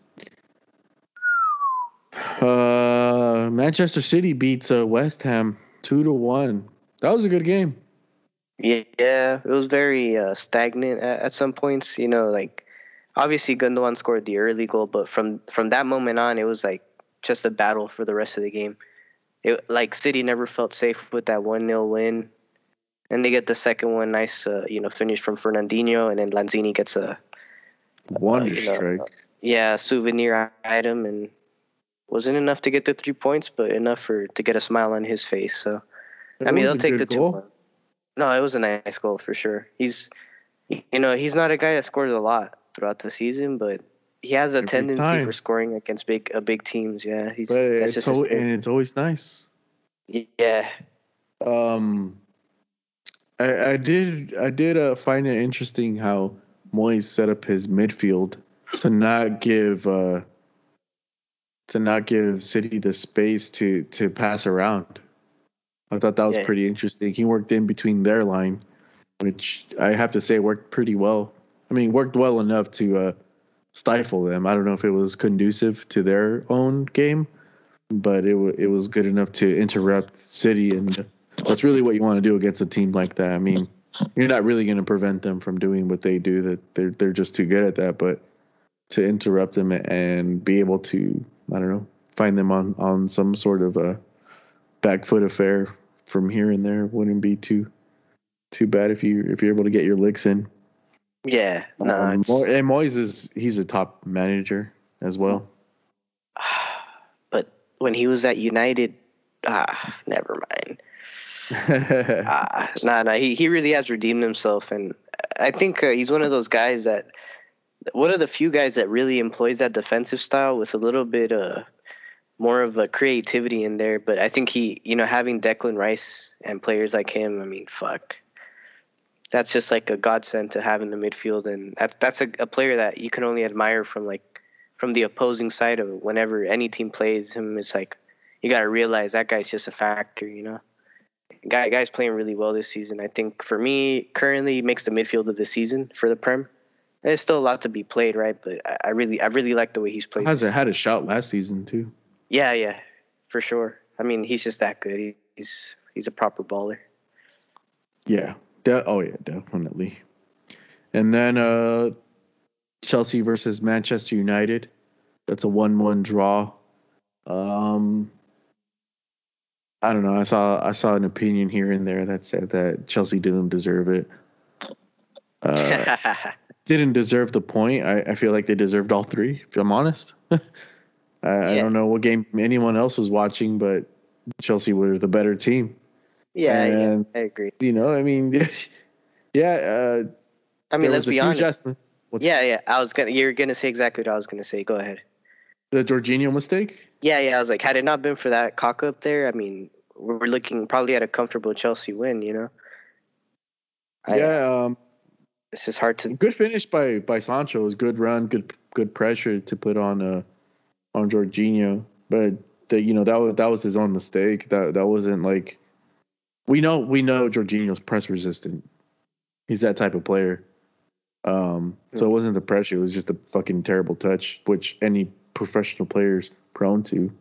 S1: Uh, Manchester City beats uh, West Ham two to one. That was a good game.
S2: Yeah, Yeah. it was very uh, stagnant at, at some points. You know, like obviously Gundogan scored the early goal, but from from that moment on, it was like just a battle for the rest of the game. It like City never felt safe with that one 0 win, and they get the second one, nice, uh, you know, finish from Fernandinho, and then Lanzini gets a
S1: Wonder
S2: you know,
S1: strike.
S2: yeah souvenir item, and wasn't enough to get the three points, but enough for to get a smile on his face. So. I mean, they'll take the
S1: good
S2: two. No, it was a nice goal for sure. He's, you know, he's not a guy that scores a lot throughout the season, but he has a
S1: Every
S2: tendency
S1: time.
S2: for scoring against big, uh, big teams. Yeah, he's
S1: But
S2: that's
S1: it's
S2: just
S1: al- and it's always nice.
S2: yeah.
S1: Um, I, I did I did uh, find it interesting how Moyes set up his midfield to not give uh, to not give City the space to to pass around. I thought that was
S2: Yeah.
S1: pretty interesting. He worked in between their line, which I have to say worked pretty well. I mean, worked well enough to uh, stifle them. I don't know if it was conducive to their own game, but it wa it was good enough to interrupt City, and that's really what you want to do against a team like that. I mean, you're not really going to prevent them from doing what they do; that they're they're just too good at that. But to interrupt them and be able to, I don't know, find them on on some sort of a back foot affair from here and there wouldn't be too too bad if you if you're able to get your licks in.
S2: Yeah. No,
S1: Um, Mo- and Moyes is he's a top manager as well. (sighs)
S2: but when he was at United, ah, never mind. (laughs) Ah, nah, nah. He he really has redeemed himself, and I think uh, he's one of those guys that one of the few guys that really employs that defensive style with a little bit uh more of a creativity in there. But I think he, you know, having Declan Rice and players like him, I mean, fuck. That's just like a godsend to have in the midfield, and that's that's a, a player that you can only admire from like from the opposing side of it. Whenever any team plays him, it's like you got to realize that guy's just a factor, you know guy guy's playing really well this season. I think for me, currently makes the midfield of the season for the Prem. There's still a lot to be played, right? But I, I really, I really like the way he's played.
S1: Has had a shot last season too.
S2: Yeah, yeah, for sure. I mean, he's just that good. He, he's he's a proper baller.
S1: Yeah. De- oh yeah, definitely. And then uh Chelsea versus Manchester United. That's a one-one draw. Um, I don't know. I saw I saw an opinion here and there that said that Chelsea didn't deserve it. Uh, (laughs) didn't deserve the point. I, I feel like they deserved all three. If I'm honest, (laughs) I, yeah. I don't know what game anyone else was watching, but Chelsea were the better team.
S2: Yeah, and, yeah I agree.
S1: You know, I mean, (laughs) yeah. Uh,
S2: I mean, let's be honest. yeah, yeah. I was gonna. You're gonna say exactly what I was gonna say. Go ahead.
S1: The Jorginho mistake.
S2: Yeah, yeah. I was like, had it not been for that cock up there, I mean, we're looking probably at a comfortable Chelsea win. You know.
S1: Yeah. um,
S2: this is hard to.
S1: Good finish by by Sancho. It was good run, good good pressure to put on uh on Jorginho, but the, you know that was that was his own mistake. That that wasn't like we know we know Jorginho's press resistant. He's that type of player. Um, so it wasn't the pressure; it was just a fucking terrible touch, which any professional player's prone to.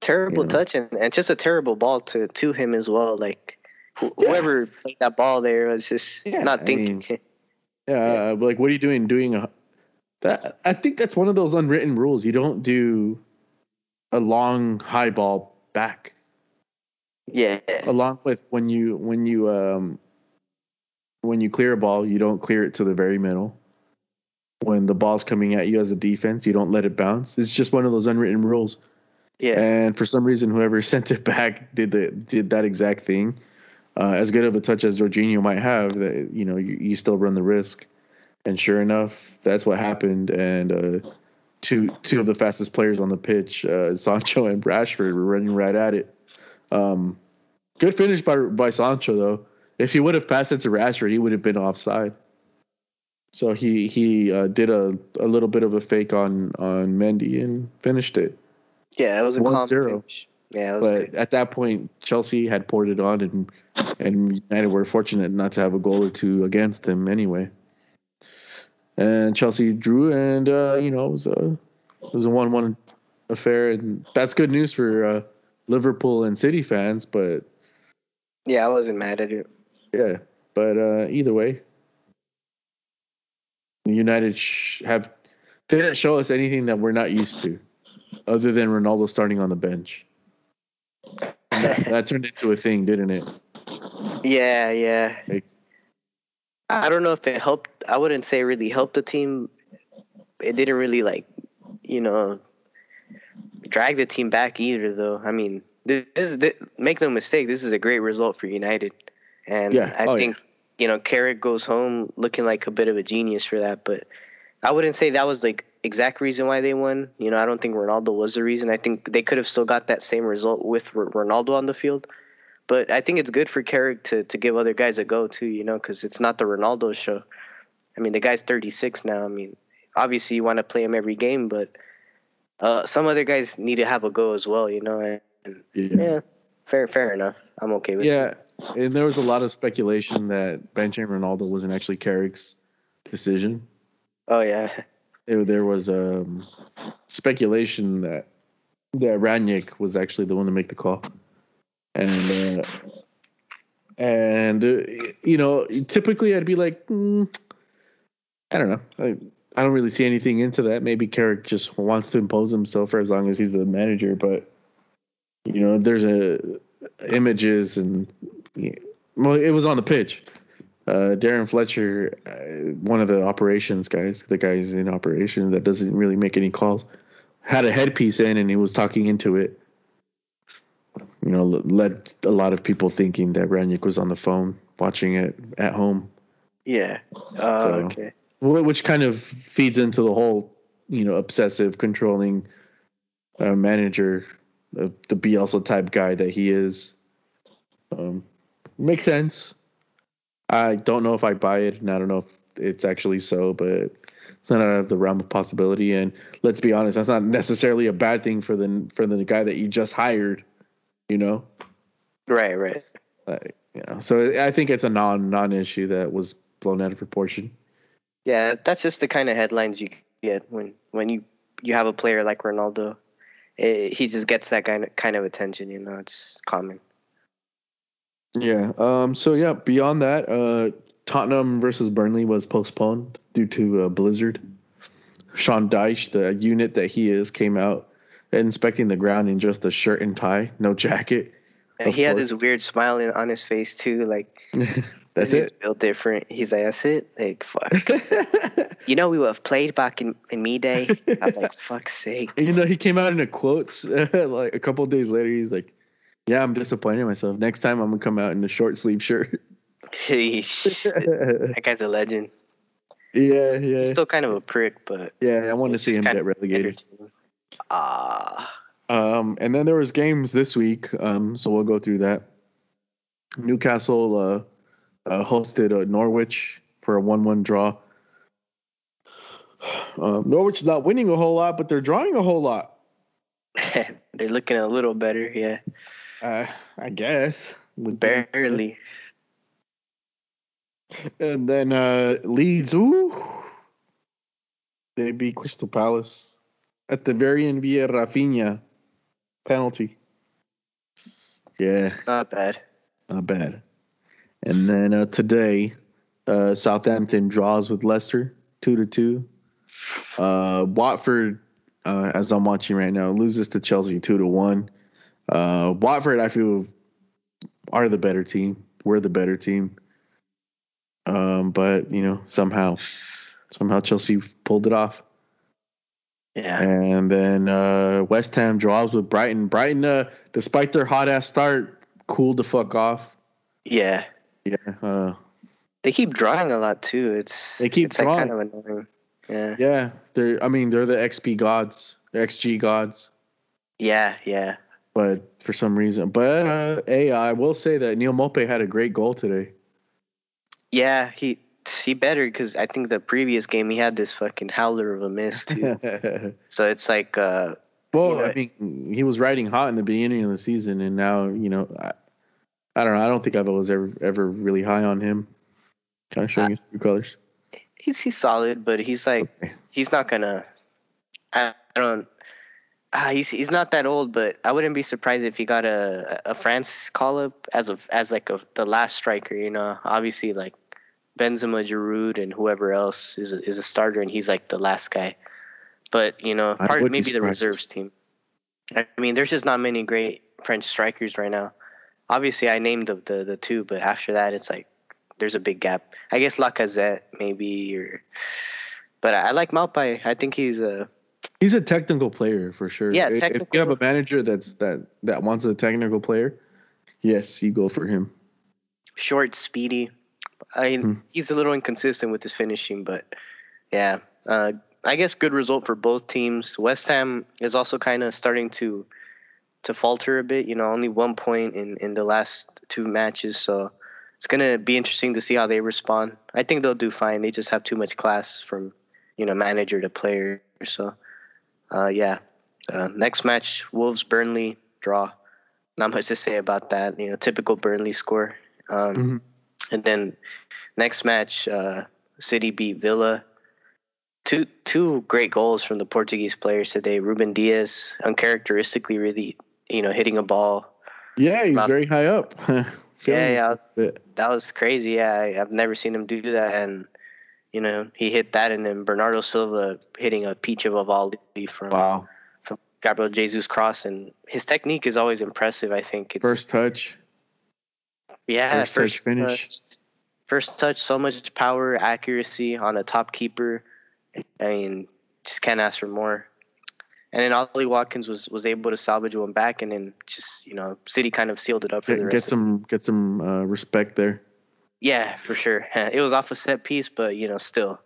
S2: Terrible you know? touch and, and just a terrible ball to to him as well. Like wh- yeah. whoever played that ball there was just yeah, not thinking.
S1: I mean, yeah, yeah, like what are you doing? Doing a that I think that's one of those unwritten rules. You don't do a long high ball back.
S2: Yeah.
S1: Along with when you when you um when you clear a ball, you don't clear it to the very middle. When the ball's coming at you as a defense, you don't let it bounce. It's just one of those unwritten rules.
S2: Yeah.
S1: And for some reason, whoever (laughs) sent it back did the did that exact thing. Uh, as good of a touch as Jorginho might have, that you know you, you still run the risk. And sure enough, that's what happened. And uh, two two of the fastest players on the pitch, uh, (laughs) Sancho and Rashford, were running right at it. Um, good finish by by Sancho though. If he would have passed it to Rashford, he would have been offside. So he he uh, did a, a little bit of a fake on on Mendy and finished it.
S2: Yeah, it was a 1 0. Yeah,
S1: but
S2: good.
S1: at that point, Chelsea had poured it on, and and United were fortunate not to have a goal or two against them anyway and Chelsea drew, and uh, you know it was a it was a one-one affair, and that's good news for uh, Liverpool and City fans. But
S2: yeah, I wasn't mad at it.
S1: Yeah, but uh, either way, United sh- have didn't show us anything that we're not used to, other than Ronaldo starting on the bench. that, that, turned into a thing, didn't it?
S2: Yeah, yeah. Like, I don't know if it helped. I wouldn't say really helped the team. It didn't really like, you know, drag the team back either. Though I mean, this is this, make no mistake, this is a great result for United, and yeah. I oh, think yeah. you know Carrick goes home looking like a bit of a genius for that. But I wouldn't say that was like exact reason why they won. You know, I don't think Ronaldo was the reason. I think they could have still got that same result with Ronaldo on the field. But I think it's good for Carrick to, to give other guys a go too, you know, because it's not the Ronaldo show. I mean, the guy's 36 now. I mean, obviously you want to play him every game, but uh, some other guys need to have a go as well, you know. And, yeah. yeah. fair, fair enough. I'm okay with
S1: yeah. Yeah, and there was a lot of speculation that benching Ronaldo wasn't actually Carrick's decision.
S2: Oh yeah.
S1: It, there was um, speculation that that Rangnick was actually the one to make the call and uh, and uh, you know, typically I'd be like, mm, I don't know, I, I don't really see anything into that. Maybe Carrick just wants to impose himself for as long as he's the manager, but you know, there's a images and well, it was on the pitch. Uh, Darren Fletcher, uh, one of the operations guys, the guys in operation that doesn't really make any calls, had a headpiece in and he was talking into it you know, led a lot of people thinking that Rangnick was on the phone watching it at home.
S2: Yeah. Uh, so, okay.
S1: Which kind of feeds into the whole, you know, obsessive, controlling uh, manager, uh, the Bielsa type guy that he is. Um, makes sense. I don't know if I buy it, and I don't know if it's actually so, but it's not out of the realm of possibility. And let's be honest, that's not necessarily a bad thing for the for the guy that you just hired you know?
S2: Right, right.
S1: Like, you know, so I think it's a non non issue that was blown out of proportion.
S2: Yeah, that's just the kind of headlines you get when when you you have a player like Ronaldo. It, he just gets that kind of kind of attention. You know, it's common.
S1: Yeah. Um. So yeah. Beyond that, uh, Tottenham versus Burnley was postponed due to a blizzard. Sean Dyche, the unit that he is, came out inspecting the ground in just a shirt and tie, no jacket.
S2: And he course. had this weird smile in, on his face too, like (laughs)
S1: that's it.
S2: Feel different. He's like, that's it. Like fuck. (laughs) you know, we would have played back in in me day. (laughs) I'm like, fuck's sake.
S1: You know, he came out in a quotes (laughs) like a couple days later. He's like, yeah, I'm disappointed in myself. Next time, I'm gonna come out in a short sleeve shirt.
S2: that guy's a legend.
S1: Yeah, yeah.
S2: He's still kind of a prick, but
S1: yeah, I want to see him get relegated.
S2: Ah.
S1: Uh, um, and then there was games this week. Um, so we'll go through that. Newcastle uh, uh hosted uh, Norwich for a one-one draw. (sighs) Um, Norwich is not winning a whole lot, but they're drawing a whole lot. (laughs)
S2: they're looking a little better, yeah.
S1: Uh, I guess.
S2: Barely.
S1: And then uh, Leeds, ooh, they beat Crystal Palace at the very end via Raphinha penalty. Yeah,
S2: not bad.
S1: Not bad. And then uh, today, uh, Southampton draws with Leicester two to two. Uh, Watford, uh, as I'm watching right now, loses to Chelsea two to one. Uh, Watford, I feel, are the better team. We're the better team. Um, but you know, somehow, somehow Chelsea pulled it off.
S2: Yeah.
S1: And then uh, West Ham draws with Brighton. Brighton, uh, despite their hot ass start, cooled the fuck off.
S2: Yeah.
S1: Yeah. Uh,
S2: they keep drawing a lot too. It's
S1: they keep
S2: it's
S1: drawing.
S2: Like kind of annoying. Yeah.
S1: Yeah. They're. I mean, they're the XP gods, the XG gods.
S2: Yeah. Yeah.
S1: But for some reason, but uh, hey, I will say that Neal Maupay had a great goal today.
S2: Yeah, he he better because I think the previous game he had this fucking howler of a miss too. (laughs) so it's like, uh,
S1: well, you know, I mean, he was riding hot in the beginning of the season, and now you know, I, I don't know. I don't think I was ever ever really high on him. Kind of showing uh, his true colors.
S2: He's he's solid, but he's like okay. he's not gonna. I, I don't. Uh, he's he's not that old, but I wouldn't be surprised if he got a a France call up as a as like a the last striker. You know, obviously like Benzema, Giroud, and whoever else is a, is a starter, and he's like the last guy. But you know, part maybe the reserves team. I mean, there's just not many great French strikers right now. Obviously, I named the the, the two, but after that, it's like there's a big gap. I guess Lacazette maybe, or but I, I like Maupay. I think he's a
S1: He's a technical player for sure.
S2: Yeah,
S1: if, if you have a manager that's that that wants a technical player, yes, you go for him.
S2: Short, speedy. I mean, hmm. he's a little inconsistent with his finishing, but yeah, uh, I guess good result for both teams. West Ham is also kind of starting to to falter a bit. You know, only one point in in the last two matches, so it's gonna be interesting to see how they respond. I think they'll do fine. They just have too much class from you know manager to player. So uh, yeah. Uh, next match, Wolves Burnley draw. Not much to say about that. You know, typical Burnley score. Um, mm-hmm. And then next match, uh, City beat Villa. Two two great goals from the Portuguese players today. Ruben Dias, uncharacteristically, really you know hitting a ball.
S1: Yeah, he's very high up. (laughs)
S2: yeah, yeah, was, that was crazy. Yeah, I, have never seen him do that, and you know, he hit that, and then Bernardo Silva hitting a peach of a volley from
S1: wow.
S2: from Gabriel Jesus cross, and his technique is always impressive. I think it's
S1: first touch.
S2: Yeah,
S1: first, first touch finish. Touch,
S2: first touch, so much power, accuracy on a top keeper. I mean, just can't ask for more. And then Ollie Watkins was, was able to salvage one back, and then just you know, City kind of sealed it up for
S1: get,
S2: the rest.
S1: Get some get some uh, respect there.
S2: Yeah, for sure. (laughs) It was off a set piece, but you know, still,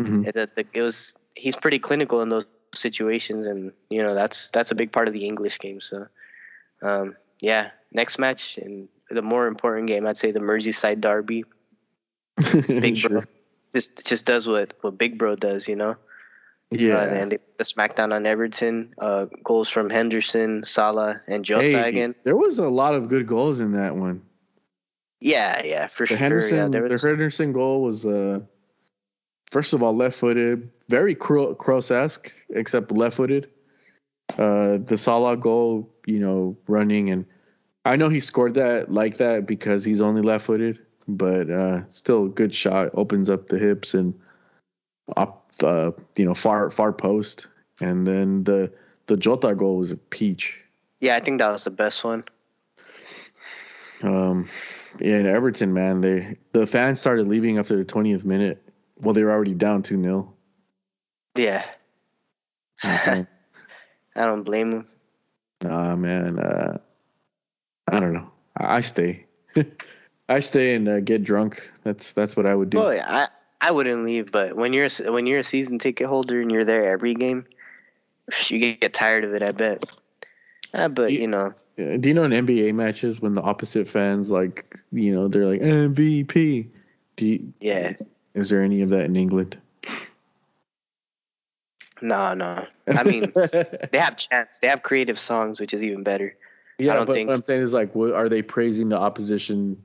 S2: mm-hmm. it, it, was. He's pretty clinical in those situations, and you know, that's that's a big part of the English game. So, um, yeah, next match and the more important game, I'd say the Merseyside derby. (laughs) Big sure. Bro just just does what what Big Bro does, you know.
S1: Yeah, uh,
S2: and they, the smackdown on Everton, uh, goals from Henderson, Salah, and Jota hey.
S1: There was a lot of good goals in that one.
S2: Yeah, yeah, for
S1: the
S2: sure.
S1: Henderson,
S2: yeah,
S1: was... The Henderson goal was uh first of all, left-footed, very cross-esque, except left-footed. Uh, the Salah goal, you know, running, and I know he scored that like that because he's only left-footed, but uh, still a good shot. Opens up the hips and up, uh, you know, far far post, and then the the Jota goal was a peach.
S2: Yeah, I think that was the best one.
S1: Um, yeah, in Everton, man, they the fans started leaving after the twentieth minute. Well, they were already down two 0
S2: Yeah. (laughs) I don't blame them.
S1: Nah, man. Uh, I don't know. I, stay. (laughs) I stay and uh, get drunk. That's that's what I would do.
S2: Well, I I wouldn't leave, but when you're when you're a season ticket holder and you're there every game, you get tired of it. I bet. Uh, but you, you know.
S1: Do you know in NBA matches when the opposite fans like you know they're like MVP? Do you,
S2: yeah.
S1: Is there any of that in England?
S2: No, no. I mean, (laughs) they have chants. They have creative songs, which is even better.
S1: Yeah, I don't but think. What I'm saying is like, what, are they praising the opposition?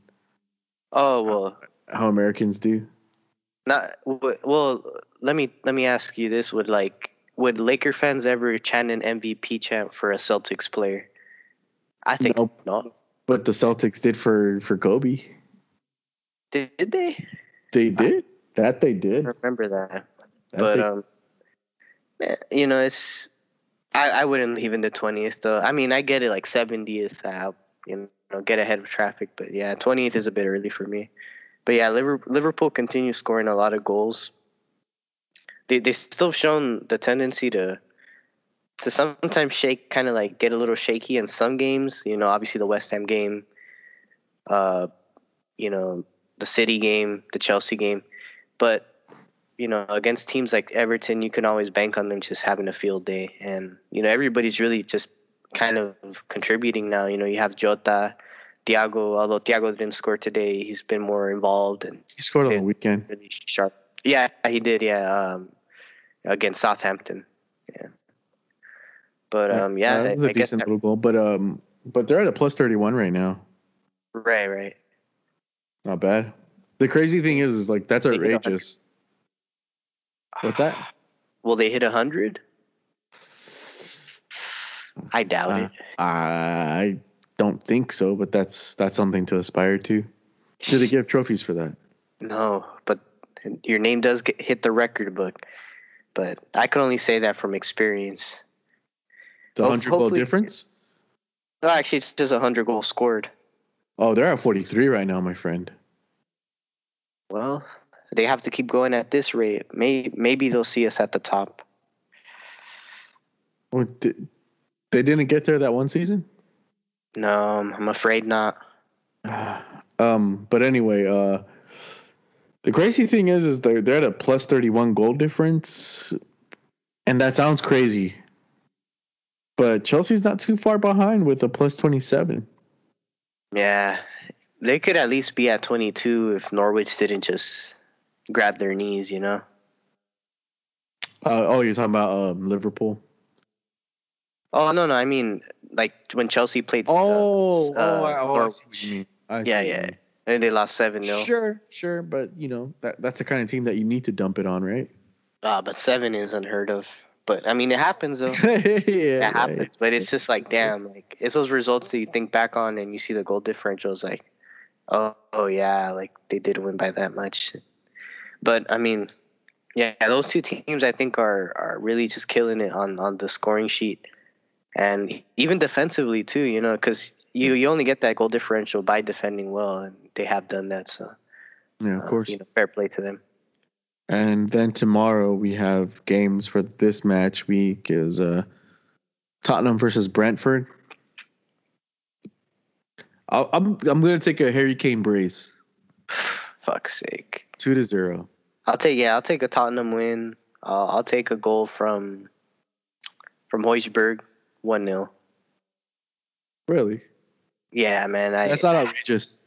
S2: Oh well,
S1: how Americans do.
S2: Not well. Let me let me ask you this: Would like would Laker fans ever chant an MVP chant for a Celtics player? I think nope. not.
S1: But the Celtics did for for Kobe.
S2: Did, did they?
S1: They did. I, that they did.
S2: I remember that. that but they, um, you know, it's I, I wouldn't leave in the twentieth though. I mean, I get it like seventieth. I'll you know get ahead of traffic, but yeah, twentieth is a bit early for me. But yeah, Liverpool continues scoring a lot of goals. They they still shown the tendency to to sometimes shake, kind of like get a little shaky in some games. You know, obviously the West Ham game, uh, you know, the City game, the Chelsea game, but you know, against teams like Everton, you can always bank on them just having a field day, and you know, everybody's really just kind of contributing now. You know, you have Jota, Thiago, although Thiago didn't score today, he's been more involved and
S1: he scored on the weekend.
S2: Really sharp. Yeah, he did. Yeah, um, against Southampton. Yeah. But um, yeah,
S1: that was a I decent little goal. But um, but they're at a plus thirty one right now.
S2: Right, right.
S1: Not bad. The crazy thing is, is like that's outrageous. What's that? (sighs)
S2: Will they hit hundred? I doubt uh, it.
S1: I don't think so, but that's that's something to aspire to. Do they give trophies for that?
S2: No, but your name does get, hit the record book. But I can only say that from experience.
S1: The hundred goal difference?
S2: No, actually, it's just a hundred goals scored.
S1: Oh, they're at forty three right now, my friend.
S2: Well, they have to keep going at this rate. Maybe maybe they'll see us at the top.
S1: Well, they didn't get there that one season.
S2: No, I'm afraid not. (sighs)
S1: um, but anyway, uh, the crazy thing is, is they're they're at a plus thirty one goal difference, and that sounds crazy. But Chelsea's not too far behind with a plus twenty seven.
S2: Yeah, they could at least be at twenty two if Norwich didn't just grab their knees, you know.
S1: Uh, oh, you're talking about um, Liverpool.
S2: Oh no, no, I mean like when Chelsea played.
S1: Oh, uh, oh, I, oh,
S2: I yeah, yeah, and they lost seven 0
S1: Sure, sure, but you know that that's the kind of team that you need to dump it on, right?
S2: Ah, uh, but seven is unheard of. But I mean, it happens though. (laughs) yeah, it happens. Right. But it's just like, damn, like it's those results that you think back on and you see the goal differentials, like, oh, oh yeah, like they did win by that much. But I mean, yeah, those two teams I think are are really just killing it on on the scoring sheet, and even defensively too. You know, because you you only get that goal differential by defending well, and they have done that. So
S1: yeah, of uh, course,
S2: you know, fair play to them.
S1: And then tomorrow we have games for this match week is uh, Tottenham versus Brentford. i am I'm, I'm gonna take a Harry Kane brace. (sighs)
S2: Fuck's sake.
S1: Two to zero.
S2: I'll take yeah. I'll take a Tottenham win. Uh, I'll take a goal from from Højbjerg, one 0
S1: Really?
S2: Yeah, man. I,
S1: That's not outrageous.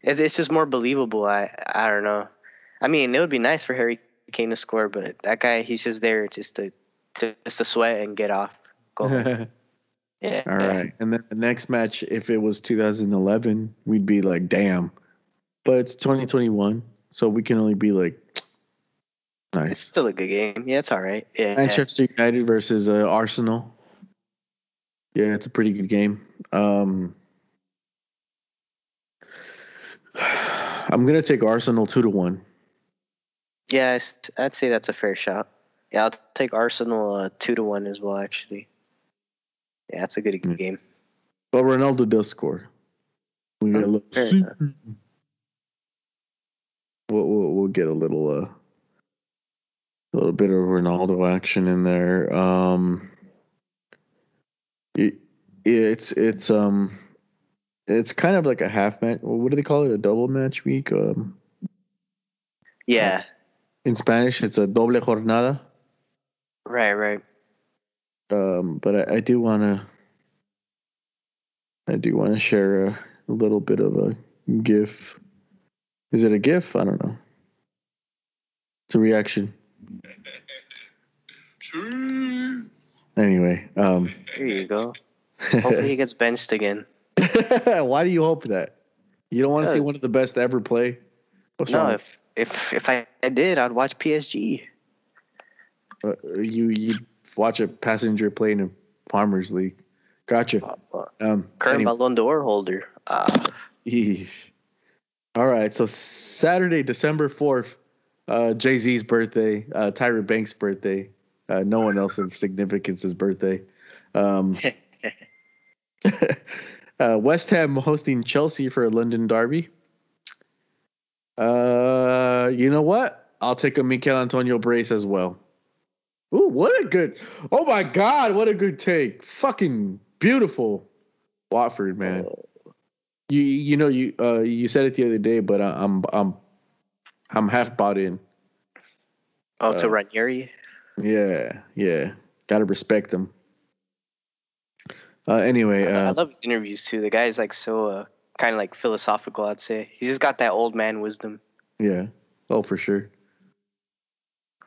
S2: It's, it's just more believable. I I don't know. I mean, it would be nice for Harry Kane to score, but that guy, he's just there just to, to just to sweat and get off. Go (laughs)
S1: yeah. All right. And then the next match, if it was 2011, we'd be like, damn. But it's 2021, so we can only be like,
S2: It's
S1: Nice.
S2: still a good game. Yeah, it's all right. Yeah.
S1: Manchester United versus uh, Arsenal. Yeah, it's a pretty good game. Um, I'm gonna take Arsenal two to one.
S2: Yeah, I'd say that's a fair shot. Yeah, I'll take Arsenal uh, two to one as well. Actually, yeah, that's a good
S1: Mm.
S2: game.
S1: But Ronaldo does score. We get a
S2: Oh,
S1: little, we'll, we'll, we'll get a little uh, a little bit of Ronaldo action in there. Um, it, it's it's um it's kind of like a half match. What do they call it? A double match week. Um,
S2: Yeah,
S1: in Spanish, it's a doble jornada.
S2: right, right.
S1: Um, but I, I do want to. I do want to share a, a little bit of a GIF. Is it a GIF? I don't know. It's a reaction. (laughs) Anyway, um,
S2: There you go. (laughs) Hopefully he gets benched again. (laughs)
S1: why do you hope that? You don't want to see one of the best ever play? What's
S2: No,
S1: wrong?
S2: if if if I did, I'd watch PSG.
S1: Uh, you you watch a passenger play in a Farmers League. Gotcha.
S2: Uh,
S1: Um,
S2: Current
S1: anyway.
S2: Ballon d'Or holder. Uh.
S1: All right, so Saturday, December fourth, uh, Jay Z's birthday, uh, Tyra Banks' birthday, uh, no one else of significance's birthday. Um, (laughs) (laughs) uh, West Ham hosting Chelsea for a London derby. Uh, you know what? I'll take a Michail Antonio brace as well. Ooh, what a good! Oh my God, what a good take! Fucking beautiful, Watford man. You you know you uh you said it the other day, but I, I'm I'm I'm half bought in.
S2: oh, to
S1: Uh,
S2: Ranieri.
S1: Yeah, yeah. Gotta respect them. Uh, anyway,
S2: I
S1: uh,
S2: love his interviews too. The guy's like so uh, kind of like philosophical. I'd say he's just got that old man wisdom.
S1: yeah. Oh, for sure.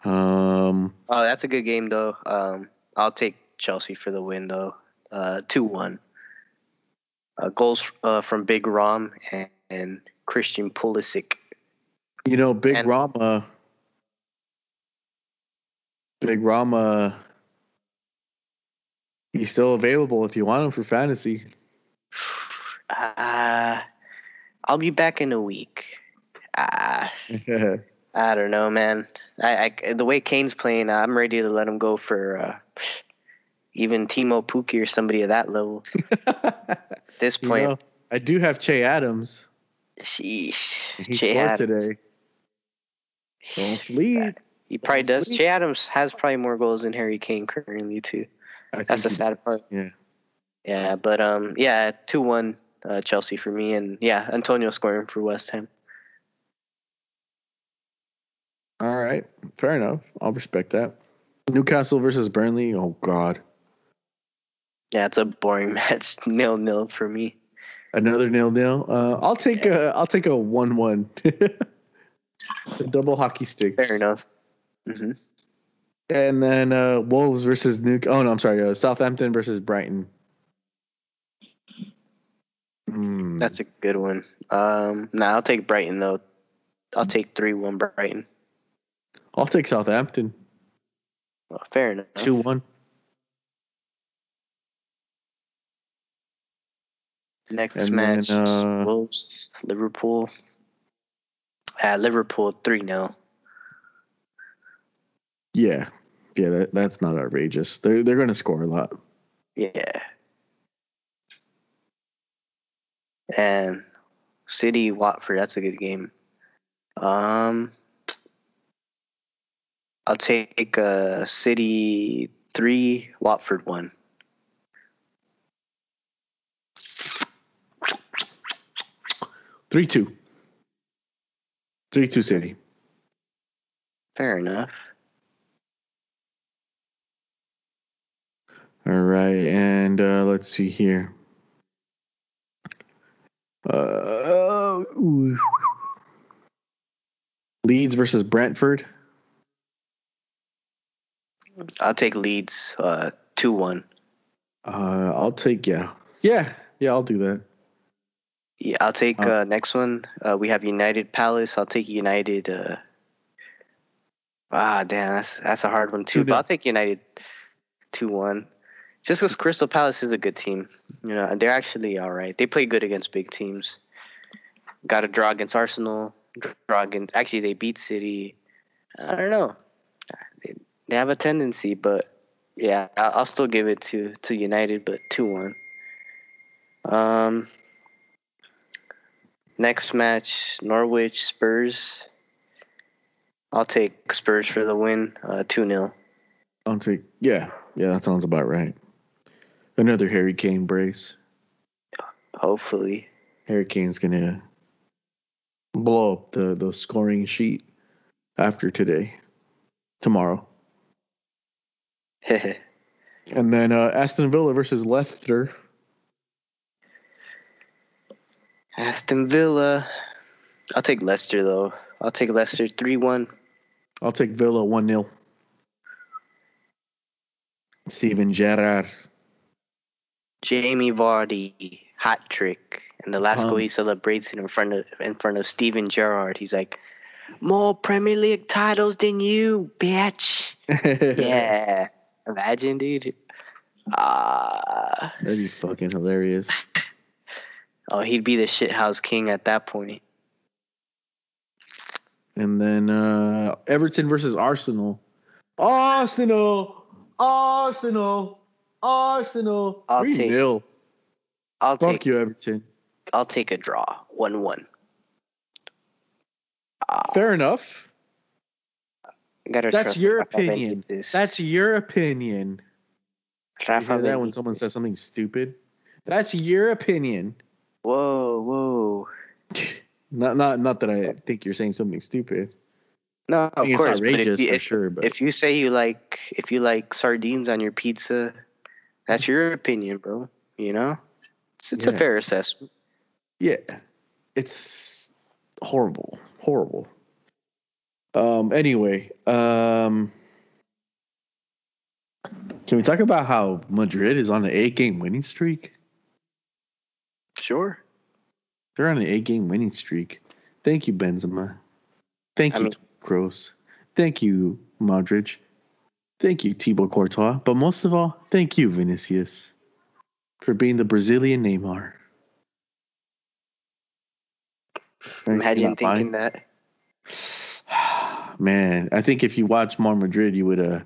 S1: Um,
S2: Oh, that's a good game though. Um, I'll take Chelsea for the win though. Uh, two one. Uh, goals uh, from Big Rom and, and Christian Pulisic.
S1: you know, Big
S2: And-
S1: Rama, Big Rama, he's still available if you want him for fantasy.
S2: Uh, I'll be back in a week. Uh, (laughs) I don't know, man. I, I the way Kane's playing, I'm ready to let him go for uh, even Teemu Pukki or somebody of that level. At (laughs) this
S1: You
S2: point,
S1: know, I do have Che Adams.
S2: sheesh.
S1: He
S2: Che
S1: scored
S2: Adams.
S1: today. Don't sleep.
S2: He probably does. Che Adams has probably more goals than Harry Kane currently too.
S1: I
S2: That's the sad part.
S1: Yeah.
S2: Yeah, but um, yeah, two one uh, Chelsea for me, and yeah, Antonio scoring for West Ham.
S1: All right. Fair enough. I'll respect that. Newcastle versus Burnley. Oh God.
S2: Yeah, it's a boring (laughs) match, nil nil for me.
S1: Another nil nil. Uh, I'll take a I'll take a one one. (laughs) the double hockey sticks.
S2: Fair enough. Hmm
S1: And then uh, Wolves versus New. Oh no, I'm sorry. Uh, Southampton versus Brighton. Hmm.
S2: That's a good one. Um, nah, I'll take Brighton though. I'll take three one Brighton.
S1: I'll take Southampton.
S2: Well, fair enough.
S1: Two one.
S2: Next
S1: And
S2: match,
S1: then, uh,
S2: Wolves, Liverpool. Uh, Liverpool three 0
S1: Yeah, yeah. That, that's not outrageous. They're they're going to score a lot.
S2: Yeah. And City Watford, that's a good game. Um, I'll take uh, City three, Watford one.
S1: Three two. Three two City.
S2: Fair enough.
S1: All right, and uh, let's see here. Uh, ooh. Leeds versus Brentford.
S2: I'll take Leeds uh, two one.
S1: Uh, I'll take yeah, yeah, yeah. I'll do that.
S2: Yeah, I'll take
S1: Uh,
S2: uh, next one. Uh, we have United Palace. I'll take United uh, Ah, damn, that's that's a hard one too. But
S1: 2-0.
S2: I'll take United two one. Just because Crystal Palace is a good team, you know, they're actually all right. They play good against big teams. Got a draw against Arsenal. Draw against actually they beat City. I don't know. They, they have a tendency, but yeah, I'll, I'll still give it to to United, but two one. Um. Next match, Norwich Spurs. I'll take Spurs for the win, uh, two 0
S1: I'll take. Yeah, yeah, that sounds about right. Another Harry Kane brace.
S2: Hopefully.
S1: Harry Kane's gonna blow up the the scoring sheet after today, tomorrow, (laughs) and then uh, Aston Villa versus Leicester.
S2: Aston Villa. I'll take Leicester though. I'll take Leicester three one.
S1: I'll take Villa one 0 Steven Gerrard.
S2: Jamie Vardy hat trick, and the last
S1: Um,
S2: goal he celebrates in front of in front of Steven Gerrard. He's like, "More Premier League titles than you, bitch." (laughs) yeah, imagine, dude. Ah,
S1: That'd be fucking hilarious. (laughs)
S2: oh, he'd be the shithouse king at that point.
S1: And then uh, Everton versus Arsenal. Arsenal, Arsenal, Arsenal.
S2: I'll
S1: 3
S2: take-
S1: 0.
S2: I'll
S1: Fuck
S2: take
S1: you, Everton.
S2: I'll take a draw, one one. Ah,
S1: Fair enough. That's your
S2: Rafa
S1: opinion. That's your opinion. You
S2: Rafa
S1: hear that when someone says something stupid? That's your opinion.
S2: Whoa, whoa. (laughs)
S1: Not not not that I think you're saying something stupid.
S2: No, of
S1: it's
S2: course.
S1: Outrageous
S2: if you,
S1: for
S2: if,
S1: sure, but
S2: if you say you like if you like sardines on your pizza, that's your opinion, bro. You know, it's, it's a fair assessment.
S1: yeah, it's horrible, horrible. Um. Anyway, um, can we talk about how Madrid is on an eight-game winning streak?
S2: Sure.
S1: They're on an eight-game winning streak. Thank you, Benzema. Thank
S2: I
S1: you,
S2: mean-
S1: Gross. Thank you, Modric. Thank you, Thibaut Courtois. But most of all, thank you, Vinicius, for being the Brazilian Neymar.
S2: Imagine thinking that. (sighs)
S1: man, I think if you watch more Madrid, you would uh,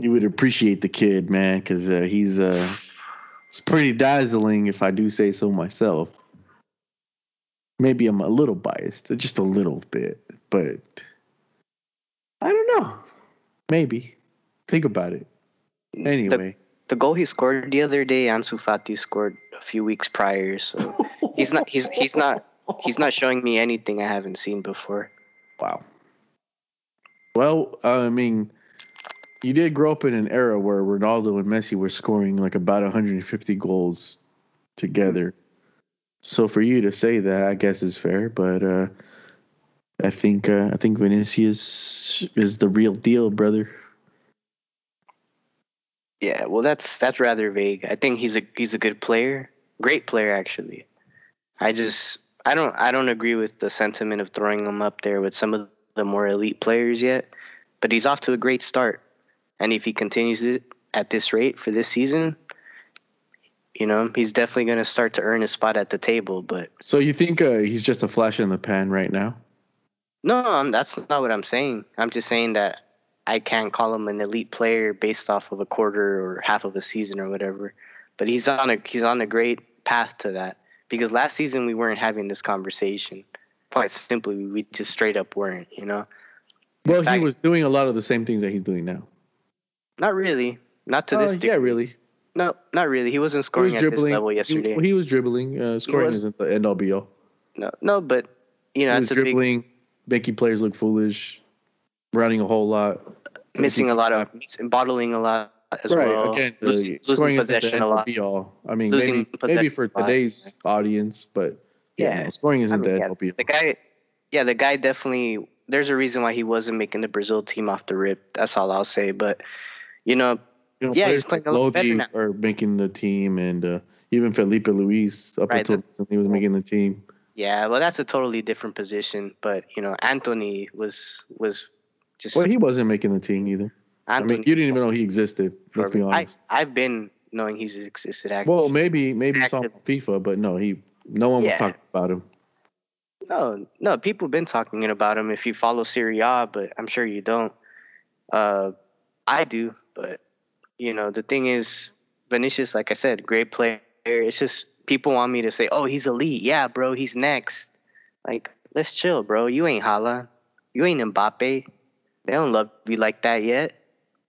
S1: you would appreciate the kid, man, because uh, he's uh, it's pretty dazzling, if I do say so myself. Maybe I'm a little biased, just a little bit, but I don't know. Maybe think about it. Anyway,
S2: The goal he scored the other day, Ansu Fati scored a few weeks prior, so he's not he's he's not he's not showing me anything I haven't seen before.
S1: Wow. Well, I mean, you did grow up in an era where Ronaldo and Messi were scoring like about 150 goals together. So for you to say that, I guess is fair, but uh, I think uh, I think Vinicius is the real deal, brother.
S2: Yeah, well, that's that's rather vague. I think he's a he's a good player, great player actually. I just I don't I don't agree with the sentiment of throwing him up there with some of the more elite players yet. But he's off to a great start, and if he continues it at this rate for this season, you know he's definitely going to start to earn a spot at the table. But
S1: So you think uh, he's just a flash in the pan right now?
S2: No, I'm, that's not what I'm saying. I'm just saying that I can't call him an elite player based off of a quarter or half of a season or whatever. But he's on a he's on a great path to that because last season we weren't having this conversation. Quite simply, we just straight up weren't. You know,
S1: Well, he was doing a lot of the same things that he's doing now.
S2: not really, not to
S1: Uh,
S2: this
S1: yeah, really.
S2: No, not really. He wasn't scoring He
S1: was
S2: at this level
S1: He-
S2: yesterday.
S1: He, was dribbling. Uh, scoring
S2: was-
S1: isn't the end all be all.
S2: no, no, but you know
S1: he
S2: that's
S1: was
S2: a big
S1: dribbling, making players look foolish, running a whole lot.
S2: missing a lot of and bottling a lot as
S1: right.
S2: well.
S1: Again, uh,
S2: losing, possession a lot.
S1: be all. I mean,
S2: Losing
S1: maybe maybe for today's audience, but yeah, no, scoring isn't
S2: I mean,
S1: the
S2: yeah,
S1: all be all.
S2: The guy, yeah, the guy definitely. There's a reason why he wasn't making the Brazil team off the rip. That's all I'll say. But you know,
S1: You know,
S2: yeah,
S1: players
S2: he's playing a better now.
S1: are making the team, and uh, even Filipe Luís up
S2: Right,
S1: until recently he was making the team.
S2: Yeah, well, that's a totally different position. But you know, Antony was was Just
S1: Well, he wasn't making the team either. I mean, you didn't even know he existed. Let's be honest.
S2: I, I've been knowing he's existed. Actually.
S1: Well, maybe maybe it's on FIFA, but no, he no one was talking about him.
S2: No, no, people have been talking about him if you follow Serie A, but I'm sure you don't. Uh, I do, but you know the thing is, Vinicius, like I said, great player. It's just people want me to say, "Oh, he's elite." Yeah, bro, he's next. Like, let's chill, bro. You ain't Hala, you ain't Mbappe. They don't love you like that yet.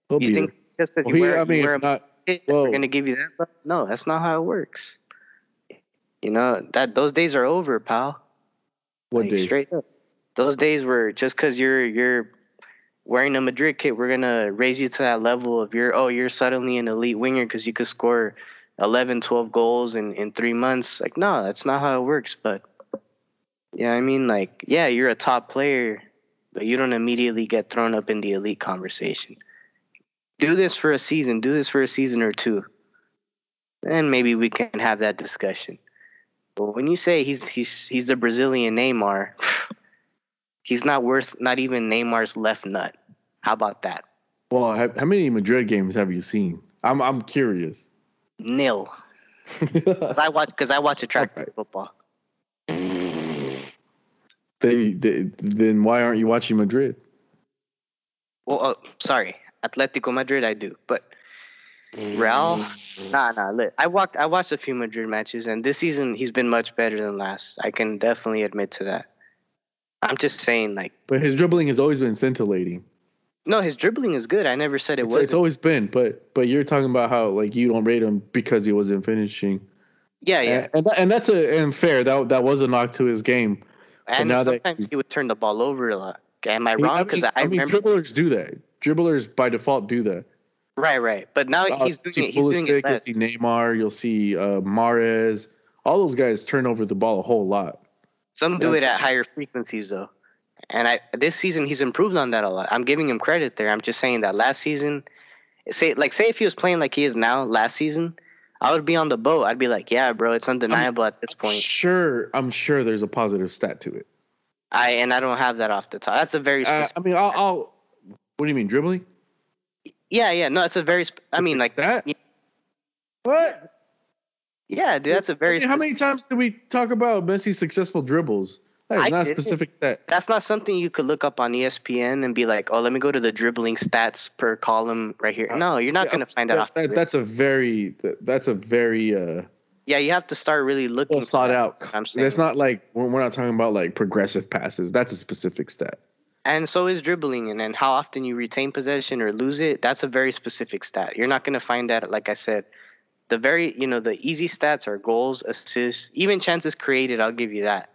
S1: He'll
S2: You think
S1: there.
S2: just because
S1: Well,
S2: you wear,
S1: I mean,
S2: you wear a
S1: not, (laughs)
S2: we're gonna give you that. But no, that's not how it works. You know that those days are over, pal.
S1: what
S2: Like,
S1: days?
S2: Straight up. Those days were just because you're you're wearing a Madrid kit, we're gonna raise you to that level of you're oh you're suddenly an elite winger because you could score 11, 12 goals in in three months. Like no, that's not how it works. But yeah, I mean like yeah, you're a top player, but you don't immediately get thrown up in the elite conversation. Do this for a season. Do this for a season or two. And maybe we can have that discussion. But when you say he's he's he's the Brazilian Neymar, (sighs) he's not worth not even Neymar's left nut. How about that?
S1: Well, how, how many Madrid games have you seen? I'm I'm curious.
S2: Nil. (laughs) 'Cause I watch because I watch attractive
S1: Okay.
S2: football.
S1: they, they then why aren't you watching Madrid?
S2: Well, oh, sorry, Atletico Madrid I do, but Real, nah, nah. Look, I walked I watched a few Madrid matches, and this season he's been much better than last. I can definitely admit to that. I'm just saying, like,
S1: But his dribbling has always been scintillating.
S2: No, his dribbling is good. I never said it wasn't.
S1: it's always been, but but you're talking about how like you don't rate him because he wasn't finishing.
S2: yeah, yeah.
S1: And, and, that, and that's a and fair. That that was a knock to his game.
S2: And
S1: now that
S2: sometimes
S1: he's-
S2: he would turn the ball over a lot. Am I
S1: I
S2: wrong? Because I,
S1: I mean,
S2: remember.
S1: dribblers do that. Dribblers by default do that.
S2: Right, right. But now
S1: Uh,
S2: he's doing it. He's doing it
S1: you'll see Neymar, you'll see uh, Mahrez. All those guys turn over the ball a whole lot.
S2: Some do
S1: Yeah.
S2: it at higher frequencies though. And I this season he's improved on that a lot. I'm giving him credit there. I'm just saying that last season, say like say if he was playing like he is now last season, I would be on the boat. I'd be like, yeah, bro, it's undeniable at this point.
S1: Sure, I'm sure there's a positive stat to it.
S2: I and I don't have that off the top. That's a very
S1: Uh, I mean, I'll, I'll. What do you mean dribbling?
S2: yeah, yeah. No, it's a very. Sp- I mean, like
S1: that.
S2: yeah.
S1: What?
S2: yeah, dude. That's a very.
S1: I mean, how many times did we talk about Messi's successful dribbles? That is not specific stat.
S2: That's not something you could look up on ESPN and be like, oh, let me go to the dribbling stats per column right here. No, you're not
S1: Yeah,
S2: going to find that
S1: that-
S2: off.
S1: that- that's a very that's a very uh
S2: yeah, you have to start really looking.
S1: well sought out.
S2: I'm saying.
S1: That's not like we're, we're not talking about like progressive passes. That's a specific stat.
S2: And so is dribbling, and then how often you retain possession or lose it. That's a very specific stat. You're not going to find that, like I said, the very, you know, the easy stats are goals, assists, even chances created. I'll give you that.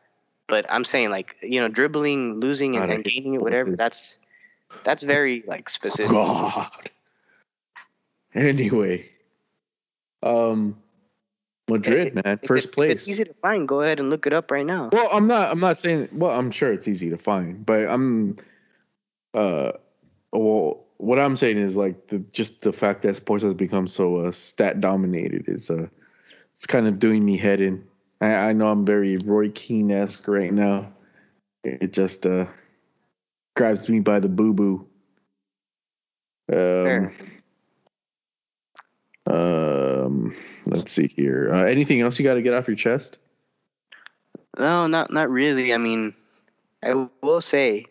S2: But I'm saying, like, you know, dribbling, losing, and, and gaining it, whatever. That's that's very like specific. (laughs)
S1: God. Anyway, um, Madrid, man,
S2: If
S1: first
S2: it- if
S1: place.
S2: it's easy to find. Go ahead and look it up right now.
S1: Well, I'm not. I'm not saying. Well, I'm sure it's easy to find, but I'm. Uh, well, what I'm saying is like the just the fact that sports has become so uh, stat dominated is uh, it's kind of doing me head in. I, I know I'm very Roy Keane esque right now. It just uh grabs me by the boo boo. Um, um, let's see here. Uh, anything else you got to get off your chest?
S2: No, not not really. I mean, I will say,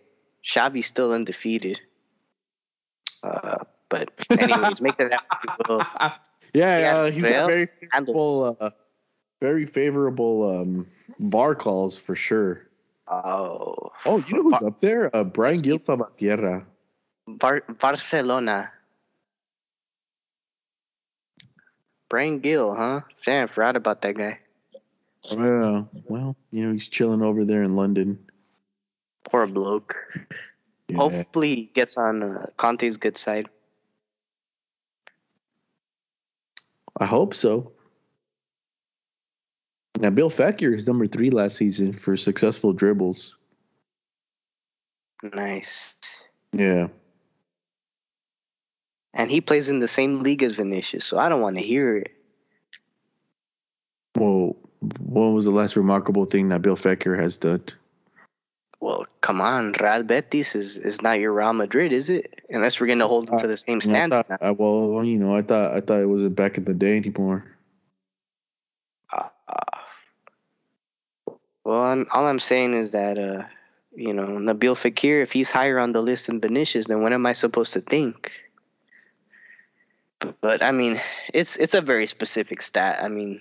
S2: Xavi's still undefeated. Uh, but (laughs) anyways, make that happen.
S1: Yeah,
S2: Yeah,
S1: uh, he's got very favorable, uh, very favorable um, VAR calls for sure.
S2: Oh,
S1: Oh, you know who's up there? Uh, Bryan Gil Salvatierra.
S2: Bar- Barcelona. Bryan Gil, huh? Damn, forgot about that guy.
S1: Well, well, you know he's chilling over there in London.
S2: Poor bloke.
S1: Yeah.
S2: Hopefully, he gets on uh, Conte's good side.
S1: I hope so. Now, Bill Fekir is number three last season for successful dribbles.
S2: Nice.
S1: Yeah.
S2: And he plays in the same league as Vinicius, so I don't want to hear it.
S1: Well, what was the last remarkable thing that Bill Fekir has done?
S2: Well, come on, Real Betis is, is not your Real Madrid, is it? Unless we're going to hold them to the same
S1: Yeah, I
S2: standard.
S1: thought- uh, well, you know, I thought I thought it wasn't back in the day anymore.
S2: Uh, well, I'm, all I'm saying is that, uh, you know, Nabil Fekir, if he's higher on the list than Vinicius, then what am I supposed to think? But, but I mean, it's it's a very specific stat. I mean,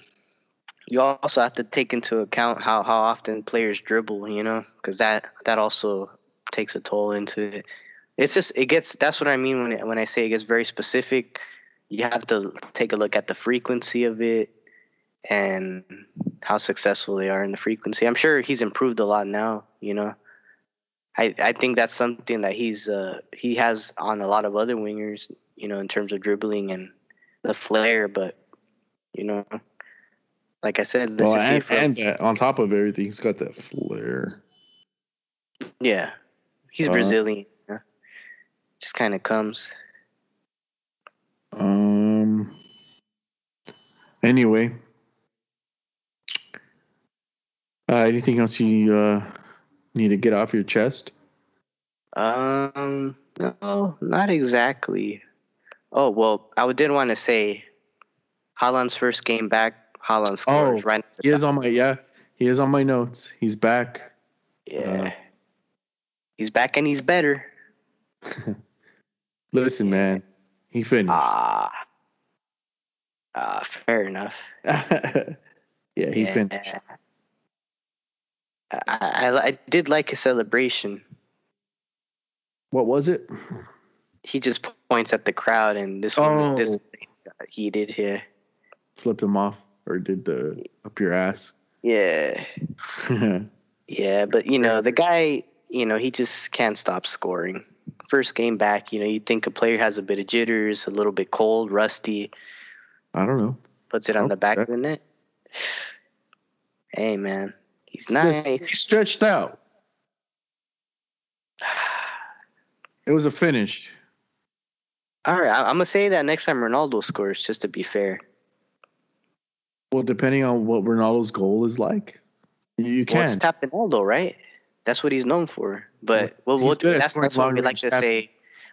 S2: you also have to take into account how, how often players dribble, you know, because that that also takes a toll into it. It's just it gets that's what I mean when it, when I say it gets very specific. You have to take a look at the frequency of it and how successful they are in the frequency. I'm sure he's improved a lot now, you know. I I think that's something that he's uh he has on a lot of other wingers, you know, in terms of dribbling and the flair, but you know, like I said,
S1: Well, and, and that, on top of everything, he's got that flair.
S2: yeah, he's
S1: Uh,
S2: Brazilian. You know? Just kind of comes.
S1: Um. Anyway, uh, anything else you uh, need to get off your chest?
S2: Um, no, not exactly. Oh well, I did want to say, Haaland's first game back. Haaland scores
S1: Oh,
S2: right.
S1: He is on my yeah. He is on my notes. He's back.
S2: Yeah, he's back and he's better. (laughs)
S1: Listen, man, he finished.
S2: Ah, ah, fair enough. (laughs)
S1: yeah, he
S2: Yeah.
S1: finished.
S2: I, I I did like his celebration.
S1: What was it?
S2: He just points at the crowd, and this one
S1: Oh.
S2: this he did here.
S1: Flipped him off or did the up your ass?
S2: Yeah, (laughs) yeah, but you know the guy, you know he just can't stop scoring. First game back, you know you think a player has a bit of jitters, a little bit cold, rusty,
S1: I don't know.
S2: puts it on the back
S1: okay.
S2: of the net. (sighs) Hey man, he's nice.
S1: He stretched out. (sighs) It was a finish.
S2: All right, I'm gonna say that next time Ronaldo scores, just to be fair.
S1: Well, depending on what Ronaldo's goal is like, you can.
S2: Well, tap Ronaldo, right? That's what he's known for. But well, we'll,
S1: at
S2: that's that's what we like to
S1: tap.
S2: say.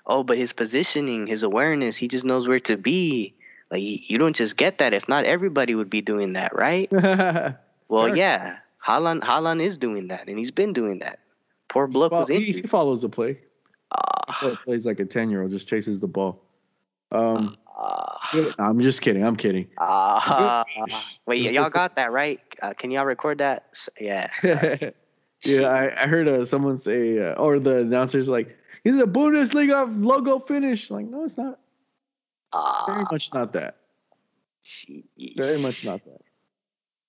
S2: Oh, but his positioning, his awareness, he just knows where to be. Like you you don't just get that. If not, everybody would be doing that, right? (laughs) Well,
S1: Sure.
S2: yeah, Haaland, Haaland is doing that, and he's been doing that. Poor bloke
S1: well,
S2: was
S1: he,
S2: injured.
S1: he follows the play. He plays like a ten year old, just chases the ball. Um, no, I'm just kidding. I'm kidding.
S2: ah. Wait, y'all got that right? Uh, can y'all record that? Yeah. (laughs)
S1: yeah, I, I heard uh, someone say, uh, or the announcer's like, "He's a Bundesliga logo finish." Like, no, it's not. Very
S2: Ah,
S1: much not that.
S2: sheesh.
S1: Very much not that.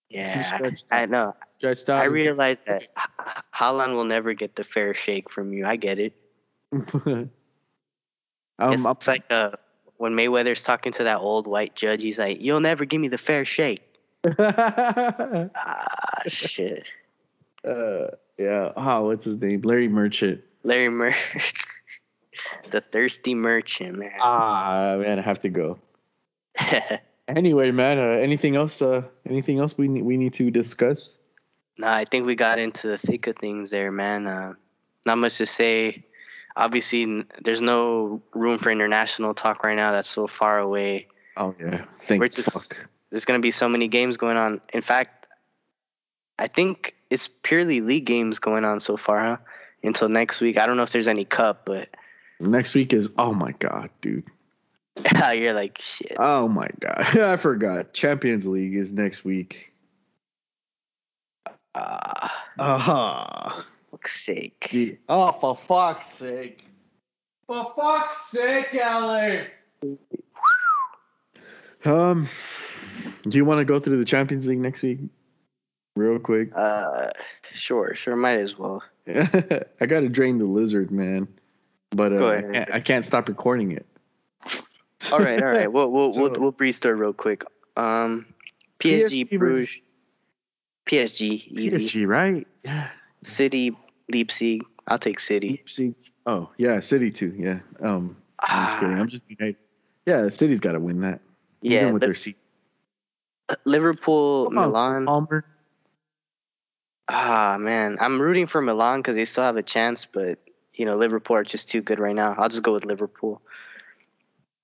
S2: Yeah, I, I know.
S1: Stretched out.
S2: I realize that Haaland will never get the fair shake from you. I get it. (laughs)
S1: um,
S2: it's, like uh, when Mayweather's talking to that old white judge. He's like, "You'll never give me the fair shake." (laughs) Ah, shit.
S1: uh, yeah. Oh, what's his name? Larry Merchant.
S2: Larry Mer, (laughs) the thirsty merchant, man.
S1: Ah, man, I have to go. Anyway, man. Uh, anything else? Uh, anything else we need, we need to discuss?
S2: no, I think we got into the thick of things there, man. Uh, not much to say. Obviously, n- there's no room for international talk right now. That's so far away.
S1: Oh yeah. Thank
S2: We're just
S1: fuck.
S2: there's gonna be so many games going on. In fact, I think it's purely league games going on so far, huh? Until next week. I don't know if there's any cup, but
S1: Next week is. Oh my god, dude. (laughs)
S2: you're like shit.
S1: Oh my god, (laughs) I forgot. Champions League is next week.
S2: Ah,
S1: Ah.
S2: fuck's sake.
S1: Oh, for fuck's sake. For fuck's sake, Ellie. Um, do you want to go through the Champions League next week, real quick?
S2: Uh, sure, sure, might as well. (laughs)
S1: I got to drain the lizard, man, but uh, I,
S2: ahead.
S1: can't, I can't stop recording it. (laughs)
S2: All right, all right. We'll we'll we'll, we'll breeze through real quick. Um, PSG,
S1: PSG
S2: Bruges, PSG, easy.
S1: PSG, right? Yeah.
S2: City, Leipzig. I'll take City.
S1: See, oh yeah, City too. Yeah. Um, I'm just kidding.
S2: Ah,
S1: I'm just kidding. Yeah, City's got to win that.
S2: yeah,
S1: even with
S2: Li-
S1: their seat.
S2: Liverpool,
S1: Come on,
S2: Milan.
S1: Palmer.
S2: Ah man, I'm rooting for Milan because they still have a chance, but you know Liverpool are just too good right now. I'll just go with Liverpool.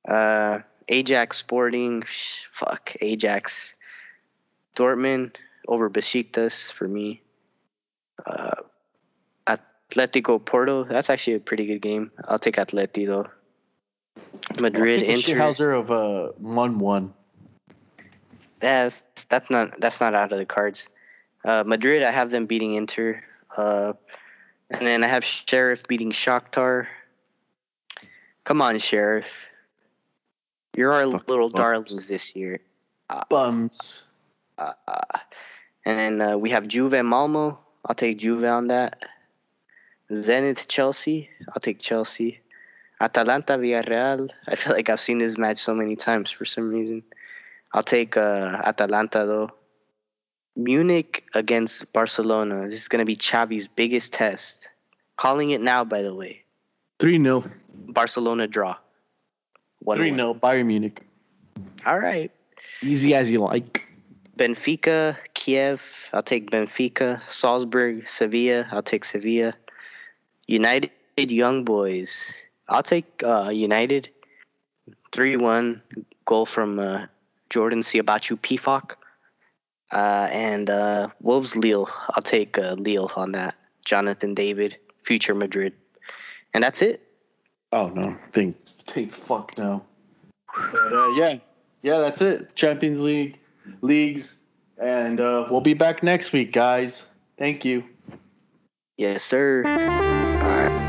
S2: Uh, Ajax Sporting, fuck Ajax. Dortmund over Besiktas for me. Uh, Atletico Porto, that's actually a pretty good game. I'll take Atleti though. Madrid Inter.
S1: Hauser of uh one one.
S2: That's that's not that's not out of the cards. Uh, Madrid, I have them beating Inter. Uh, and then I have Sheriff beating Shakhtar. Come on, Sheriff. You're our Fuck little bums. darlings this year.
S1: Uh, Bums.
S2: Uh, uh, and then uh, we have Juve Malmo. I'll take Juve on that. Zenit Chelsea. I'll take Chelsea. Atalanta Villarreal. I feel like I've seen this match so many times for some reason. I'll take uh, Atalanta though. Munich against Barcelona. This is going to be Xavi's biggest test. Calling it now, by the way.
S1: 3 0.
S2: Barcelona draw.
S1: 3 0. Bayern Munich.
S2: All right.
S1: Easy as you like.
S2: Benfica, Kiev. I'll take Benfica. Salzburg, Sevilla. I'll take Sevilla. United Young Boys. I'll take uh, United. 3 1. Goal from uh, Jordan Siebatcheu Pefok. Uh, and uh, Wolves Lille. I'll take uh, Lille on that. Jonathan David, future Madrid. And that's it.
S1: Oh, no. Think, think fuck no. But uh, yeah. Yeah, that's it. Champions League, leagues. And uh, we'll be back next week, guys. Thank you.
S2: Yes, sir. All right.